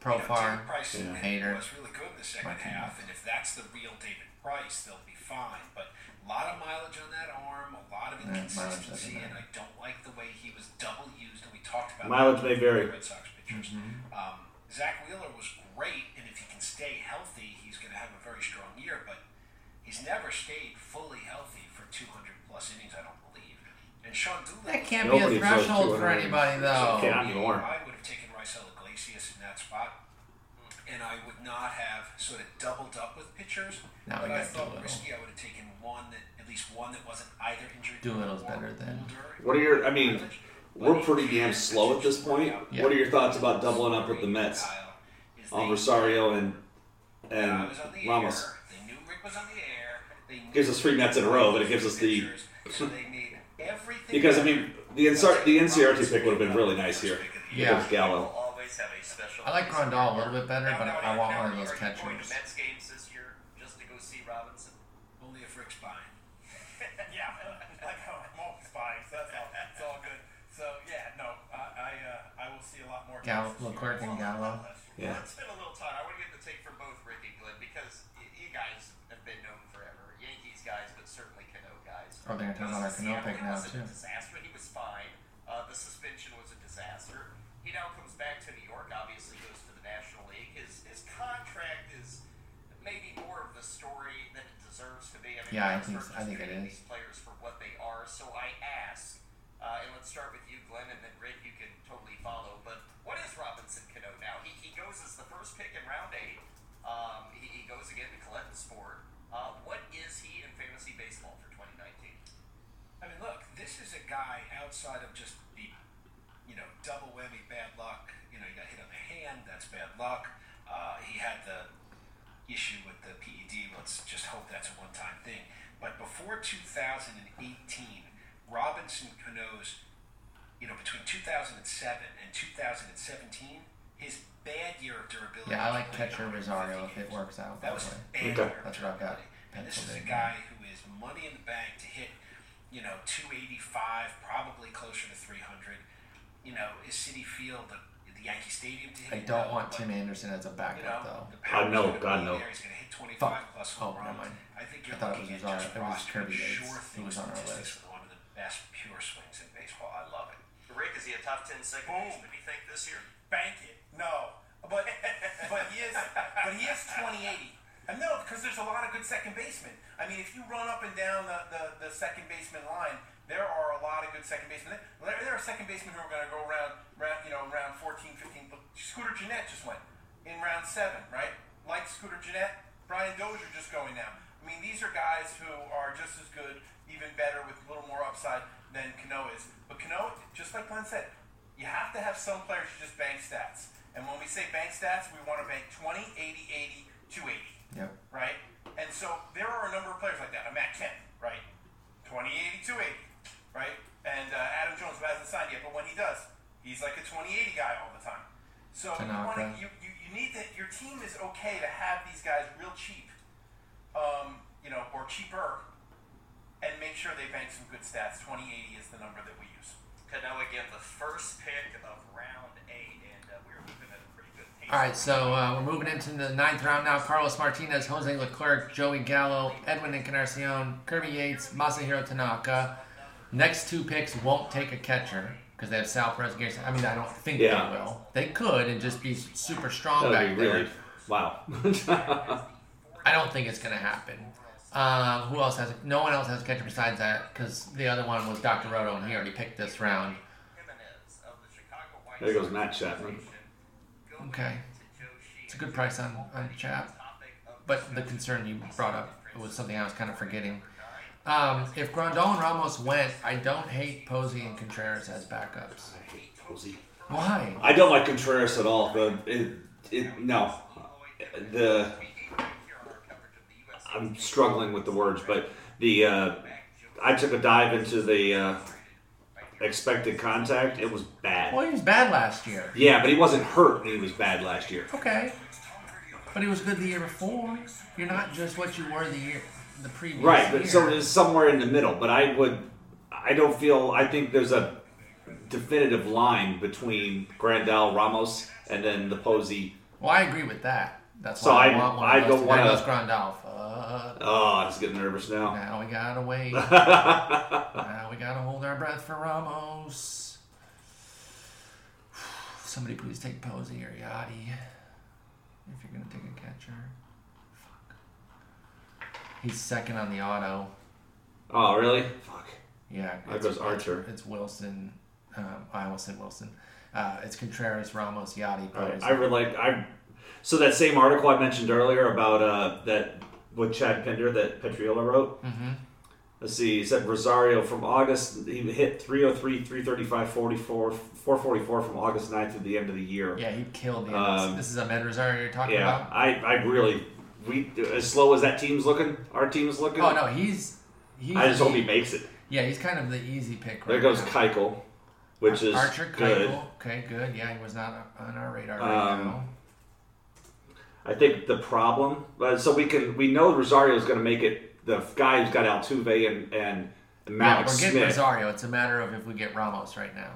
Profar, You know, David Price Yeah. Hader. was really good in the second Martinez. half, and if that's the real David Price, they'll be fine. But a lot of mileage on that arm, a lot of inconsistency, doesn't and I don't like the way he was double used. And we talked about Mileage that may vary. the Red Sox pitchers. Mm-hmm. Um, Zack Wheeler was great, and if he can stay healthy, he's going to have a very strong year. But he's never stayed fully healthy for 200 plus innings, I don't believe. And Sean Doolittle. that can't be a threshold for anybody, though. Can't anymore. I would have taken Raisel Iglesias in that spot, and I would not have sort of doubled up with pitchers. Now but I got thought Doolittle. risky. I would have taken one that at least one that wasn't either injured Doolittle's or better than- What are your? I mean, we're pretty damn slow at this point. Yeah. What are your thoughts about doubling up with the Mets on Rosario and and was Ramos? air. They knew Rick was on the air. Gives us three Mets in a row, but it gives us the- pitchers, so they made everything Because I mean, the NCR, the NCRT pick would have been really nice here. Yeah. With Gallo. We'll always have a special. I like place Grandal a little bit better, but Now, I want one of those are you going to catchers. Mets games this year just to go see Robinson? Only if Rick's buying. [LAUGHS] yeah, [LAUGHS] like how I'm always buying, so that's all, it's all good. So yeah, no, I I, uh, I will see a lot more. Gallo, games this year. Leclerc and Gallo. Yeah. Let's spend a little time. I want to get the take from both Rick and Glenn because y- you guys have been known forever. Yankees guys, but certainly Cano guys. Oh, they're gonna about our Cano Seattle, pick it now, was a too. disaster. He was fine. Uh, the suspension was a disaster. He now comes back to New Yeah, I think- start I think it treating is. These players for what they are. So I ask, uh, and let's start with you, Glenn, and then Rick. You can totally follow. But what is Robinson Cano now? He, he goes as the first pick in round eight. Um, he, he goes again to Collette and Sport. Uh, what is he in fantasy baseball for 2019? I mean, look, this is a guy outside of just the, you know, double whammy bad luck. You know, he got hit on the hand. That's bad luck. Uh, he had the issue with the PED. Let's just hope that's a one-time thing. But before 2018, Robinson Cano's, you know, between 2007 and 2017, his bad year of durability. Yeah, I like was catcher Rosario if it works out That that was a bad Okay. year of That's what I've got. And this is a guy who is money in the bank to hit, you know, 285, probably closer to 300. You know, is Citi Field the, the Yankee Stadium to hit? I don't want Tim Anderson as a You know, backup though. the God, power's no, God, no. there. He's going to hit 25 Fuck. plus Oh, never mind. I think you're I thought it looking was at Rosario. just It was roster Kirby Yates sure who thing was on our list. one of the best pure swings in baseball. I love it. Rick, is he a top 10 second Boom. baseman, you think, this year? Bank it. No, but but he is but he is 2080. And no, because there's a lot of good second basemen. I mean, if you run up and down the, the, the second baseman line, there are a lot of good second basemen. There, there are second basemen who are going to go around, round, you know, round 14, 15. But Scooter Gennett just went in round seven, right? Like Scooter Gennett, Brian Dozier just going now. I mean, these are guys who are just as good, even better, with a little more upside than Cano is. But Cano, just like Glenn said, you have to have some players who just bank stats. And when we say bank stats, we want to bank 20, 80, 80, 280 Yep. right? And so there are a number of players like that. A Matt Kemp, right? 20, 80, 280, right? And uh, Adam Jones, who hasn't signed yet, but when he does, he's like a 2080 guy all the time. So you, wanna, you, you, you need that. Your team is okay to have these guys real cheap, um, you know, or cheaper, and make sure they bank some good stats. Twenty eighty is the number that we use. Okay, again, the first pick of round eight, and uh, we're moving at a pretty good pace. All right, so uh, we're moving into the ninth round now. Carlos Martinez, Jose Leclerc, Joey Gallo, Edwin Encarnacion, Kirby Yates, Masahiro Tanaka. Next two picks won't take a catcher because they have Sal Perez. Garrison. I mean, I don't think Yeah. they will. They could and just be super strong That back be there. really wow. [LAUGHS] I don't think it's going to happen. Um, who else has? No one else has a catcher besides that because the other one was Dr. Roto and he already picked this round. Jimenez of the Chicago White There goes Matt Chapman. Okay. to Joe Sheehan. It's a good price on on Chap. But the concern you brought up was something I was kind of forgetting. Um, if Grandal and Ramos went, I don't hate Posey and Contreras as backups. I hate Posey. Why? I don't like Contreras at all. The it, it no, the I'm struggling with the words, but the uh, I took a dive into the uh, expected contact. It was bad. Well, he was bad last year. Yeah, but he wasn't hurt. and He was bad last year. Okay, but he was good the year before. You're not just what you were the year, the previous Right, year. but so it's somewhere in the middle. But I would, I don't feel. I think there's a definitive line between Grandal, Ramos, and then the Posey. well, I agree with that. That's So why I, I- want one. I of those. don't wanna- goes Grandal. Fuck. Oh, I'm just getting nervous now. Now we gotta wait. [LAUGHS] now we gotta hold our breath for Ramos. [SIGHS] Somebody please take Posey or Yadi if you're gonna take a catcher. He's second on the auto. oh, really? Fuck. Yeah, it's- goes Archer. It's Wilson. Um, I almost said Wilson. Uh, it's Contreras, Ramos, Yadi, I, I really like. I so that same article I mentioned earlier about uh, that with Chad Pinder that Petriello wrote. Mhm. Let's see. He said Rosario from August. He hit 303, 335, 44, 444 from August 9th to the end of the year. Yeah, he killed the. Um, this is Ahmed Rosario you're talking Yeah, about. I, I really we as slow as that team's looking, our team's looking. Oh no, he's. he's I just hope he makes it. Yeah, he's kind of the easy pick. There goes now. Keuchel, which is Archer good. Keuchel. Okay, good. Yeah, he was not on our radar right Um, now. I think the problem, uh, so we can we know Rosario is going to make it. The guy who's got Altuve and and Yeah, Mallex we're getting Smith. Rosario. It's a matter of if we get Ramos right now.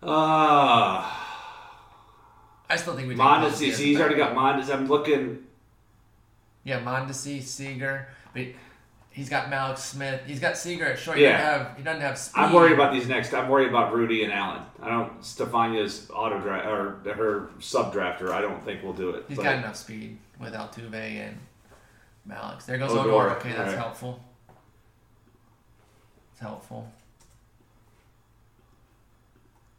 Uh, I still think we take Posey Mondesi. as See, a he's already got Mondesi. I'm looking. Yeah, Mondesi, Seager, but he's got Mallex Smith. He's got Seager at short. Yeah. He doesn't have. He doesn't have speed. I'm worried about these next. I'm worried about Rudy and Allen. I don't. Stefania's auto draft or her sub drafter. I don't think we'll do it. He's but- got enough speed with Altuve and Mallex. There goes Odor. Okay, that's alright. helpful. It's helpful.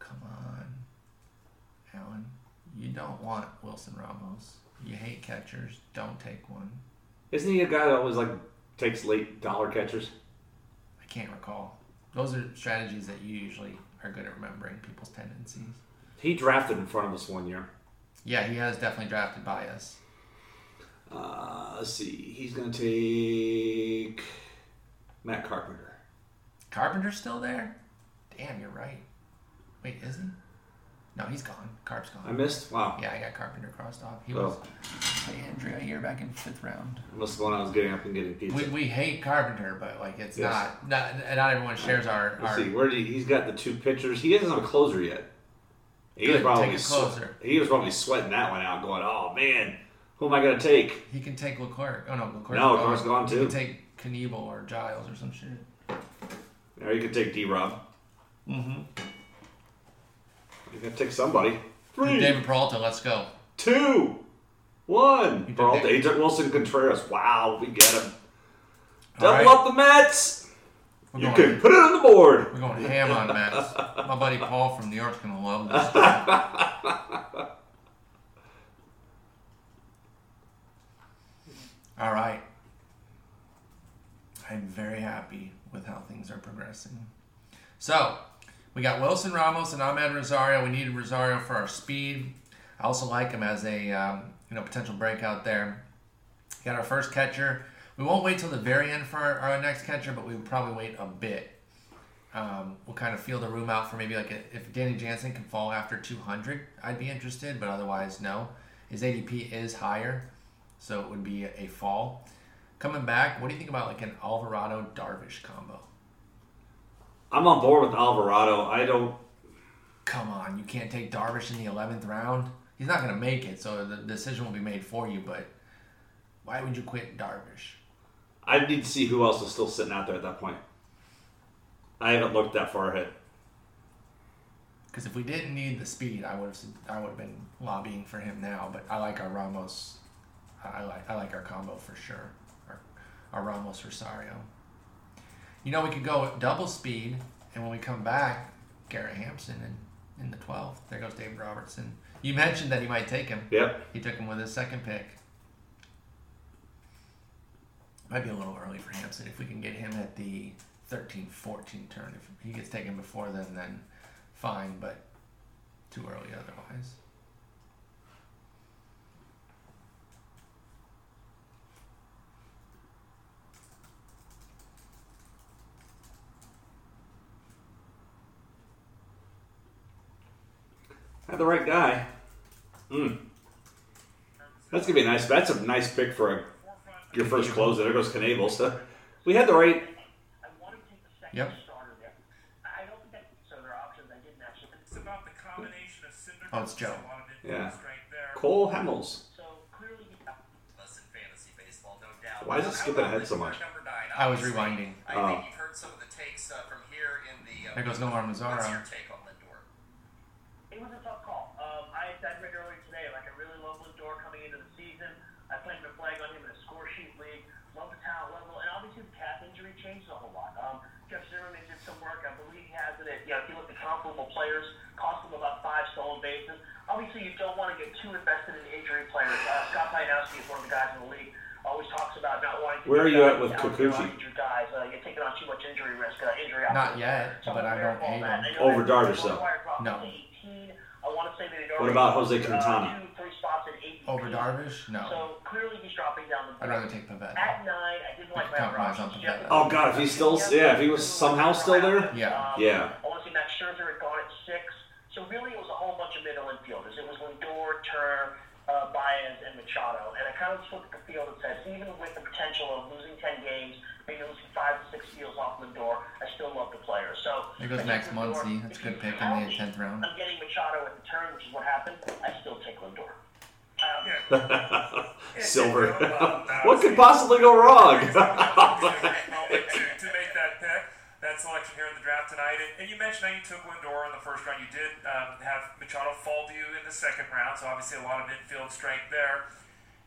Come on, Alan. You don't want Wilson Ramos. You hate catchers. Don't take one. Isn't he a guy that always like takes late dollar catchers? I can't recall. Those are strategies that you usually are good at remembering people's tendencies. He drafted in front of us one year. Yeah, he has definitely drafted by us. Uh, let's see. He's going to take Matt Carpenter. Carpenter's still there? Damn, you're right. Wait, is he? No, he's gone. Carp's gone. I missed. Wow. Yeah, I got Carpenter crossed off. He Oh. was by Andrea here back in fifth round. Must have when I was getting up and getting pizza. We, we hate Carpenter, but like it's Yes. not, not not everyone shares our, Let's our see. Where he? He's got the two pitchers. He doesn't have a closer yet. He was probably take a swe- closer. he was probably sweating that one out, going, "Oh man, who am I going to take?" he can take Leclerc. Oh no, Leclerc's No, gone. Leclerc's gone, He too. can take Knebel or Giles or some shit. Or you could take D. Rob. Mm-hmm. You got to take somebody. Three, David Peralta, let's go. two, one. Peralta. He took Willson Contreras. Wow, we get him. All Double right. up the Mets. We're You going, can put it on the board. we're going ham on Mets. My buddy Paul from New York's gonna love this. [LAUGHS] All right. I'm very happy with how things are progressing. So, we got Wilson Ramos and Ahmed Rosario. We needed Rosario for our speed. I also like him as a um, you know potential breakout there. Got our first catcher. We won't wait till the very end for our, our next catcher, but we will probably wait a bit. Um, we'll kind of feel the room out for maybe like a, if Danny Jansen can fall after 200, I'd be interested, but otherwise no. His ADP is higher. so it would be a fall. Coming back, what do you think about like an Alvarado Darvish combo? I'm on board with Alvarado. I don't. Come on, you can't take Darvish in the eleventh round. He's not going to make it, so the decision will be made for you. But why would you quit Darvish? I need to see who else is still sitting out there at that point. I haven't looked that far ahead. Because if we didn't need the speed, I would have I would have been lobbying for him now. But I like our Ramos. I like I like our combo for sure. Our, our Ramos Rosario. You know we could go at double speed, and when we come back, Garrett Hampson in in the twelfth. There goes Dave Robertson. You mentioned that he might take him. Yep. He took him with his second pick. Might be a little early for Hampson. If we can get him at the 13 14 turn, if he gets taken before then, then fine, but too early otherwise. Have the right guy. Mm. That's gonna be a nice. That's a nice pick for a, your first close. There goes Knebel. So we had the right. I want to take the second Yep. starter there. I don't think that so there are options I didn't actually. It's about the combination of Syndergaard. Oh, it's Joe. A lot of infield Yeah. Cole Hamels. So clearly, he got Less in fantasy baseball, no doubt. Why is it skipping ahead so much? I was rewinding. I Oh. think you've heard some of the takes from here in the. There goes Nomar What's Mazara. your take on Lindor? It was a tough call. Um, I said right earlier today, like I really love Lindor coming into the season. I planted a flag on him in a score sheet league. Love the talent level, and obviously the calf injury changed a whole lot. Um, Jeff Zimmerman did some work. I believe he has it. At, you know, if you look at comparable players, cost him about five stolen bases. Obviously, you don't want to get too invested in injury players. Uh, Scott Pianowski is one of the guys in the league. Always talks about not wanting to. Where are you at with out there on Kikuchi? Injured guys, uh, you're taking on too much injury risk. Uh, injury Not opportunity. yet, So but I don't aware of all hate him. Over that Darvish, though. No. 18. I want to say that he'd What about dropped, Jose uh, Quintana? two, three spots in eight. Over Darvish? No. So clearly he's dropping down the I'd rather take Pivetta. At nine, I didn't like I could my compromise on options. Pivetta. Oh God, if he's still, yeah, if he was somehow still there. Yeah. Yeah. I want to see Max Scherzer had gone at six. So really, it was a whole bunch of middle infielders. It was Lindor, Turner, uh, Baez, and Machado. And I kind of just looked at the field and said, even with the potential of losing 10 games, maybe losing five to six deals off Lindor, I still love the player. So There goes I Max Muncy. That's a good pick in the 10th round. I'm getting Machado at the turn, which is what happened. I still take Lindor. [LAUGHS] Silver. [LAUGHS] What could possibly go wrong? [LAUGHS] to, to make that pick, that selection here in the draft tonight. And, and you mentioned how you took Lindor in the first round. You did um, have Machado fall to you in the second round, so obviously a lot of infield strength there.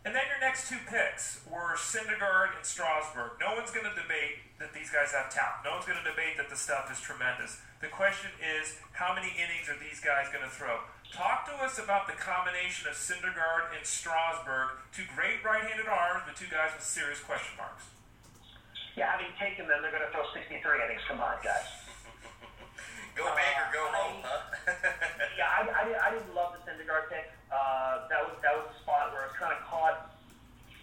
And then your next two picks were Syndergaard and Strasburg. No one's going to debate that these guys have talent. No one's going to debate that the stuff is tremendous. The question is, how many innings are these guys going to throw? Talk to us about the combination of Syndergaard and Strasburg, two great right-handed arms, but two guys with serious question marks. yeah, having taken them, they're going to throw 63 innings combined, guys. [LAUGHS] Go big or go home, huh? [LAUGHS] Yeah, I, I, didn't- I didn't love the Syndergaard pick. Uh, that was that was the spot where I was kind of caught.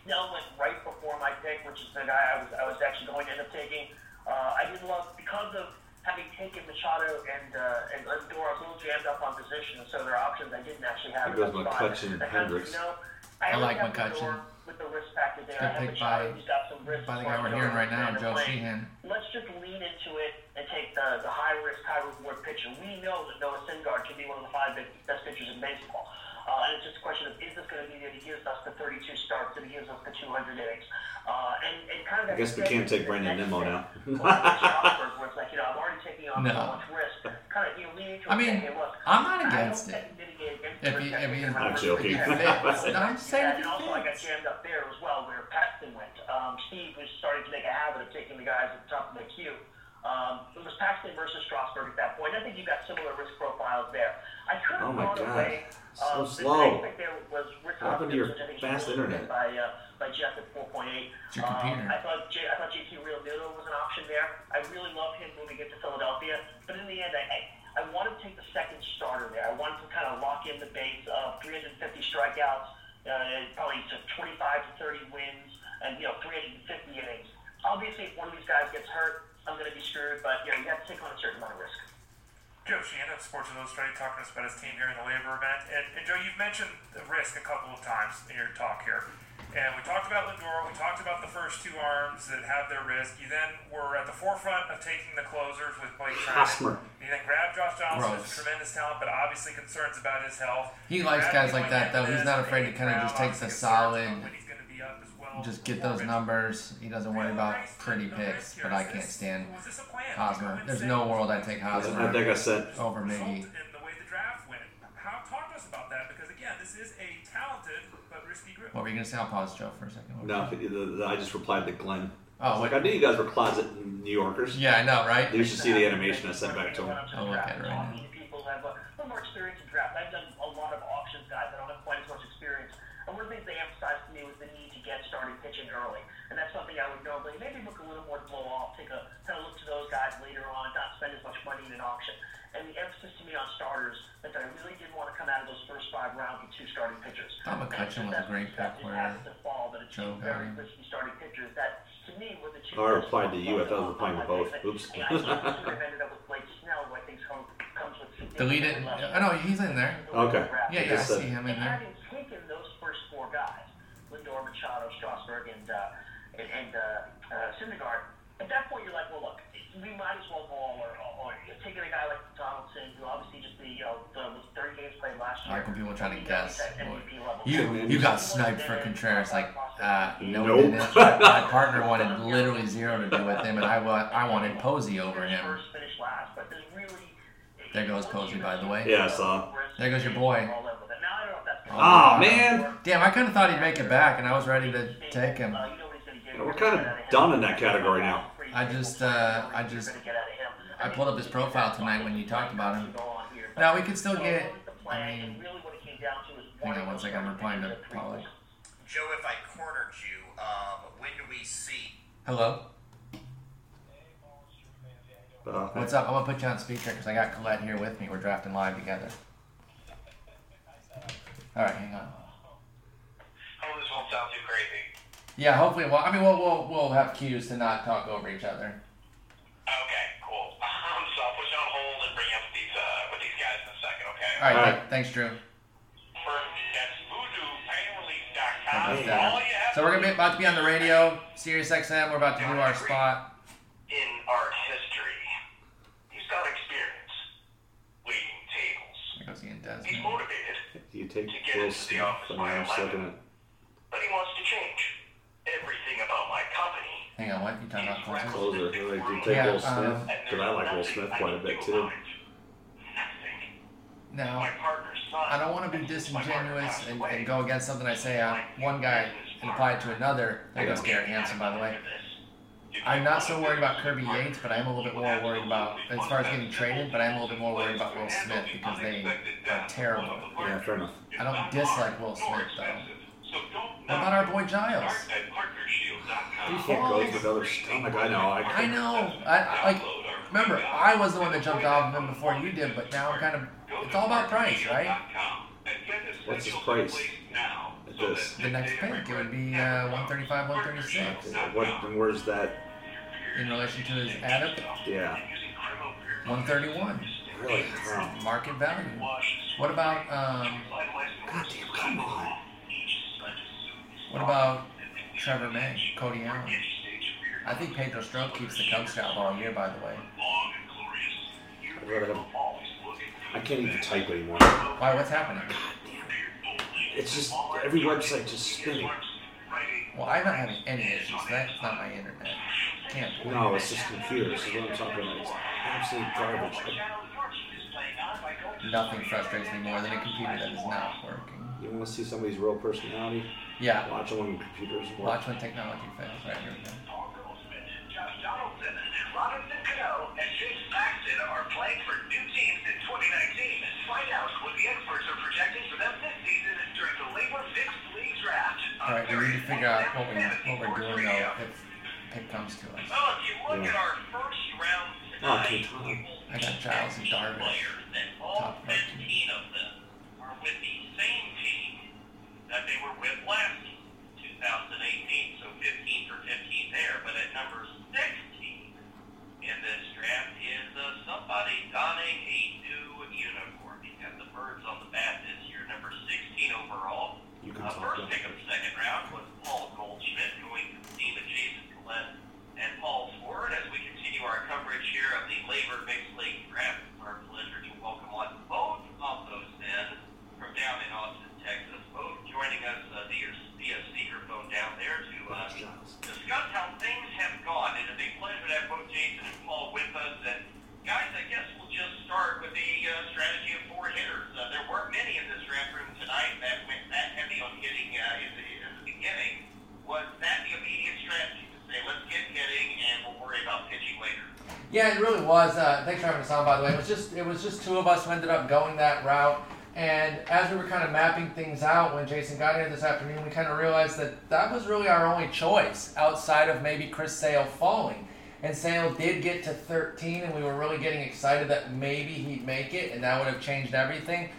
Snell went right before my pick, which is the guy I was I was actually going to end up taking. Uh, I didn't love because of having taken Machado and uh, and Lindor. I a little jammed up on position, so there are options I didn't actually have. There goes. McCutchen and I kind of, Hendricks. You know, I always like have McCutchen. With the risk factor there, Good I have pick Machado. by- He's got some risk. By the guy we're hearing right now, Joe Sheehan. Let's just lean into it and take the, the high risk, high reward pitcher. We know that Noah Syndergaard can be one of the five best best pitchers in baseball. Uh, and it's just a question of is this going to be that he gives us the 32 starts, that he gives us the 200 innings. Uh, and, and kind of I guess we can't take Brandon Nimmo now. Where it's like, you know, I'm already taking on No. so much risk. Kind of, you know, lean into I mean, say, look, I'm not against think it. against If the he, risk if he, that I'm joking. if he fits. No, I'm just saying yeah, if and also I he got jammed up there as well where Paxton went. Um, Steve was starting to make a habit of taking the guys at the top of the queue. Um, it was Paxton versus Strasburg at that point. I think you got similar risk profiles there. I could have Oh my gone God. away. So um, the slow. next pick there was Rick What happened to your Hoskins, which I think is fast internet? By, uh, by Jeff at 4.8. It's your Um, computer. I thought J- I thought JT Realmuto was an option there. I really love him moving into Philadelphia, but in the end, I, I I wanted to take the second starter there. I wanted to kind of lock in the base of 350 strikeouts, uh, probably to 25 to 30 wins, and you know 350 innings. Obviously, if one of these guys gets hurt, I'm going to be screwed. But you know, you have to take on a certain amount of risk. Joe Sheehan of Sports Illustrated talking to us about his team here in the LABR event. And, and Joe, you've mentioned the risk a couple of times in your talk here. And we talked about Lindor. We talked about the first two arms that have their risk. You then were at the forefront of taking the closers with Blake Hosmer. Treinen. You then grabbed Josh Donaldson, who's a tremendous talent, but obviously concerns about his health. He You likes guys like that, though. He's not afraid to kinda just take the obviously solid, Just get those numbers. He doesn't worry about pretty picks, but I can't stand Hosmer. There's no world I take Hosmer. I think I said over Miggy. the way the draft went. How talk to us about that? Because again, this is a talented but risky group. What were you gonna say? I'll pause Joe for a second. no. the- the- I just replied to Glenn. Oh, I like, I knew you guys were closet New Yorkers. Yeah, I know, right? You should see the animation I sent back to him. I'll look at it right now. People have a little more experience in draft. I've done a lot of auctions guys that don't have quite as much experience. And one of the things they emphasized to me was the need to get started pitching early. And that's something I would normally maybe look a little more blow off, take a kind of look to those guys later on, not spend as much money in an auction. And the emphasis to me on starters meant that I really didn't want to come out of those first five rounds with two starting pitchers. Thought McCutchen was a great pick where happened to fall, but it's Joe two got very him. risky starting pitchers that to me were the two. Oh, I replied to ones you. I thought I was the- replying to both. Oops. [LAUGHS] Yeah, I think this would have ended up with Blake Snell, who I think comes, comes with Delete it. I know he's in there. Okay. Yeah, yeah, I see him in there. having taken those first four guys, Lindor, Machado, Strasburg, and uh, and, and uh, uh, Syndergaard, at that point you're like, well, look, we might as well go all or, or taking a guy like Donaldson, who obviously just the you know the, was 30 games played last year. Like when people trying to guess. got that MVP level. You you got sniped for Contreras like uh, no Nope. didn't. My partner wanted literally zero to do with him, and I wa- I wanted Posey over him. First, finish last, but there's really. There goes Posey, by the way. Yeah, I saw. There goes your boy. Oh, I don't know if that's Ah, man. Damn, I kind of thought he'd make it back, and I was ready to take him. Uh, you know what he's gonna give We're kind of done in that category now. I just uh, I just I pulled up his profile tonight when you talked about him. Now we could still get. I mean, hang on one second. I'm replying to Pollock. Joe, if I cornered you, um, when do we see? Hello. Uh, What's up? I'm gonna put you on speaker because I got Collette here with me. We're drafting live together. All right, hang on. Hope this won't sound too crazy. Yeah, hopefully. Well, I mean, we'll we'll, we'll have cues to not talk over each other. Okay, cool. [LAUGHS] All right, All right. th- thanks, Drew. First, that's voodoopainrelief.com. How about All that? you have So we're gonna be about to be on the radio, Sirius XM. We're about to do our spot. in art history. He's got experience waiting tables. There goes Ian He's Desmond. motivated, You take To get into the Smith, office by I'm just 11. but he wants to change everything about my company. Hang on, what you talking about? Closers? Closer. Like, do you take Yeah, Will Smith? um, I like Will Smith quite a bit too. Nothing. Now, My partner's son. I don't want to be disingenuous and, and go against something I say uh, on one guy and apply it to another. There goes Garrett Hampson, by the way. I'm not so worried about Kirby Yates, but I am a little bit more worried about, as far as getting traded, but I am a little bit more worried about Will Smith because they are terrible. Yeah, fair enough. I don't dislike Will Smith, though. What about our boy Giles? You can't go with other stomach. I know. I, I know. I, I like. Remember, I was the one that jumped off of him before you did, but now I'm kind of. It's all about price, right? What's his price? At this. The next pick, it would be uh, 135, 136 What? And where's that? in relation to his added Yeah. 131 Really? Wow. market value. What about um? God damn! Come on. What about Trevor May, Cody Allen? I think Pedro Strop keeps the Cubs job all year, by the way. I'd rather have. I can't even type anymore. Why? What's happening? God damn it. It's just every website just spinning. Well, I'm not having any issues. That's not my internet. Can't. No, it's just computers. Is what I'm talking about. It's absolute garbage. Nothing frustrates me more than a computer that is not working. You want to see somebody's real personality? Yeah. Watch them when computers work. Watch when technology fails. Right here we go. Josh Donaldson, Robinson Cano, and James Paxton are playing for new teams in 2019. Find out what the experts are projecting for them this season during the LABR Mixed League Draft. All right, we need to figure out what we what we're doing though if pick comes to us. Well, if you look Yeah. at our first round Oh, tonight, Quintana. I got Giles and Darvish. players, and all Top 15 of them are with the same team that they were with last 2018, so 15th or 15th there. But at number 16 in this draft is uh, somebody donning a new uniform. He's got the birds on the bat this year, number 16 overall. You uh, first pick of the second round was Paul Goldschmidt, going to the team of Jason Collette and Paul Ford. As we continue our coverage here of the LABR Mixed League draft down in Austin, Texas, both joining us uh, via, via speakerphone down there to uh, discuss how things have gone. It is a pleasure to have both Jason and Paul with us. And guys, I guess we'll just start with the uh, strategy of four hitters. Uh, there weren't many in this draft room tonight that went that heavy on hitting uh, in, the, in the beginning. Was that the immediate strategy to say, let's get hitting and we'll worry about pitching later? Yeah, it really was. Uh, thanks for having us on, by the way. It was just it was just two of us who ended up going that route. And as we were kind of mapping things out when Jason got here this afternoon, we kind of realized that that was really our only choice outside of maybe Chris Sale falling. And Sale did get to 13, and we were really getting excited that maybe he'd make it, and that would have changed everything.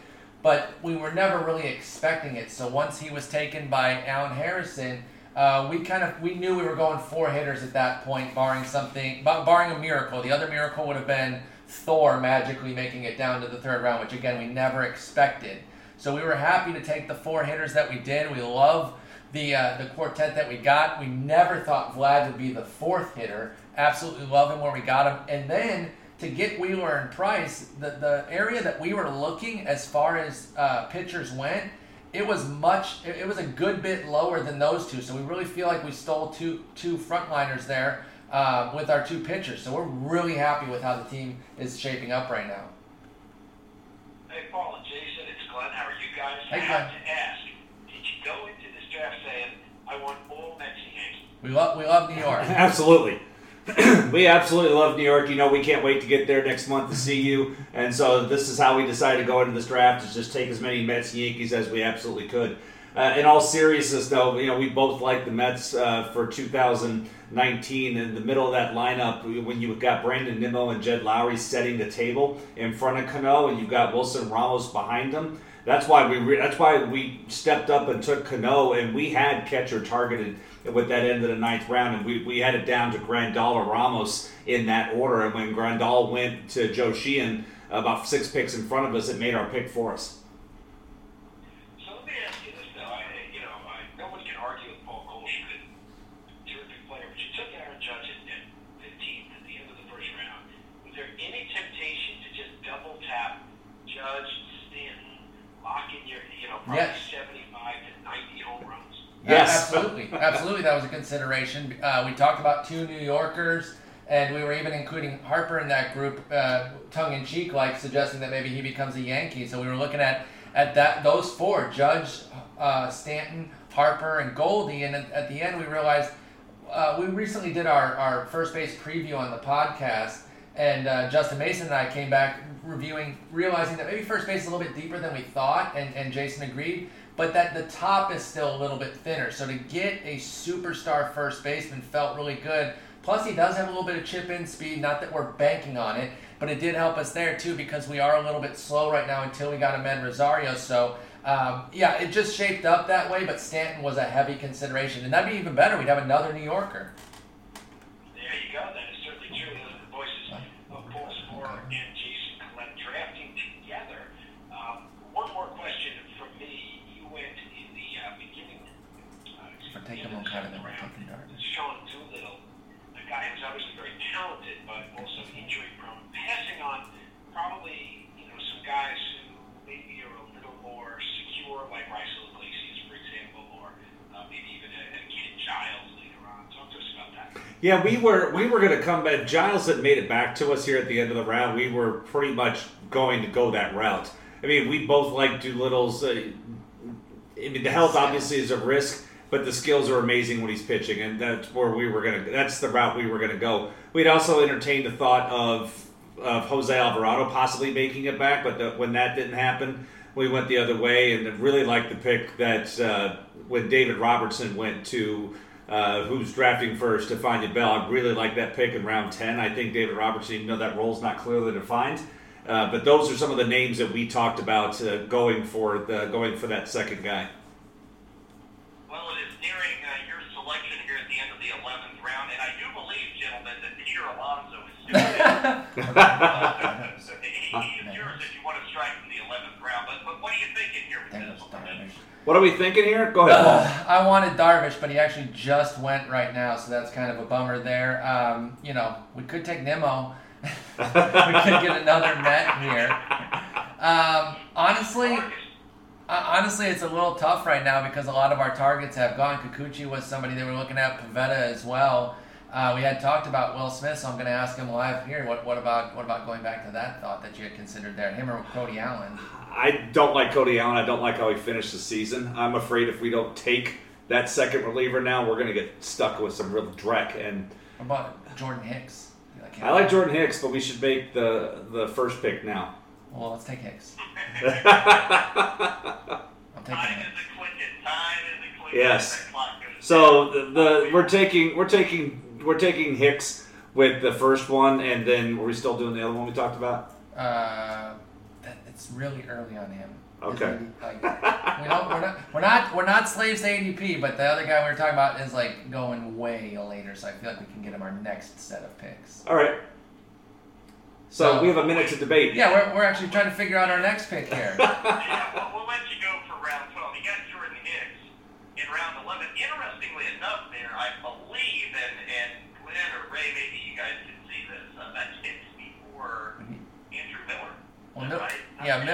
But we were never really expecting it. So once he was taken by Allen Harrison, uh, we kind of we knew we were going four hitters at that point, barring something, barring a miracle. The other miracle would have been Thor magically making it down to the third round, which again we never expected. So we were happy to take the four hitters that we did. We love the uh, the quartet that we got. We never thought Vlad would be the fourth hitter. Absolutely love him where we got him, and then to get Wheeler and Price, the the area that we were looking as far as uh, pitchers went, it was much. It, it was a good bit lower than those two. So we really feel like we stole two two frontliners there uh, with our two pitchers. So we're really happy with how the team is shaping up right now. Hey, Paul and Jason, it's Glenn. How are you guys? Hey, I have to ask, did you go into this draft saying, I want all Mets and Yankees? We love we love New York. [LAUGHS] Absolutely. [CLEARS THROAT] we absolutely love New York. You know, we can't wait to get there next month to see you. And so this is how we decided to go into this draft: is just take as many Mets and Yankees as we absolutely could. Uh, in all seriousness, though, you know, we both like the Mets uh, for 2019. In the middle of that lineup, when you've got Brandon Nimmo and Jed Lowrie setting the table in front of Cano, and you've got Wilson Ramos behind them, that's why we re- that's why we stepped up and took Cano, and we had catcher targeted with that end of the ninth round, and we, we had it down to Grandal or Ramos in that order. And when Grandal went to Joe Sheehan, about six picks in front of us, it made our pick for us. So let me ask you this, though. I, you know, I, no one can argue with Paul Goldschmidt, terrific player, but you took Aaron Judge at, at 15th at the end of the first round. Was there any temptation to just double tap Judge, Stanton, lock in your, you know, probably Yes. 75 to 90 home runs? Yes. Absolutely. That was a consideration. Uh, we talked about two New Yorkers, and we were even including Harper in that group, uh, tongue in cheek, like suggesting that maybe he becomes a Yankee. So we were looking at at that those four: Judge, uh, Stanton, Harper, and Goldie. And at, at the end, we realized uh, we recently did our, our first base preview on the podcast, and uh, Justin Mason and I came back reviewing, realizing that maybe first base is a little bit deeper than we thought, and, and Jason agreed, but that the top is still a little bit thinner. So to get a superstar first baseman felt really good. Plus, he does have a little bit of chip in speed, not that we're banking on it, but it did help us there too because we are a little bit slow right now until we got Amed Rosario. So, um, yeah, it just shaped up that way, but Stanton was a heavy consideration. And that'd be even better. We'd have another New Yorker. There you go. That is certainly true. Those are the voices of Paul Sporer and Jason Collette drafting together. Um, one more question from me. You went in the uh, beginning. Uh, If we're taking end of the Moncada, then second we're round. taking Darvish. Sean Doolittle, a guy who's obviously very talented, but also injury prone, passing on probably you know some guys who maybe are a little more secure, like Raisel Iglesias, for example, or uh, maybe even a, a Ken Giles later on. Talk to us about that. Yeah, we were we were going to come back. Giles had made it back to us here at the end of the round. We were pretty much going to go that route. I mean, we both like Doolittle's. Uh, I mean, the health obviously is a risk, but the skills are amazing when he's pitching, and that's where we were gonna. That's the route we were gonna go. We'd also entertained the thought of of Jose Alvarado possibly making it back, but the, when that didn't happen, we went the other way, and really liked the pick that uh, when David Robertson went to. Uh, who's drafting first? Stephania Bell. I really like that pick in round ten. I think David Robertson, even though that role's not clearly defined, uh, but those are some of the names that we talked about uh, going for the going for that second guy. Well, it is nearing uh, your selection here at the end of the 11th round, and I do believe, gentlemen, that Peter Alonso is still [LAUGHS] there. so he, he is yours if you want to strike in the 11th round. But, but what are you thinking here with this selection? What are we thinking here? Go ahead. Uh, [SIGHS] I wanted Darvish, but he actually just went right now, so that's kind of a bummer there. Um, you know, we could take Nimmo. [LAUGHS] we could get another Met here. Um, honestly, uh, honestly, it's a little tough right now because a lot of our targets have gone. Kikuchi was somebody they were looking at. Pivetta as well. Uh, we had talked about Will Smith, so I'm going to ask him live here. What, what about what about going back to that thought that you had considered there, him or Cody Allen? I don't like Cody Allen. I don't like how he finished the season. I'm afraid if we don't take that second reliever now, we're going to get stuck with some real dreck. And What about Jordan Hicks? You like I like Jordan Hicks, but we should make the the first pick now. Well, let's take Hicks. [LAUGHS] I'm taking Time Hicks. is a. Time is a. Yes. That clock goes So the, the we're taking we're taking we're taking Hicks with the first one, and then were we still doing the other one we talked about? Uh, that, it's really early on him. Okay. AD Like, we don't, we're not, we're not, we're not slaves to ADP, but the other guy we were talking about is like going way later. So I feel like we can get him our next set of picks. All right. So, So- we have a minute to debate. Yeah, we're, we're actually trying to figure out our next pick here. yeah, [LAUGHS] we'll, we'll let you go for round 12. You got Jordan Hicks in round 11. Interestingly enough, there, I believe, and, and Glenn or Ray, maybe you guys can see this, uh, that's Hicks before Andrew Miller. Well, no- that yeah, Mi-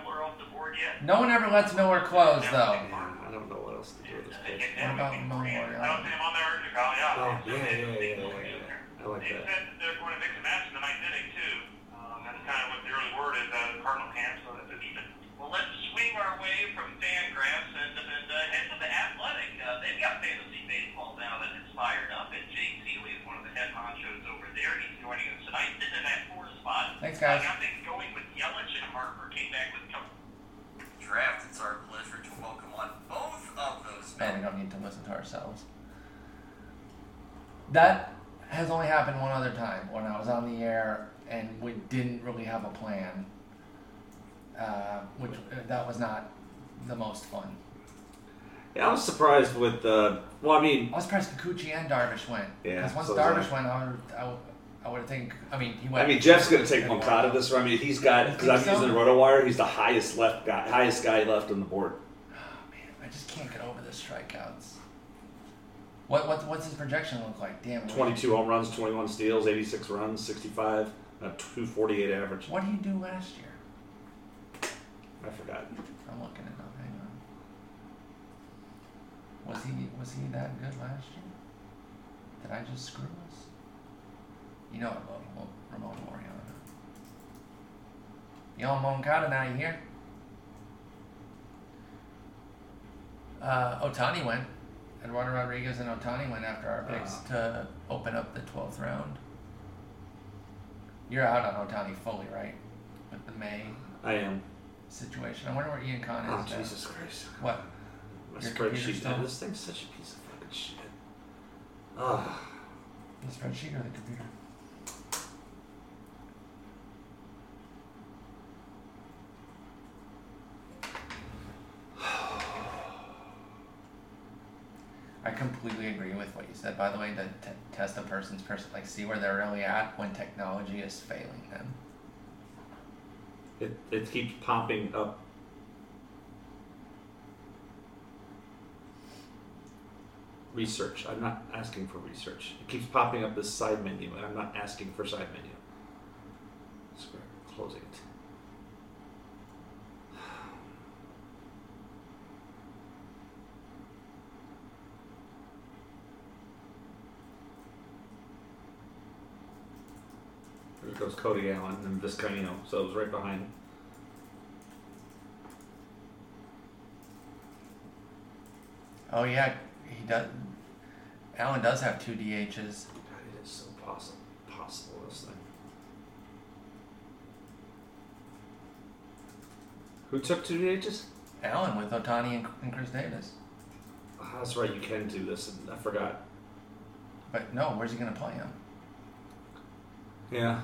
Miller off the board yet? No one ever lets Miller close though. I don't know what else to do with this pick. What about Miller? I don't see him on there, Chicago. Yeah. Oh yeah, yeah, yeah, yeah, yeah, yeah. I like They that. said they're going to mix and match in the ninth inning too. Um, that's kind of what the early word is out of the Cardinal camp, so that's an even. Well, let's swing our way from Fangraphs and, and uh, head to the Athletic. Uh, they've got fantasy baseball now that is fired up, and Jake Ciely is one of the head honchos over there. He's joining us tonight, sitting in that fourth spot. Thanks, guys. Uh, got things going with Yelich and Harper. Came back with a couple. Draft. It's our pleasure to welcome on both of those. men. Man, we don't need to listen to ourselves. That has only happened one other time when I was on the air and we didn't really have a plan. Uh, which uh, that was not the most fun. Yeah, I was surprised with the. well, I mean, I was surprised Kikuchi and Darvish went. Yeah, Because once so Darvish I. went, I would, I would, I would think. I mean, he went. I mean, Jeff's going to take Moncada this round. I mean, he's got because I'm so? using RotoWire. He's the highest left guy, highest guy left on the board. Oh man, I just can't get over the strikeouts. What what what's his projection look like? Damn. 22 home runs, 21 steals, 86 runs, 65, a 248 average. What did he do last year? I forgot. I'm looking it up. Hang on. Was he was he that good last year? Did I just screw us? You know I love Mo- Ramon Laureano. You on Moncada now? You hear? Uh, Ohtani went. Eduardo Rodriguez and Ohtani went after our picks Ah. to open up the twelfth round. You're out on Ohtani fully, right? With the May I am. situation. I wonder where Ian Khan is. Oh, now. Jesus Christ. What? My Your spreadsheet. still- this thing's such a piece of fucking shit. Ah. The spreadsheet or the computer? Completely agree with what you said. By the way, to t- test a person's person, like see where they're really at when technology is failing them. It, it keeps popping up. Research. I'm not asking for research. It keeps popping up this side menu, and I'm not asking for side menu. Square. Closing it. There goes Cody Allen and Vizcaino, so it was right behind. Oh yeah, he does. Allen does have two DHs. God, it is so possible. Possible this thing. Who took two DHs? Allen with Ohtani and, and Chris Davis. Ah, that's right. You can do this. and I forgot. But no, where's he gonna play him? Yeah.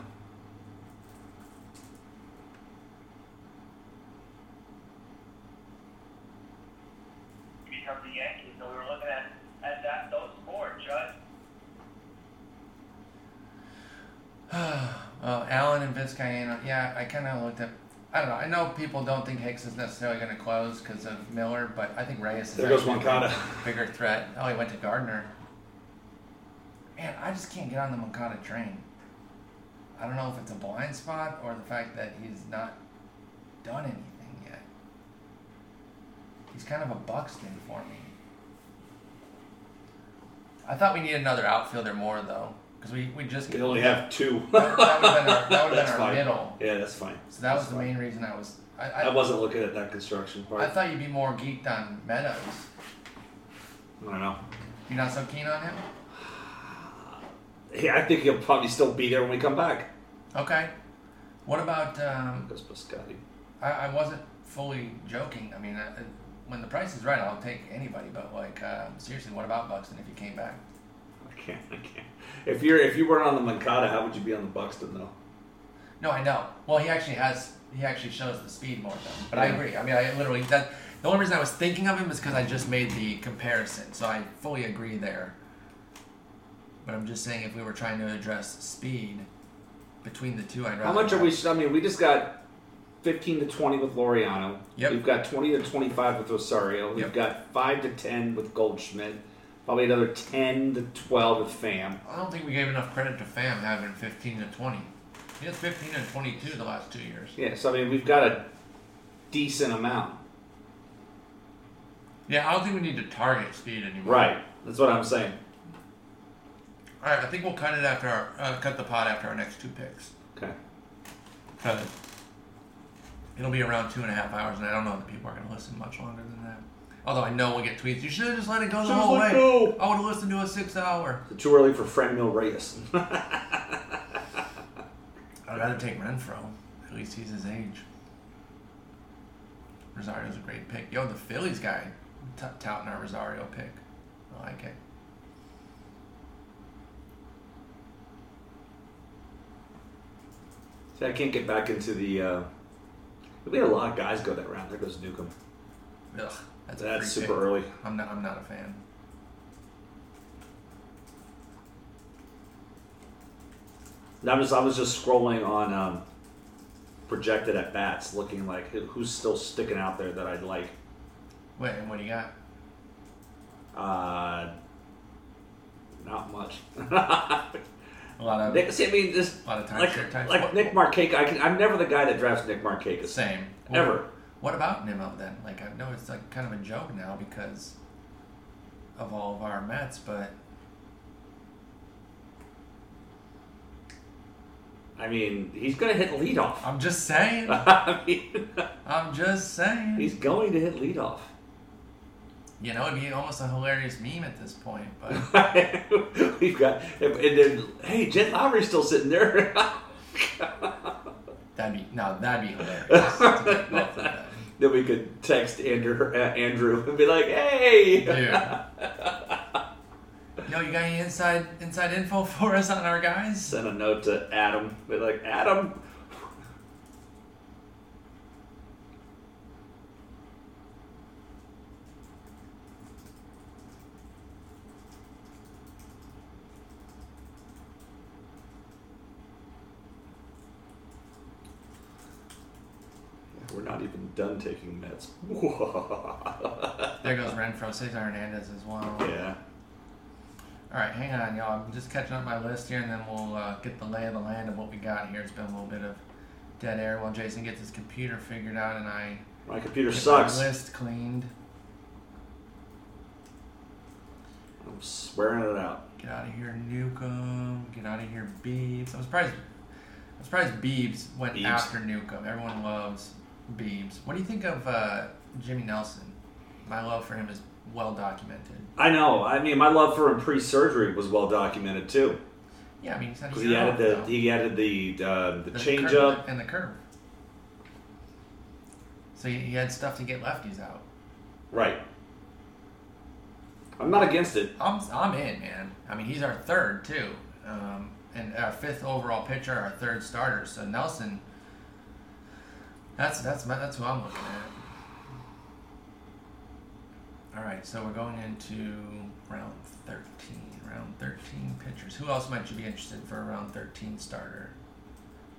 become the Yankees. So we were looking at, at that those four, Judd. [SIGHS] well, Allen and Vizcaino. Yeah, I kind of looked at. I don't know. I know people don't think Hicks is necessarily going to close because of Miller, but I think Reyes is There goes actually a Moncada. bigger threat. Oh, he went to Gardner. Man, I just can't get on the Moncada train. I don't know if it's a blind spot or the fact that he's not done anything yet. He's kind of a Buxton for me. I thought we needed another outfielder more though, because we, we just We only have two. [LAUGHS] That, that would have been our, that would've been our fine. middle. Yeah, that's fine. So that was That's the fine. main reason I was. I, I, I wasn't looking at that construction part. I thought you'd be more geeked on Meadows. I don't know. You're not so keen on him. [SIGHS] Yeah, I think he'll probably still be there when we come back. Okay. What about? Um, Because Biscotti. I, I wasn't fully joking. I mean, I, I- when the price is right, I'll take anybody. But like, uh, seriously, what about Buxton if he came back? I can't. I can't. If you're if you weren't on the Moncada, how would you be on the Buxton though? No, I know. Well, he actually has. He actually shows the speed more though. But I agree. I mean, I literally that. The only reason I was thinking of him is because I just made the comparison, so I fully agree there. But I'm just saying, if we were trying to address speed between the two, I'd rather. How much are we? I mean, we just got fifteen to twenty with Laureano. Yep. We've got twenty to twenty-five with Rosario. We've Yep. got five to ten with Goldschmidt. Probably another ten to twelve with Pham. I don't think we gave enough credit to Pham having 15 to 20. He has 15 and 22 the last two years. Yeah. So I mean, we've got a decent amount. Yeah, I don't think we need to target speed anymore. Right. That's what I'm saying. All right, I think we'll cut it after our uh, cut the pot after our next two picks. Okay. Cut it. It'll be around two and a half hours, and I don't know that people are going to listen much longer than. Although I know we'll get tweets. You should have just let it go the Should've whole let way. go. I would have listened to a six hour. Too early for Franmil Reyes? [LAUGHS] I'd rather take Renfroe. At least he's his age. Rosario's a great pick. Yo, the Phillies guy t- touting our Rosario pick. I like it. See, I can't get back into the. Uh, we had a lot of guys go that round. There goes Newcomb. Ugh, that's, That's super pick. early. I'm not. I'm not a fan. And I was I was just scrolling on um, projected at bats, looking like who's still sticking out there that I'd like. Wait, and what do you got? Uh, not much. A lot of Nick, see, I mean, this a lot of like, timeshare like Nick Markakis. I can, I'm never the guy that drafts Nick Markakis. Same. Ever. What about Nimmo then? Like I know it's like kind of a joke now because of all of our Mets, but I mean, he's going to hit leadoff. I'm just saying. [LAUGHS] I mean, I'm just saying. he's going to hit leadoff. You know, it'd be almost a hilarious meme at this point, but [LAUGHS] We've got, and then, hey, Jed Lowrie's still sitting there. [LAUGHS] that'd be no, that'd be hilarious. To get both of them. then we could text Andrew, uh, Andrew and be like, hey. Dude. [LAUGHS] Yo, you got any inside inside info for us on our guys? Send a note to Adam. Be like, Adam. We're not even done [LAUGHS] There goes Renfroe, Cesar Hernandez as well. yeah. All right, hang on, y'all. I'm just catching up my list here, and then we'll uh, get the lay of the land of what we got here. It's been a little bit of dead air while Jason gets his computer figured out, and I My computer get sucks. my list cleaned. I'm swearing it out. Get out of here, Newcomb. Get out of here, Beebs. I'm surprised. I'm surprised Beebs went after Newcomb. Everyone loves Beebs. What do you think of uh, Jimmy Nelson? My love for him is well documented. I know. I mean, my love for him pre-surgery was well documented too. Yeah, I mean, he's not he added the though. he added the uh, the The change up and the curve. So he, he had stuff to get lefties out. Right. I'm not against it. I'm I'm in, man. I mean, he's our third too, um, and our fifth overall pitcher, our third starter. So Nelson, that's that's that's who I'm looking at. All right, so we're going into round thirteen. Round thirteen pitchers. Who else might you be interested for a round thirteen starter?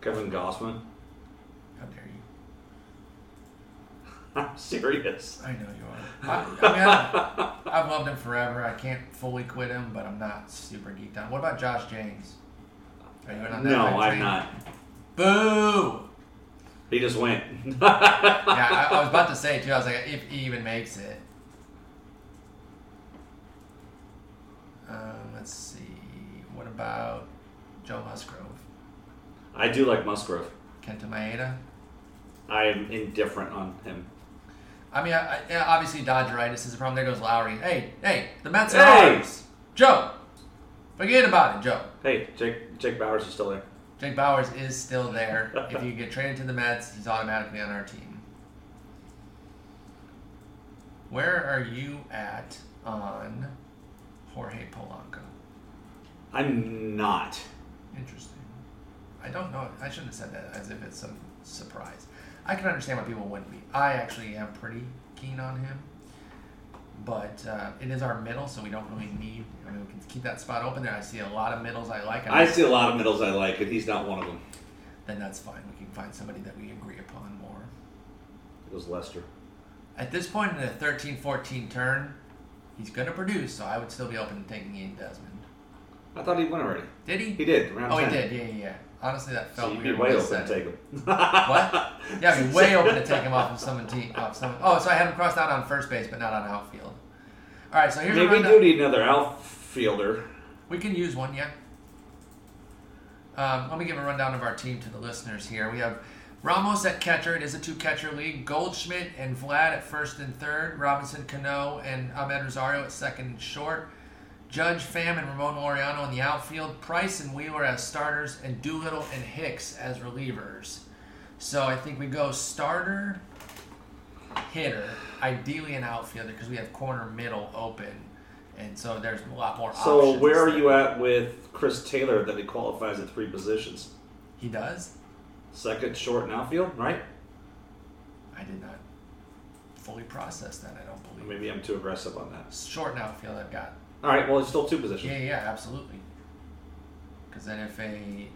Kevin Gausman. How dare you? [LAUGHS] I'm serious. I know you are. I, I mean, I've, I've loved him forever. I can't fully quit him, but I'm not super geeked on. What about Josh James? Are you in on that? No, I'm not. Boo! He just went. yeah, I, I was about to say too. I was like, if he even makes it. Um, let's see. What about Joe Musgrove? I do like Musgrove. Kenta Maeda? I am indifferent on him. I mean, I, I, obviously Dodgeritis is a problem. There goes Lowrie. Hey, hey, the Mets are Hey! ours. Joe, Forget about it, Joe. Hey, Jake Jake Bauers is still there. Jake Bauers is still there. if you get traded to the Mets, he's automatically on our team. Where are you at on Jorge Polanco? I'm not. Interesting. I don't know. I shouldn't have said that as if it's some surprise. I can understand why people wouldn't be. I actually am pretty keen on him. But uh, it is our middle, so we don't really need. I mean, we can keep that spot open there. I see a lot of middles I like. I see a lot of middles I like, and he's not one of them. Then that's fine. We can find somebody that we agree upon more. It was Lester. At this point in the 13 14 turn, he's going to produce, so I would still be open to taking Ian Desmond. I thought he went already. Did he? He did. Round oh, 10. he did. Yeah, yeah, yeah. Honestly, that felt So weird. be way open to take him. [LAUGHS] what? Yeah, I'd be way [LAUGHS] open to take him off of someone team. Off someone. Oh, so I had him crossed out on first base, but not on outfield. All right, so here's Maybe we do need another outfielder. We can use one, yeah. Um, let me give a rundown of our team to the listeners here. We have Ramos at catcher. It is a two catcher league. Goldschmidt and Vlad at first and third. Robinson Cano and Amed Rosario at second and short. Judge, Pham, and Ramon Laureano in the outfield. Price and Wheeler as starters. And Doolittle and Hicks as relievers. So I think we go starter, hitter, ideally an outfielder because we have corner middle open. And so there's a lot more options So where are you at with Chris Taylor that he qualifies at three positions? He does? Second, short, and outfield, right? I did not fully process that, I don't believe. Maybe I'm too aggressive on that. Short and outfield I've got. All right, well, it's still two positions. Yeah, yeah, absolutely. Because then if a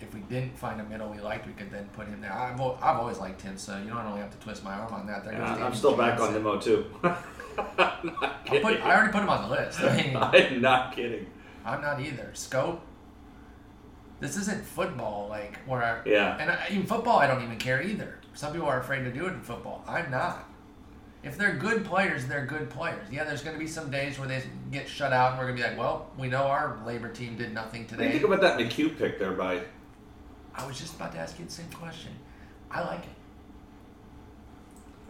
if we didn't find a middle we liked, we could then put him there. I've, I've always liked him, so you don't really have to twist my arm on that. There Yeah, uh, goes I'm still back on. Nimmo too. [LAUGHS] Put, I already put him on the list. I mean, [LAUGHS] I'm not kidding. I'm not either. Scope. This isn't football, like where. I, Yeah. And I, in football, I don't even care either. Some people are afraid to do it in football. I'm not. If they're good players, they're good players. Yeah, there's going to be some days where they get shut out, and we're going to be like, well, we know our LABR team did nothing What do you today. think about that McHugh pick there by? I was just about to ask you the same question. I like it.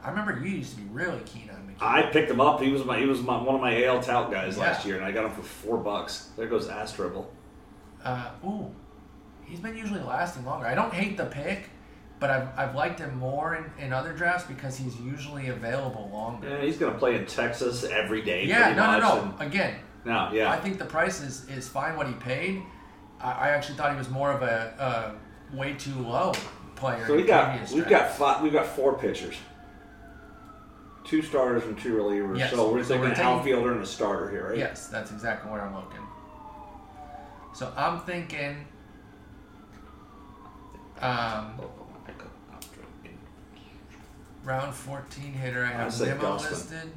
I remember you used to be really keen on McKee. I picked him up. He was my he was my, one of my AL tout guys Yeah. last year, and I got him for four bucks. There goes Ass Uh, ooh, he's been usually lasting longer. I don't hate the pick, but I've, I've liked him more in, in other drafts because he's usually available longer. Yeah, he's gonna play in Texas every day. Yeah, no, no, no. and- Again, no, yeah. I think the price is, is fine what he paid. I, I actually thought he was more of a, a way too low player. So we got we've got five, we've got four pitchers, two starters and two relievers. Yes. So we're So thinking we're an outfielder and a starter here, right? Yes, that's exactly where I'm looking. So I'm thinking. Um, round 14 hitter. I have Nimmo listed.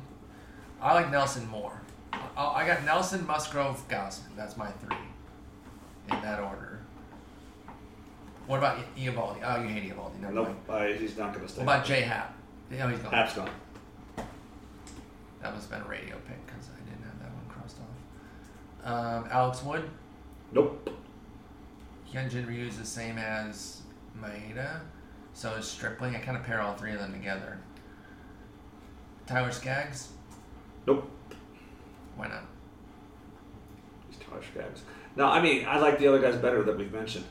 I like Nelson more. I, I got Nelson, Musgrove, Gausman. That's my three. In that order. What about I- Eovaldi? Oh, you hate Eovaldi. Never Nope. I, he's not gonna stay. What about J Happ? No, he's gone. Happ's gone. That must have been a radio pick because I didn't have that one crossed off. Um, Alex Wood. Nope. Hyunjin Ryu is the same as Maeda. So is Stripling. I kind of pair all three of them together. Tyler Skaggs. Nope. Why not? He's Tyler Skaggs. No, I mean I like the other guys better that we've mentioned.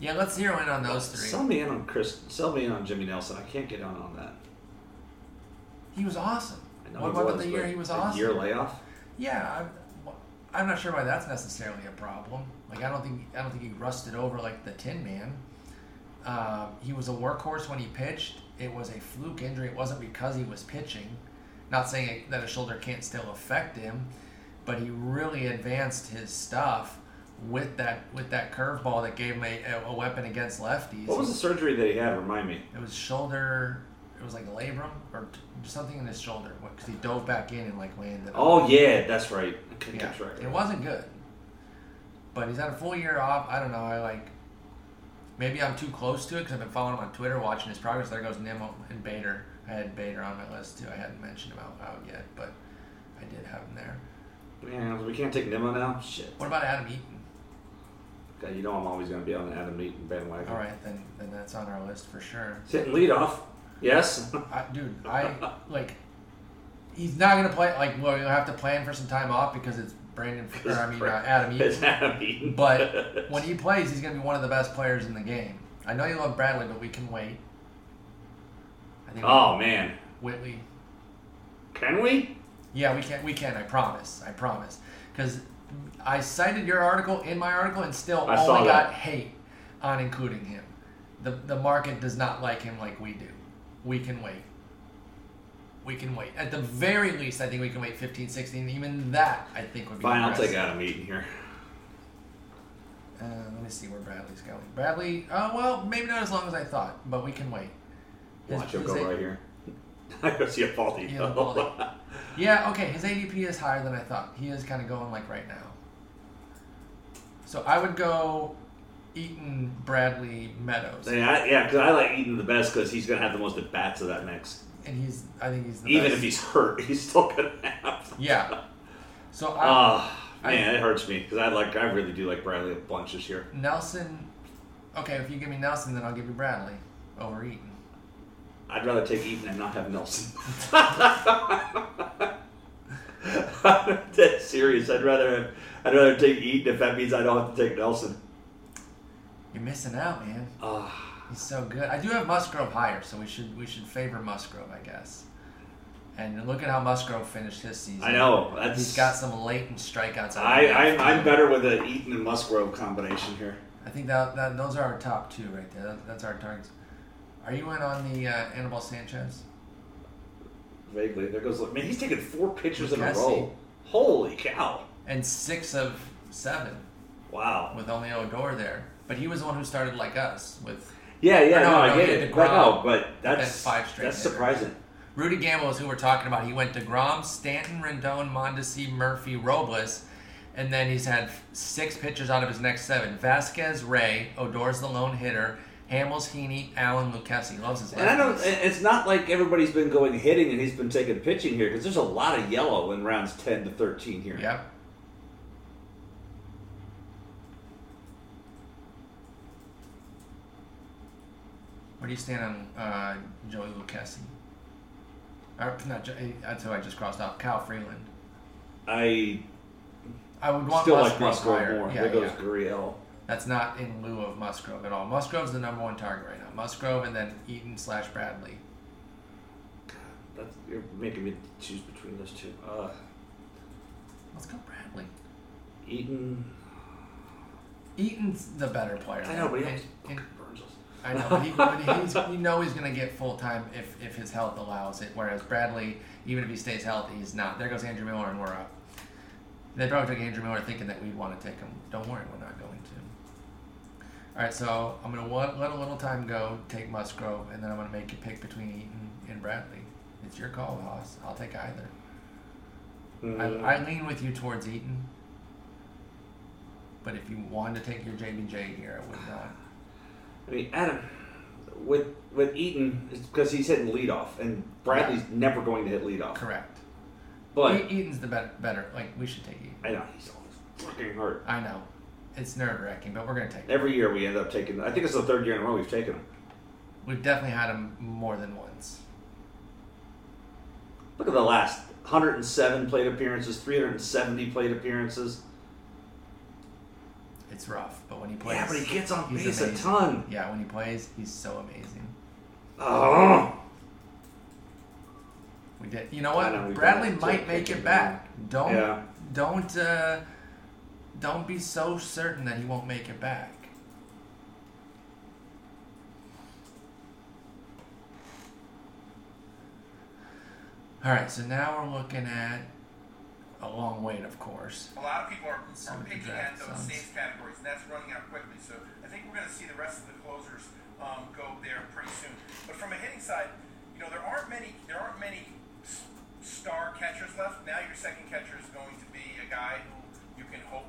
Yeah, let's zero in on those three. Sell me in on Chris. Sell me in on Jimmy Nelson. I can't get on on that. He was awesome. I know What about was, the year he was awesome? Year layoff. Yeah, I'm, I'm not sure why that's necessarily a problem. Like I don't think I don't think he rusted over like the Tin Man. Um, he was a workhorse when he pitched. It was a fluke injury. It wasn't because he was pitching. Not saying that a shoulder can't still affect him, but he really advanced his stuff with that with that curveball that gave him a, a weapon against lefties. What was the surgery that he had? Remind me. It was shoulder. It was like a labrum or something in his shoulder because he dove back in and like landed. Oh yeah, that's right. Yeah, get track. it wasn't good. But he's had a full year off. I don't know. I like. Maybe I'm too close to it because I've been following him on Twitter, watching his progress. There goes Nimmo and Bader. I had Bader on my list too. I hadn't mentioned him out, out yet, but I did have him there. Man, we can't take Nimmo now. Shit. What about Adam Eaton? God, you know I'm always going to be on the Adam Eaton bandwagon. All right, then then that's on our list for sure. He's hitting leadoff. Yes. [LAUGHS] I, dude, I like. He's not gonna play. Like, well, you'll have to plan for some time off because it's Brandon. [LAUGHS] Or, I mean, uh, Adam Eaton. [LAUGHS] Adam Eaton. But [LAUGHS] when he plays, he's going to be one of the best players in the game. I know you love Bradley, but we can wait. I think oh man, Whitley. can we? Yeah, we can. We can. I promise. I promise. Because I cited your article in my article and still I only got hate on including him. The the market does not like him like we do. We can wait. We can wait. At the very least, I think we can wait 15, 16. Even that, I think would be Fine, I'll take. Adam Eaton here. Uh, let me see where Bradley's going. Bradley, oh well, maybe not as long as I thought, but we can wait. His- Watch him his go A- right here. [LAUGHS] I go see a faulty. Yeah. Yeah, okay, his ADP is higher than I thought. He is kind of going like right now. So I would go Eaton, Bradley, Meadows, yeah, I- yeah, because I like Eaton the best because he's gonna have the most at bats of that mix. And he's I think he's the Even best. if he's hurt, [LAUGHS] he's still gonna have. yeah. So I, Ah, I- man, it hurts me because I like I really do like Bradley a bunch this year. Nelson. Okay, if you give me Nelson, then I'll give you Bradley over Eaton. I'd rather take Eaton and not have Nelson. [LAUGHS] [LAUGHS] That's serious. I'd rather I'd rather take Eaton if that means I don't have to take Nelson. You're missing out, man. Ah, He's so good. I do have Musgrove higher, so we should we should favor Musgrove, I guess. And look at how Musgrove finished his season. I know. That's He's got some latent strikeouts. I, I'm. I'm better with the Eaton and Musgrove combination here. I think that, that those are our top two right there. That, that's our targets. Are you in on the uh, Anibal Sanchez? Vaguely, there goes. Look man, he's taken four pitchers in a row. Holy cow! And six of seven Wow. with only Odor there. But he was the one who started like us with Yeah, yeah, no, no, I get it. had But no, but that's five straight that's surprising. Rudy Gamble is who we're talking about. He went to Grom, Stanton, Rendon, Mondesi, Murphy, Robles, and then he's had six pitchers out of his next seven. Vasquez, Ray, Odor's the lone hitter, Hamels, Heaney, Allen, Lucchesi. He loves his And I don't. It's not like everybody's been going hitting and he's been taking pitching here because there's a lot of yellow in rounds ten to thirteen here. Yep. Where do you stand on uh, Joey Lucchesi? Or, not Jo- that's who I just crossed off. Kyle Freeland. I I would want still like Musgrove Musgrove higher. more. Yeah, there goes yeah. Gurriel. That's not in lieu of Musgrove at all. Musgrove's the number one target right now. Musgrove and then Eaton slash Bradley. That's, you're making me choose between those two. Uh, Let's go Bradley. Eaton. Eaton's the better player. I know, but he And- always and- burns us. I know, but, he, but he's, you know he's going to get full time if, if his health allows it. Whereas Bradley, even if he stays healthy, he's not. There goes Andrew Miller, and we're up. They probably took Andrew Miller thinking that we'd want to take him. Don't worry, we're not going to. All right, so I'm going to let a little time go, take Musgrove, and then I'm going to make you pick between Eaton and Bradley. It's your call, Hoss. I'll take either. Mm. I, I lean with you towards Eaton. But if you wanted to take your JBJ here, I would not. I mean, Adam, with with Eaton, because he's hitting leadoff, and Bradley's never going to hit leadoff. Correct. But Eaton's the better, better. Like we should take Eaton. I know he's always fucking hurt. I know, it's nerve wracking, but we're gonna take. him. Every year we end up taking. I think it's the third year in a row we've taken him. We've definitely had him more than once. Look at the last 107 plate appearances, 370 plate appearances. It's rough, but when he plays, Yeah, but he gets on he's base a ton. Yeah, when he plays, he's so amazing. Oh, We did. You know what? know, Bradley might make it back. Don't Yeah. don't uh, don't be so certain that he won't make it back. All right, so now we're looking at a long wait, of course. A lot of people are, So are picking at those sounds- safe categories, and that's running out quickly. So I think we're going to see the rest of the closers um, go there pretty soon. But from a hitting side, you know there aren't many there aren't many star catchers left. Now your second catcher is going to be a guy who you can hope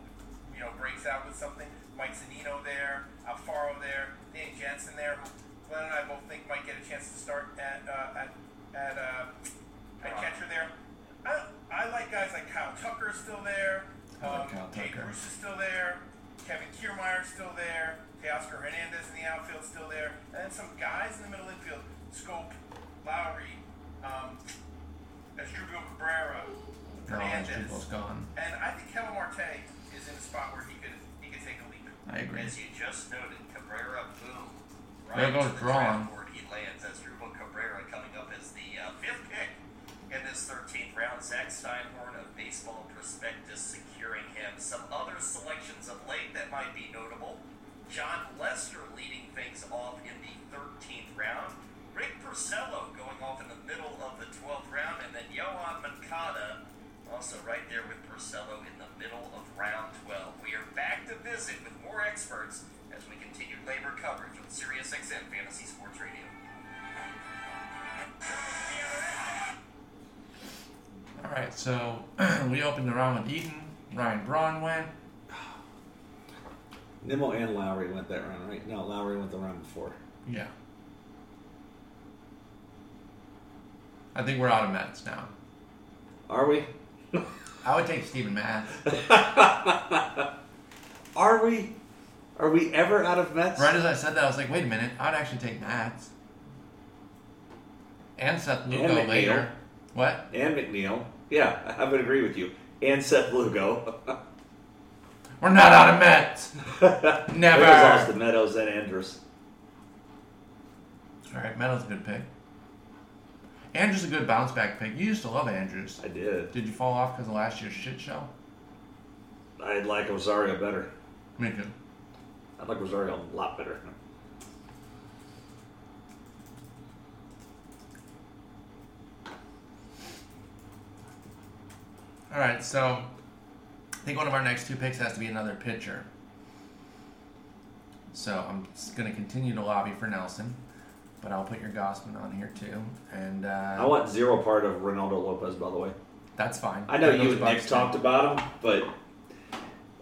you know breaks out with something. Mike Zunino there, Alfaro there, Dan Jansen there, Glenn and I both think might get a chance to start at uh, at at uh, at catcher there. I, I like guys like Kyle Tucker is still there. Um, Tucker. Bruce is still there. Kevin Kiermaier is still there. Teoscar Hernandez in the outfield still there. And then some guys in the middle infield. Scope, Lowrie, um, Asdrubal Cabrera, No, Hernandez. Struvel's gone. And I think Ketel Marte is in a spot where he could he could take a leap. I agree. As you just noted, Cabrera, boom. There goes Braun. he lands as Ruben Cabrera coming up as the uh, fifth in this 13th round. Zach Steinhorn of Baseball Prospectus securing him. Some other selections of late that might be notable. Jon Lester leading things off in the 13th round. Rick Porcello going off in the middle of the 12th round, and then Yoan Moncada also right there with Porcello in the middle of round 12. We are back to visit with more experts as we continue LABR coverage on SiriusXM Fantasy Sports Radio. All right, so [CLEARS THROAT] we opened the round with Eaton. Ryan Braun went. Nimmo and Lowrie went that round, right? No, Lowrie went the round before. Yeah. I think we're out of Mets now. Are we? [LAUGHS] I would take Steven Matz. [LAUGHS] Are we? Are we ever out of Mets? Right as I said that, I was like, wait a minute, I'd actually take Matz. And Seth Lugo McNeil. later. What? And McNeil. Yeah, I would agree with you. And Seth Lugo. We're not out of Mets. [LAUGHS] Never. There's Austin Meadows and Andrus. All right, Meadows a good pick. Andrus a good bounce back pick. You used to love Andrus. I did. Did you fall off because of last year's shit show? I'd like Rosario better. Me too. I like Rosario a lot better. All right, so I think one of our next two picks has to be another pitcher. So I'm going to continue to lobby for Nelson, but I'll put your Gausman on here too. And uh, I want zero part of Reynaldo Lopez, by the way. that's fine. I know you and Nick too. talked about him, but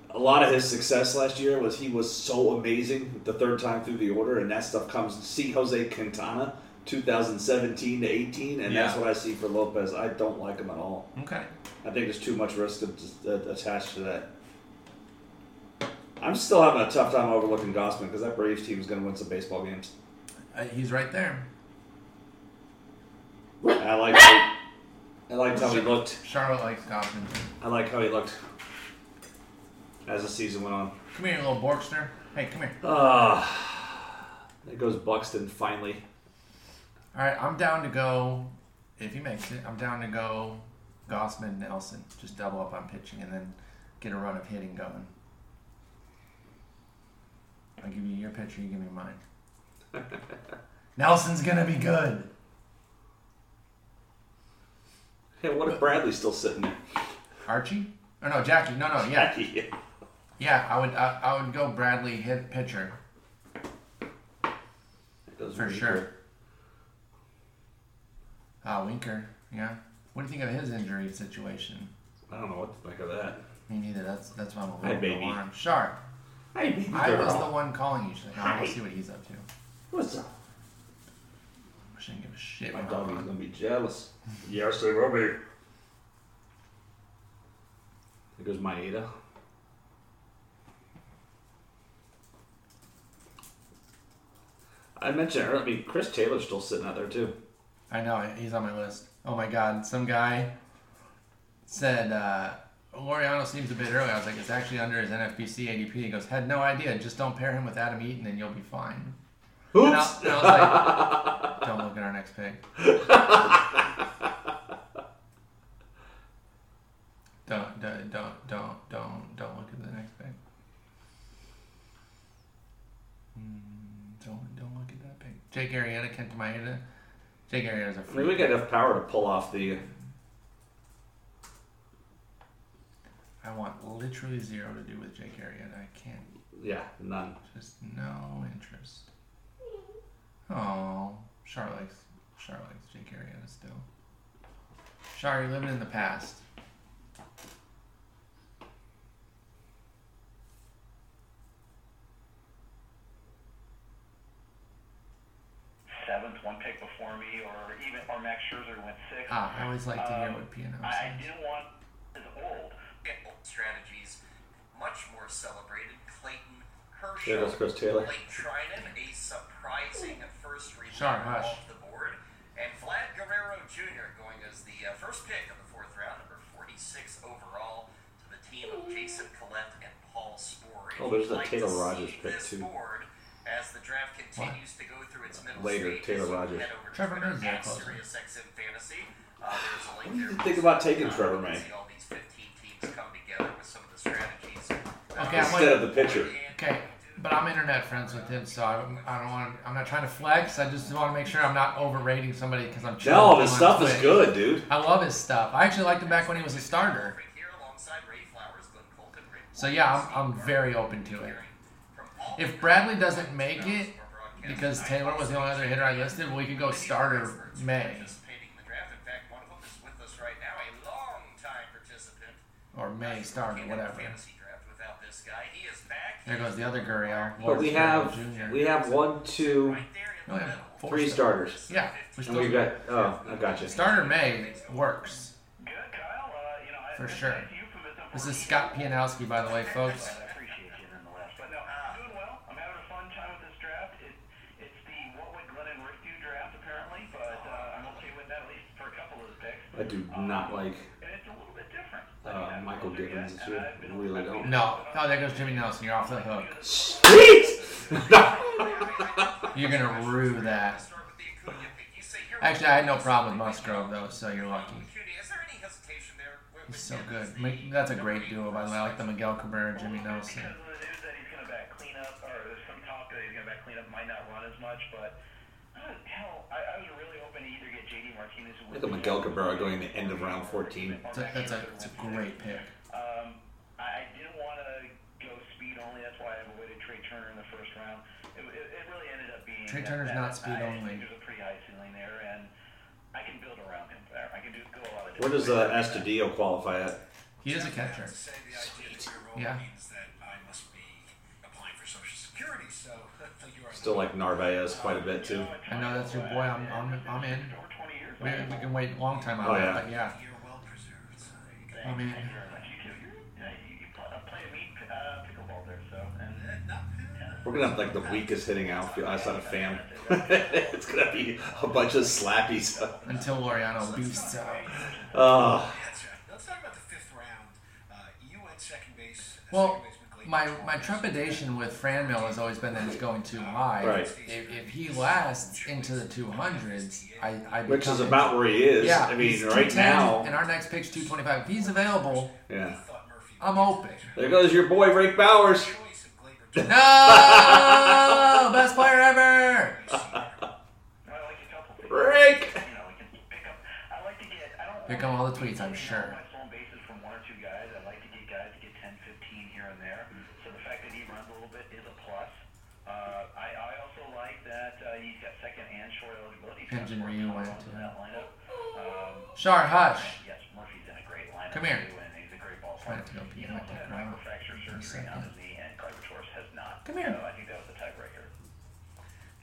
a lot of his success last year was he was so amazing the third time through the order, and that stuff comes. See Jose Quintana, 2017 to 18, and that's what I see for Lopez. I don't like him at all. Okay. I think there's too much risk uh, attached to that. I'm still having a tough time overlooking Gausman because that Braves team is going to win some baseball games. Uh, he's right there. I like. How, I liked how he looked. Charlotte likes Gausman. I like how he looked as the season went on. Come here, little Borkster. Hey, come here. Ah, there goes Buxton finally. All right, I'm down to go. If he makes it, I'm down to go. Gausman, Nelson, just double up on pitching and then get a run of hitting going. I'll give you your pitcher, you give me mine. [LAUGHS] Nelson's gonna be good. Hey, what if Bradley's still sitting there? Archie? Or no, Jackie? No, no, yeah, [LAUGHS] Jackie. yeah. I would, I, I would go Bradley hit pitcher for sure. Ah, Winker. Yeah. What do you think of his injury situation? I don't know what to think of that. Me neither. That's that's why I'm a Hi, little bit baby. alarmed. Sharp. Baby I was girl. the one calling you. She's like, oh, Hi. we'll see what he's up to. What's up? I shouldn't give a shit. My what doggy's gonna be jealous. [LAUGHS] yes, they will be. There goes Maeda. I mentioned earlier. I mean, Chris Taylor's still sitting out there too. I know he's on my list. Oh my god, some guy said uh, Laureano seems a bit early. I was like, it's actually under his NFBC ADP. He goes, had no idea. Just don't pair him with Adam Eaton, and you'll be fine. And I, Oops. and I was like, [LAUGHS] don't look at our next pick. [LAUGHS] Don't, don't, don't, don't, don't, don't look at the next pick. Mm, don't, don't look at that pick. Jake Arrieta, Kent Maeda. Jake Arrieta's a I mean, freak. we got enough power to pull off the. I want literally zero to do with Jake Arrieta. I can't. Yeah, none. Just no interest. Oh, Char likes Char likes Jake Arrieta still. Char, you're living in the past. seventh, one pick before me, or Max Scherzer went sixth. Ah, I always like to hear Um, what Piano I, I says. didn't want his old. Strategies much more celebrated. Clayton Kershaw. There goes Chris Taylor. Blake Treinen, a surprising first reliever Sorry, off the board. And Vlad Guerrero Jr. going as the uh, first pick of the fourth round, number 46 overall, to the team of Jason Collette and Paul Sporer. Oh, there's you'd the like Taylor Rogers pick, too. board as the draft continues to go through its middle Later, stages, Taylor Rogers. head over to Trevor Twitter at. SiriusXM Fantasy. Uh, there's a link What do you there. think about taking Trevor May? See all these 15 teams come together with some of the strategies. Okay, I'm Instead like, of the pitcher. okay, but I'm internet friends with him, so I, I don't want. I'm not trying to flex. I just want to make sure I'm not overrating somebody because I'm. chilling No, with his stuff is good, dude. I love his stuff. I actually liked him back when he was a starter. Right here alongside Ray Flowers, Glenn Colton, Rick So yeah, I'm, I'm very open to it. If Bradley doesn't make it because Taylor was the only other hitter I listed, we could go starter May participating in the draft. In fact, one of them is with us right now, a long-time participant. or May starter, whatever. fantasy draft without this guy. He is back. There goes the other Gurriel. But we have Gurriel Jr. we have one, two, Oh, yeah, four three stars. starters. Yeah, we And still we've got oh, I got you. starter May works Good, Kyle. Uh, you know, for sure. a euphemism for This is. Scott Pianowski, by the way, folks. I appreciate you nonetheless. But no, I'm doing well. I'm having a fun time with this draft. It, it's the what would Glenn and Rick do draft apparently, but uh, I'm okay with that at least for a couple of the picks. I do not like And it's a little bit different. uh, Michael Gibbons this year. I really don't. No, oh, there goes Jimmy Nelson. You're off the hook. Sweet. You're gonna rue that. Start with the Acuna pick. You say you're Actually, I had no problem with Musgrove though, so you're lucky. Acuna. Is there any hesitation there? With- He's so good. as the- Ma- That's a great duo, by the way. I like the Miguel Cabrera, Jimmy Nelson. Because of the news that he's going to back cleanup, or there's some talk that he's going to back cleanup, might not run as much, but uh, hell, I, I was really hoping to either get JD Martinez. who Look at Miguel Cabrera going the end of round 14. That's a, that's a, it's a great pick. Um, I, I didn't want to go speed only. That's why I avoided Trea Turner in the first round. It, it, it really ended up being Trea Turner's that not speed I only. think there's a pretty high ceiling there, and I can build around him there. I can do go a lot of Where does different uh, ways. Astudillo qualify at? He is a catcher. To say the idea that your role Yeah. means that I must be applying for Social Security, so [LAUGHS] Still like Narvaez quite a bit too. I know that's your boy. I'm, I'm, I'm in. Over 20 years. We, we can wait a long time on Oh, that, yeah. but yeah. you're well preserved. So there you go. I'm. Thank you very much. You too. Yeah, you, you play, a meat uh, pickleball there, so and We're gonna have like the weakest hitting outfield outside of Pham. [LAUGHS] it's gonna be a bunch of slappies. Until Laureano beasts out. Oh, Let's talk about the fifth round. You went second base. Well, second baseman Clayton my my trepidation with Franmil has always been that he's going too high. Right. If, if he lasts into the 200s, I, I which is about where he is. Yeah, I mean, right now, and our next pick's 225. If he's available, Yeah. I'm open. There goes your boy Rick Bowers. choice of Gleyber No, [LAUGHS] best player ever. I like a. Rick. You know, we can pick up. I like to get. I don't. Pick want up all the tweets, I'm sure. My stolen bases from one or two guys. I like to get guys to get 10, 15 here and there. So the fact that he runs a little bit is a plus. Uh, I, I also like that uh, he's got second and short eligibility. He's got Engine four Ryu top went ones to in that lineup. Um, Shar, hush. yes, Murphy's in a great lineup. Come here. He's a great ball Trying to go pee know, my background. microfracture For a surgery on second. his knee, and Gleyber has not. Come here. So I think that was the tiebreaker.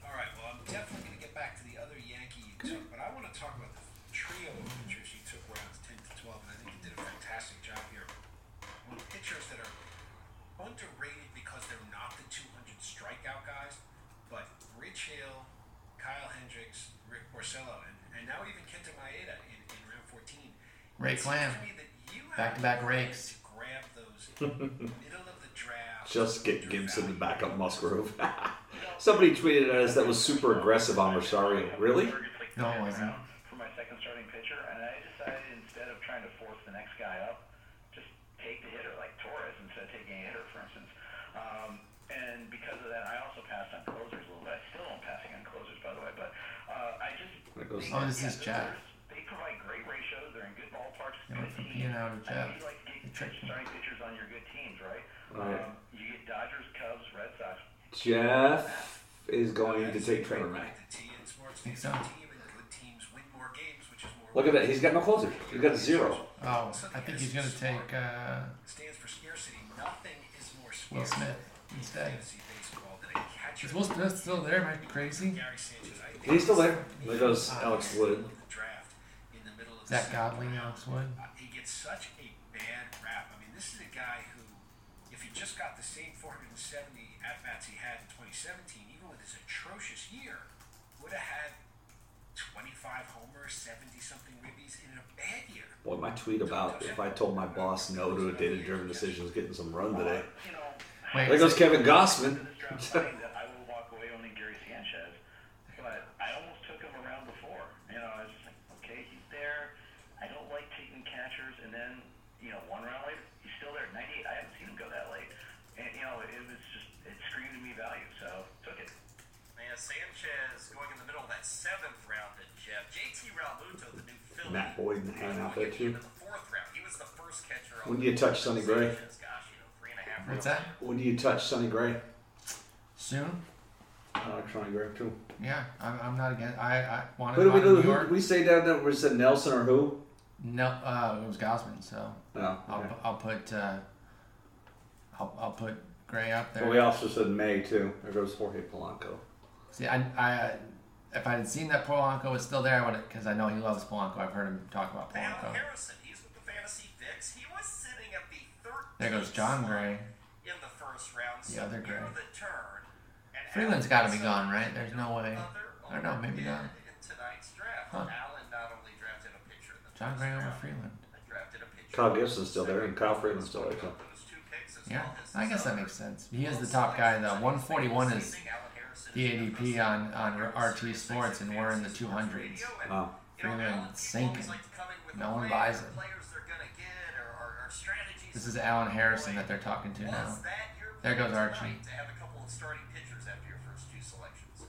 All right. Well, I'm definitely going to get back to the other Yankee you took, but I want to talk about the trio of pitchers you took rounds 10 to 12, and I think you did a fantastic job here. Well, pitchers that are underrated because they're not the 200 strikeout guys, but Rich Hill, Kyle Hendricks, Rick Porcello, and, and now even Kenta Maeda in, in round 14. Rake It Lamb. to me that you have Back-to-back rakes. to grab those [LAUGHS] middle of the draft. Just get Gibson to back up Musgrove. [LAUGHS] Somebody tweeted at us that was super aggressive on Rosario. Really? No, it wasn't. For my second starting pitcher, and I decided instead of trying to force the next guy up, just take the hitter like Torres instead of taking a hitter, for instance. Um, and because of that, I also passed on closers a little bit. I still don't passing on closers, by the way, but uh, I just There. Oh, this is Jeff. they provide great ratios. They're in good ballparks. Yeah, from teams. being out of Jeff. know you like to They get tricked me. starting pitchers on your good teams, right? Right. Um, you get Dodgers, Cubs, Red Sox. Jeff is going to take Trevor May. Think so. Look at that. He's got no closer. He's got a zero. Oh, I think he's gonna take uh, stands for scarcity. Nothing is more Will scarce Smith instead. in fantasy baseball than a catcher. Is Will Smith still there? Am I crazy? Gary Sanchez. He's still there. he's There goes Alex Wood. Draft in the middle of Zach the Godley, season. Alex Wood. Uh, he gets such a bad rap. I mean, this is a guy who, if he just got the same 470 at bats he had in 2017, even with his atrocious year, would have had 25 homers, 70 something ribbies in a bad year. Boy, my tweet about if I told my boss no to a data-driven decision was getting some run today. Wait, There goes Kevin Gausman. that I will walk away owning Gary Sanchez, but I almost took him around before. You know, I was just like, okay, he's there. I don't like taking catchers, and then you know, one round later, he's still there. 98. I haven't seen him go that late, and you know, it was just it screamed to me value, so took it. Man, Sanchez going in the middle of that seventh round to Jeff. JT Realmuto, the new Philly. Matt Boyd hanging out there too. In the fourth round, he was the first catcher. When do you touch Sonny Gray? Sanchez, Gosh, you know, three and a half What's rounds. that? When do you touch Sonny Gray? Soon? I like Sonny Gray too. Yeah, I'm, I'm not against. I I wanted Who did we him out of do? New Who York. we say down there? Was it Nelson or who? No, uh, it was Gausman. So Oh, I'll. I'll put uh, I'll I'll put Gray up there. But we also said May too. There goes Jorge Polanco. See, I, I, if I had seen that Polanco was still there, I would because I know he loves Polanco. I've heard him talk about Alan Polanco. Harrison, he's with the Fantasy Fix. He was sitting at the 13th There goes Jon Gray. in the first round. The so other Gray. the turn. And Freeland's Alan got to be gone, right? There's no way. I don't know. Maybe not. in tonight's draft. Huh. Allen not only drafted a pitcher in the Jon Gray over round, Freeland. but drafted a pitcher. Kyle Gibson's still there, and Kyle Freeland's still there. Yeah, I guess that makes sense. He is the top guy. The 141 is the ADP on on RT Sports, and we're in the 200s. Wow. Freeland sinking. No one buys him. This is Alan Harrison that they're talking to now. There goes Archie. Have a couple of starting pitchers after your first two selections.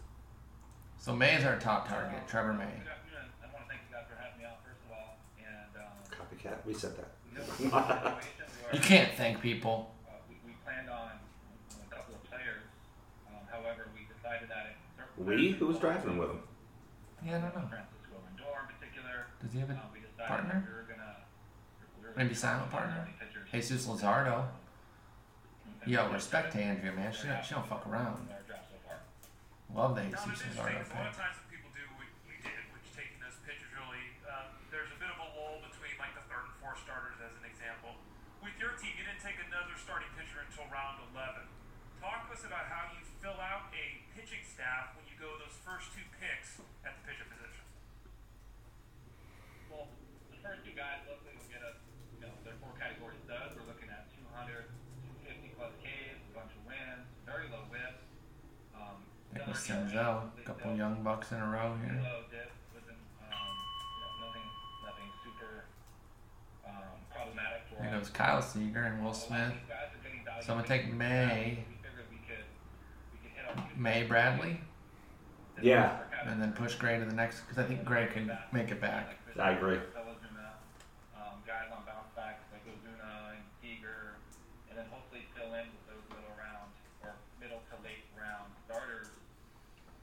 So May is our top target. Trevor May. Good afternoon. I want to thank you guys for having me out first of all, and um, Copycat. We said that. we have a situation where- You can't thank people. Uh, we, we planned on a couple of players. Um, however, we decided that in certain we? Who was driving with him? Yeah, I don't know. Francisco Lindor in particular. Does he have a um, we decided partner? that we were gonna we Maybe silent partner? early pitchers. Jesus Luzardo. Yo, respect to Andrea, man. She don't, she don't fuck around. in our draft so far. Love the Jesus there's Luzardo interesting. 'cause A lot of pick. times what people do, what we did, which taking those pitchers really, um, there's a bit of a lull between like the third and fourth starters as an example. With your team, you didn't take another starting pitcher until round 11. Talk to us about how you fill out a pitching staff when you go those first two picks at the pitcher position. Well, the first two guys, luckily, will get us, you know, they're four category studs. We're looking at 200, 250 plus Ks, a bunch of wins, very low whip. Um, Nicholas another, you know, Senzel, they- couple they'll- young bucks in a row here. Low wasn't, um, you know, nothing, nothing super um, problematic for There goes Kyle Seager and Will A lot of Smith. these guys are getting value So I'm gonna take May, We figured we could, we could hit our two May Bradley, Yeah. and then push Gray to the next because I think Gray can make it back. I agree. Ozuna, um, guys on bounce backs like Ozuna and Eager, and then hopefully fill in with those middle round or middle to late round starters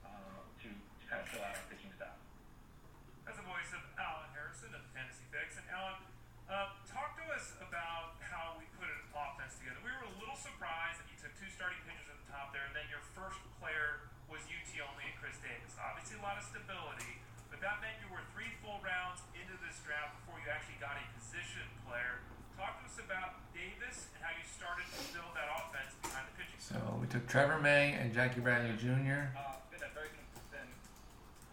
uh, to, to kind of fill out our pitching staff. That's the voice of Alan Harrison of Fantasy Fix. And Alan, uh, talk to us about how we put an offense together. We were a little surprised that you took two starting pitchers at the top there, and then your first player was UT only and Chris Davis. Obviously, a lot of stability, but that meant you were three full rounds into this draft before you actually got a position player. Talk to us about Davis and how you started to build that offense behind the pitching. So we took Trevor May and Jackie Bradley Jr. Uh, been a very consistent,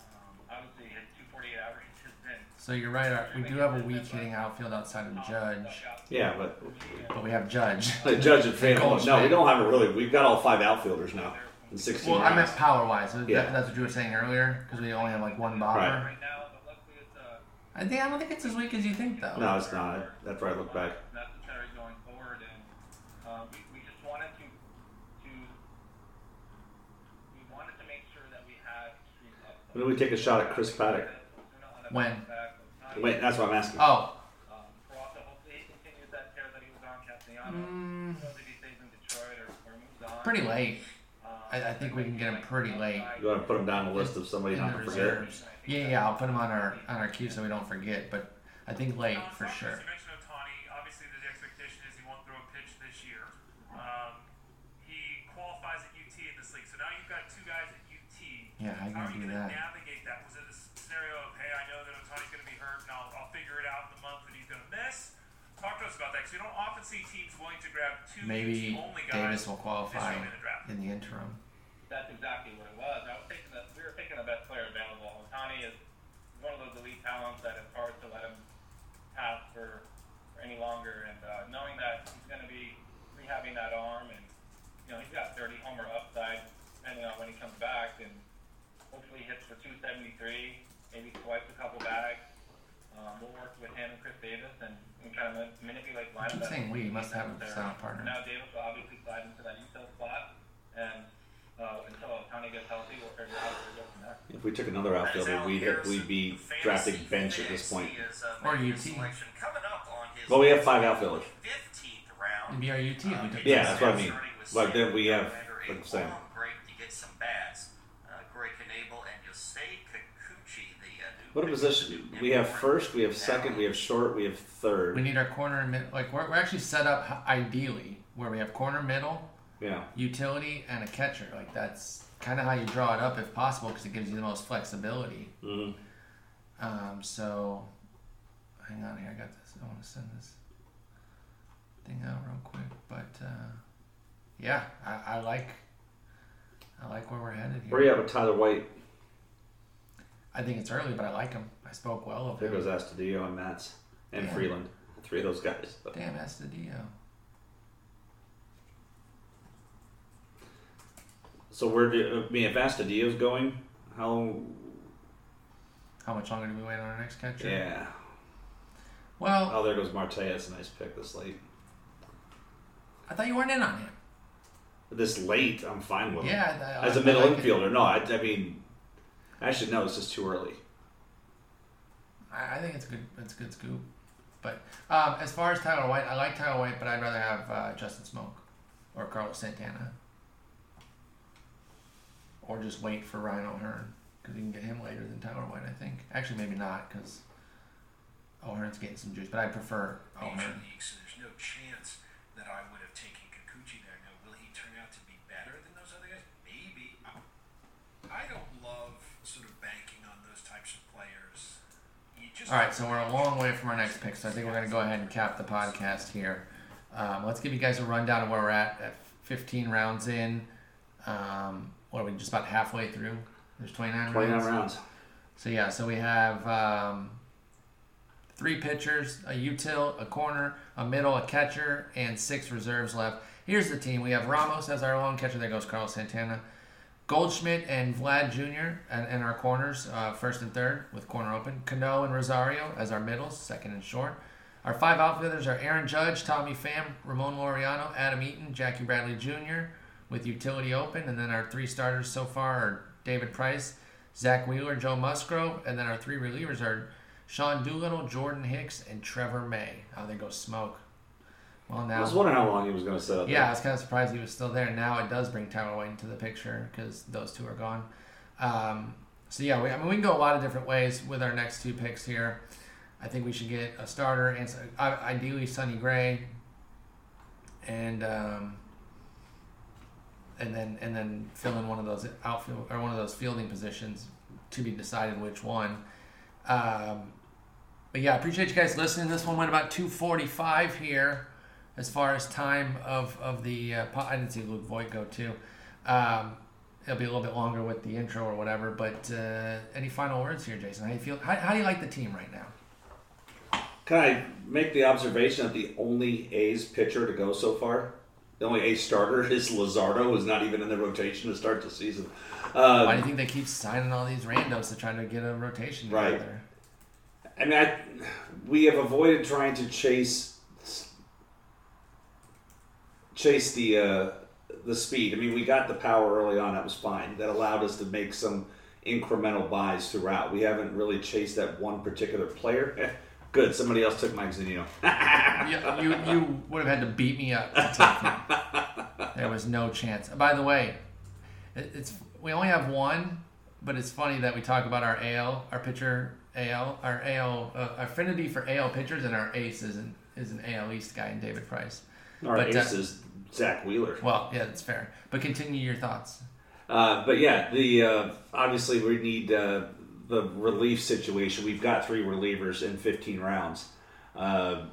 um, obviously his 248 average has been So you're right. Our, we do have a weak hitting outfield outside of Judge, Yeah, but but we have Judge. [LAUGHS] the judge and Pham. No, we don't have a really. We've got all five outfielders now in 16 Well, I meant power wise. Yeah. that, that's what you were saying earlier because we only have like one bobber. Right. right now, but luckily it's uh, I think I don't think it's as weak as you think though. No, it's not. That's where I look back. necessary going forward, and uh, we, we just wanted to to we wanted to make sure that we had extreme upside. When do we take a shot at Chris Paddack? When? Wait, that's what I'm asking. Oh, Um, Peralta, hopefully he continues that tear that he was on Castellanos. Mm. Who knows if he stays in Detroit or, or moves on. pretty late. I, I think we can get him pretty late. You want to put him down the list of somebody in not the to forget? Yeah, yeah, I'll put him on our on our queue so we don't forget. But I think late for talk to us. sure. You mentioned Ohtani. Obviously, the expectation is he won't throw a pitch this year. Um, he qualifies at UT in this league, so now you've got two guys at UT. Yeah, how How are gonna you going to navigate that? Was it a s- scenario of, hey, I know that Ohtani's going to be hurt, and I'll, I'll figure it out in the month that he's going to miss? Talk to us about that, because you don't often see teams willing to grab two Maybe only guys Davis will qualify this early in the draft. in the interim. That's exactly what it was. I was taking the, we were picking the best player available. Otani is one of those elite talents that it's hard to let him pass for, for any longer. And uh, knowing that he's going to be rehabbing that arm and you know, he's got 30 homer upside, depending on when he comes back, and hopefully he hits for 273, maybe swipes a couple bags. Um, we'll work with him and Chris Davis and, and kind of manipulate lineup. keep saying we, must have a there. silent partner. Now Davis will obviously slide into that util spot, and uh, until Tony gets healthy, we'll figure out where to go from there. If we took another outfielder, we'd we'd be drafting bench at this point. Or UT. Well, we have five outfielders. It'd be our UT if we took Yeah, that's what I mean. Like then we have, like I'm saying, break to get some bats. Uh, Greg Knebel and Yusei Kikuchi, the uh, new what a position. We have first, we have second, we have short, we have third. We need our corner and mid. Like we're, we're actually set up ideally where we have corner, middle, Yeah. utility, and a catcher. Like that's kind of how you draw it up if possible because it gives you the most flexibility. Mhm. Um, so, hang on here. I got this. I want to send this thing out real quick. But uh, yeah, I, I like. I like where we're headed here. Where you have a Tyler White? I think it's early, but I like him. I spoke well of There him. goes Astudillo and Mats and Damn. Freeland. Three of those guys. Damn, that's the Dio. So where do I mean if Astudillo's going? How? How much longer do we wait on our next catcher? Yeah. Well, Oh, there goes Marte. That's a nice pick this late. I thought you weren't in on him. This late, I'm fine with him. Yeah, I- As a I middle like it. infielder, no. I, I mean, actually, no. It's just too early. I, I think it's a good. It's a good scoop. But um, as far as Tyler White, I like Tyler White, but I'd rather have uh, Justin Smoak or Carlos Santana, or just wait for Ryan O'Hearn because you can get him later than Tyler White. I think. Actually, maybe not because O'Hearn's getting some juice, but I prefer O'Hearn. league, so there's no chance that I would All right, so we're a long way from our next pick, so I think we're going to go ahead and cap the podcast here. Um, let's give you guys a rundown of where we're at at 15 rounds in. Um, what are we just about halfway through? There's 29, 29 rounds. rounds. So yeah, so we have um, three pitchers, a util, a corner, a middle, a catcher, and six reserves left. Here's the team. We have Ramos as our lone catcher. There goes Carlos Santana. Goldschmidt and Vlad Jr. and, our corners, uh, first and third, with corner open. Cano and Rosario as our middles, second and short. Our five outfielders are Aaron Judge, Tommy Pham, Ramon Laureano, Adam Eaton, Jackie Bradley Jr. with utility open. And then our three starters so far are David Price, Zack Wheeler, Joe Musgrove. And then our three relievers are Sean Doolittle, Jordan Hicks, and Trevor May. Oh, there goes Smoak. Well, now. I was wondering how long he was going to sit up Yeah, I was kind of surprised he was still there. Now it does bring Tyler White into the picture because those two are gone. Um, so yeah, we, I mean we can go a lot of different ways with our next two picks here. I think we should get a starter and uh, ideally Sonny Gray, and um, and then and then fill in one of those outfield or one of those fielding positions to be decided which one. Um, but yeah, I appreciate you guys listening. This one went about 245 here as far as time of, of the uh, po- I didn't see Luke Voit go too. Um, it'll be a little bit longer with the intro or whatever. But uh, any final words here, Jason? How do you feel? How, how do you like the team right now? Can I make the observation that the only A's pitcher to go so far, the only A's starter is Luzardo, who's not even in the rotation to start the season. Um, Why do you think they keep signing all these randos to try to get a rotation Together? Right. I mean, I, we have avoided trying to chase chase the uh, the speed. I mean, we got the power early on; that was fine. That allowed us to make some incremental buys throughout. We haven't really chased that one particular player. [LAUGHS] Good, somebody else took Mike Zunino. [LAUGHS] you, you, you would have had to beat me up to take. There was no chance. By the way, it, it's we only have one, but it's funny that we talk about our AL, our pitcher AL, our AL uh, affinity for AL pitchers, and our ace is an is an AL East guy in David Price. Our But, uh, ace is Zack Wheeler. Well, yeah, that's fair. But continue your thoughts. Uh, but yeah, the uh, obviously we need uh, the relief situation. We've got three relievers in 15 rounds. Uh,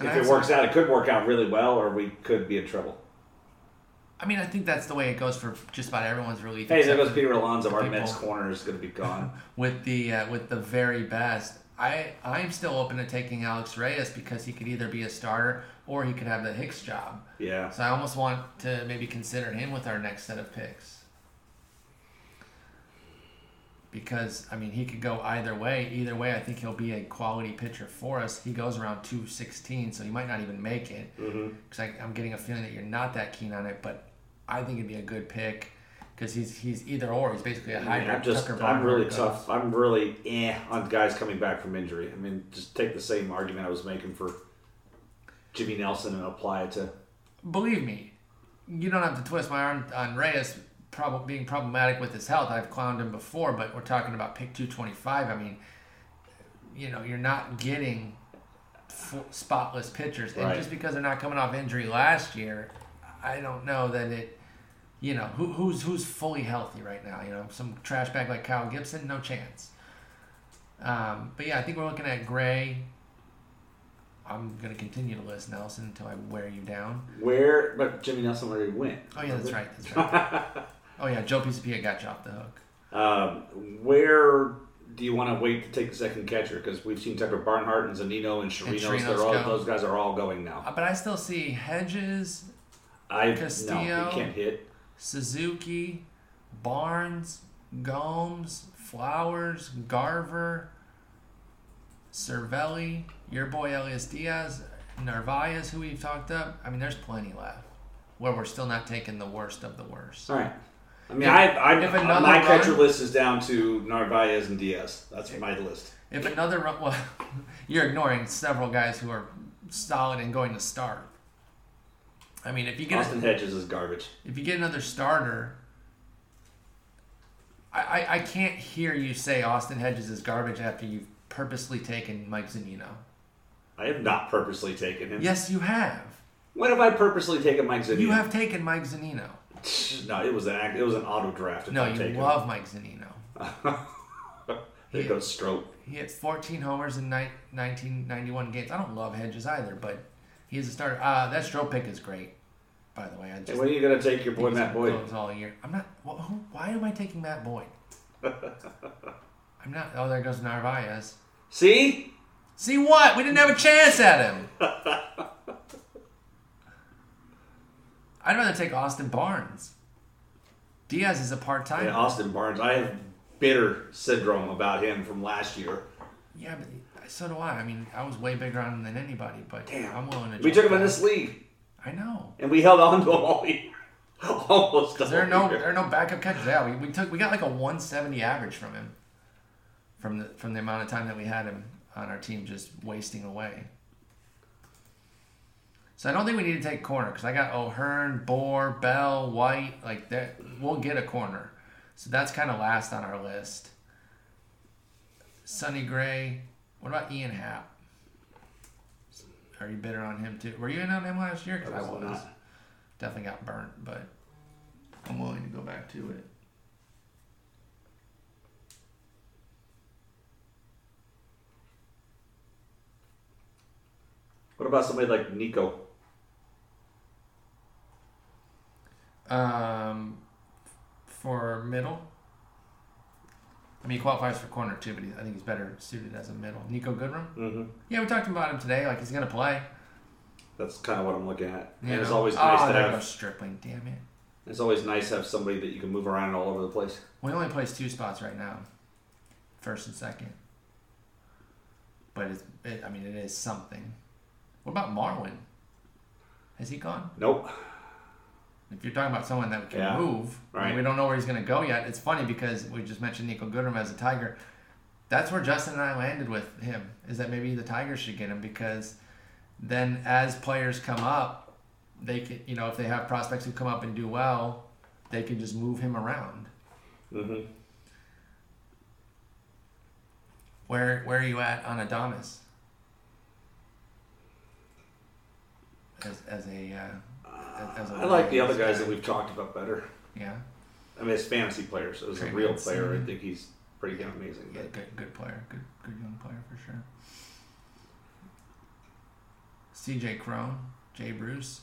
if it works out, it could work out really well, or we could be in trouble. I mean, I think that's the way it goes for just about everyone's relief. Hey, there goes Peter Alonso. Our Mets corner is going to be gone. [LAUGHS] with the uh, with the very best. I I'm still open to taking Alex Reyes because he could either be a starter or he could have the Hicks job. Yeah. So I almost want to maybe consider him with our next set of picks. Because I mean, he could go either way. Either way, I think he'll be a quality pitcher for us. He goes around two sixteen, so he might not even make it. Because I'm getting a feeling that you're not that keen on it, but I think it'd be a good pick because he's he's either or. He's basically a mean, hybrid. I'm just, I'm really tough. I'm really eh on guys coming back from injury. I mean, just take the same argument I was making for Jimmy Nelson and apply it to. believe me, you don't have to twist my arm on Reyes prob- being problematic with his health. I've clowned him before, but we're talking about pick 225. I mean, you know, you're not getting full, spotless pitchers. And Right. just because they're not coming off injury last year, I don't know that it, you know, who, who's who's fully healthy right now? You know, some trash bag like Kyle Gibson, no chance. Um, but yeah, I think we're looking at Gray. I'm going to continue to list Nelson until I wear you down. Where, but Jimmy Nelson already went. Oh yeah, that's right. That's right. [LAUGHS] oh yeah, Joe Pisapia got you off the hook. Um, where do you want to wait to take the second catcher? Because we've seen Tucker Barnhart and Zunino and Chirinos. Chirinos They're all go. those guys are all going now. Uh, But I still see Hedges, I Castillo, no, can't hit. Suzuki, Barnes, Gomes, Flowers, Garver, Cervelli, your boy Elias Diaz, Narvaez, who we've talked up. I mean, there's plenty left. Where we're still not taking the worst of the worst. All right. I mean, If- I, I if another my run- catcher list is down to Narvaez and Diaz. That's my list. If another run, well, [LAUGHS] you're ignoring several guys who are solid and going to start. I mean, if you get Austin Hedges is garbage. if you get another starter, I, I, I can't hear you say Austin Hedges is garbage after you've purposely taken Mike Zunino. I have not purposely taken him. Yes, you have. When have I purposely taken Mike Zunino? You have taken Mike Zunino. No, it was an act, it was an auto draft. No, you him. love Mike Zunino. [LAUGHS] there goes Stroke. He hit 14 homers in ni- 1991 games. I don't love Hedges either, but he is a starter. Uh, that stroke pick is great, by the way. I just, Hey, when are you gonna take your boy Matt Boyd? all year. I'm not. wh- who, why am I taking Matt Boyd? [LAUGHS] I'm not. Oh, there goes Narvaez. See? See what? We didn't have a chance at him. [LAUGHS] I'd rather take Austin Barnes. Diaz is a part time. Yeah, Austin Barnes. I have bitter syndrome about him from last year. Yeah, but so do I. I mean, I was way bigger on him than anybody, but Damn. I'm willing to. We took him in this league, I know. and we held on to him all year. [LAUGHS] Almost. There all no year. there are no backup catches? Yeah, we, we took we got like a 170 average from him. From the from the amount of time that we had him on our team just wasting away. So I don't think we need to take corner because I got O'Hearn, Bour, Bell, White. Like that, we'll get a corner. So that's kind of last on our list. Sonny Gray. What about Ian Happ? Are you bitter on him too? Were you in on him last year? Because I was. not. Definitely got burnt, but I'm willing to go back to it. What about somebody like Nico? Um, for middle, I mean, he qualifies for corner too, but he, I think he's better suited as a middle. Niko Goodrum. Mm-hmm. Yeah, we talked about him today. Like he's gonna play. That's kind of what I'm looking at. You and it's know? always oh, nice to there have. Stripling. Damn it. It's always nice to have somebody that you can move around all over the place. We only plays two spots right now, first and second. But it's, it, I mean, it is something. What about Marwin? Has he gone? Nope. If you're talking about someone that can Yeah, move, and right. we don't know where he's going to go yet. It's funny because we just mentioned Niko Goodrum as a Tiger. That's where Justin and I landed with him. Is that maybe the Tigers should get him because then as players come up, they can you know if they have prospects who come up and do well, they can just move him around. Mm-hmm. Where where are you at on Adames? As as a uh, as, a I like the other guys that we've talked about better. Yeah. I mean, as fantasy players, as a real player, I think he's pretty damn amazing. Yeah, good, good player, good, good young player for sure. C.J. Cron, Jay Bruce.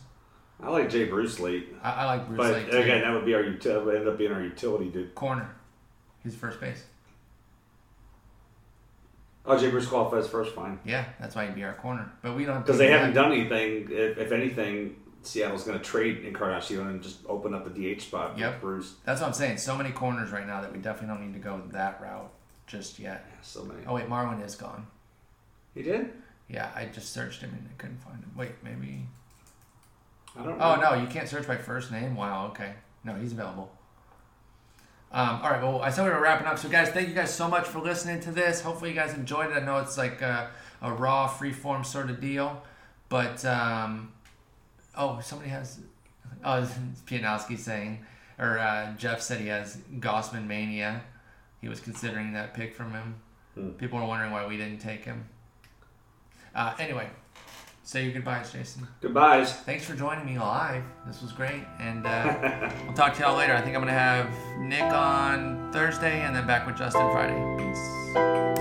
I like Jay Bruce late. I, I like Bruce but late too. again, that would be our utility. End up being our utility dude. Corner, he's first base. Oh, Jay Bruce qualifies first, fine. Yeah, that's why he'd be our corner. But we don't Because they haven't done anything. If, if anything, Seattle's going to trade Encarnacion and just open up the DH spot Yep. Bruce. That's what I'm saying. So many corners right now that we definitely don't need to go that route just yet. So many. Oh wait, Marwin is gone. He did? Yeah, I just searched him and I couldn't find him. Wait, maybe. I don't Oh know. no, you can't search by first name. Wow. Okay. No, he's available. Um, all right. Well, I said we were wrapping up. So, guys, thank you guys so much for listening to this. Hopefully, you guys enjoyed it. I know it's like a, a raw, free form sort of deal, but um, oh, somebody has. [LAUGHS] Oh, it's [LAUGHS] Pianowski saying, or uh, Jeff said he has Gausman mania. He was considering that pick from him. Hmm. People are wondering why we didn't take him. Uh, anyway, say your goodbyes, Jason. Goodbyes. Thanks for joining me live. This was great, and uh, [LAUGHS] we'll talk to y'all later. I think I'm gonna have Nick on Thursday, and then back with Justin Friday. Peace.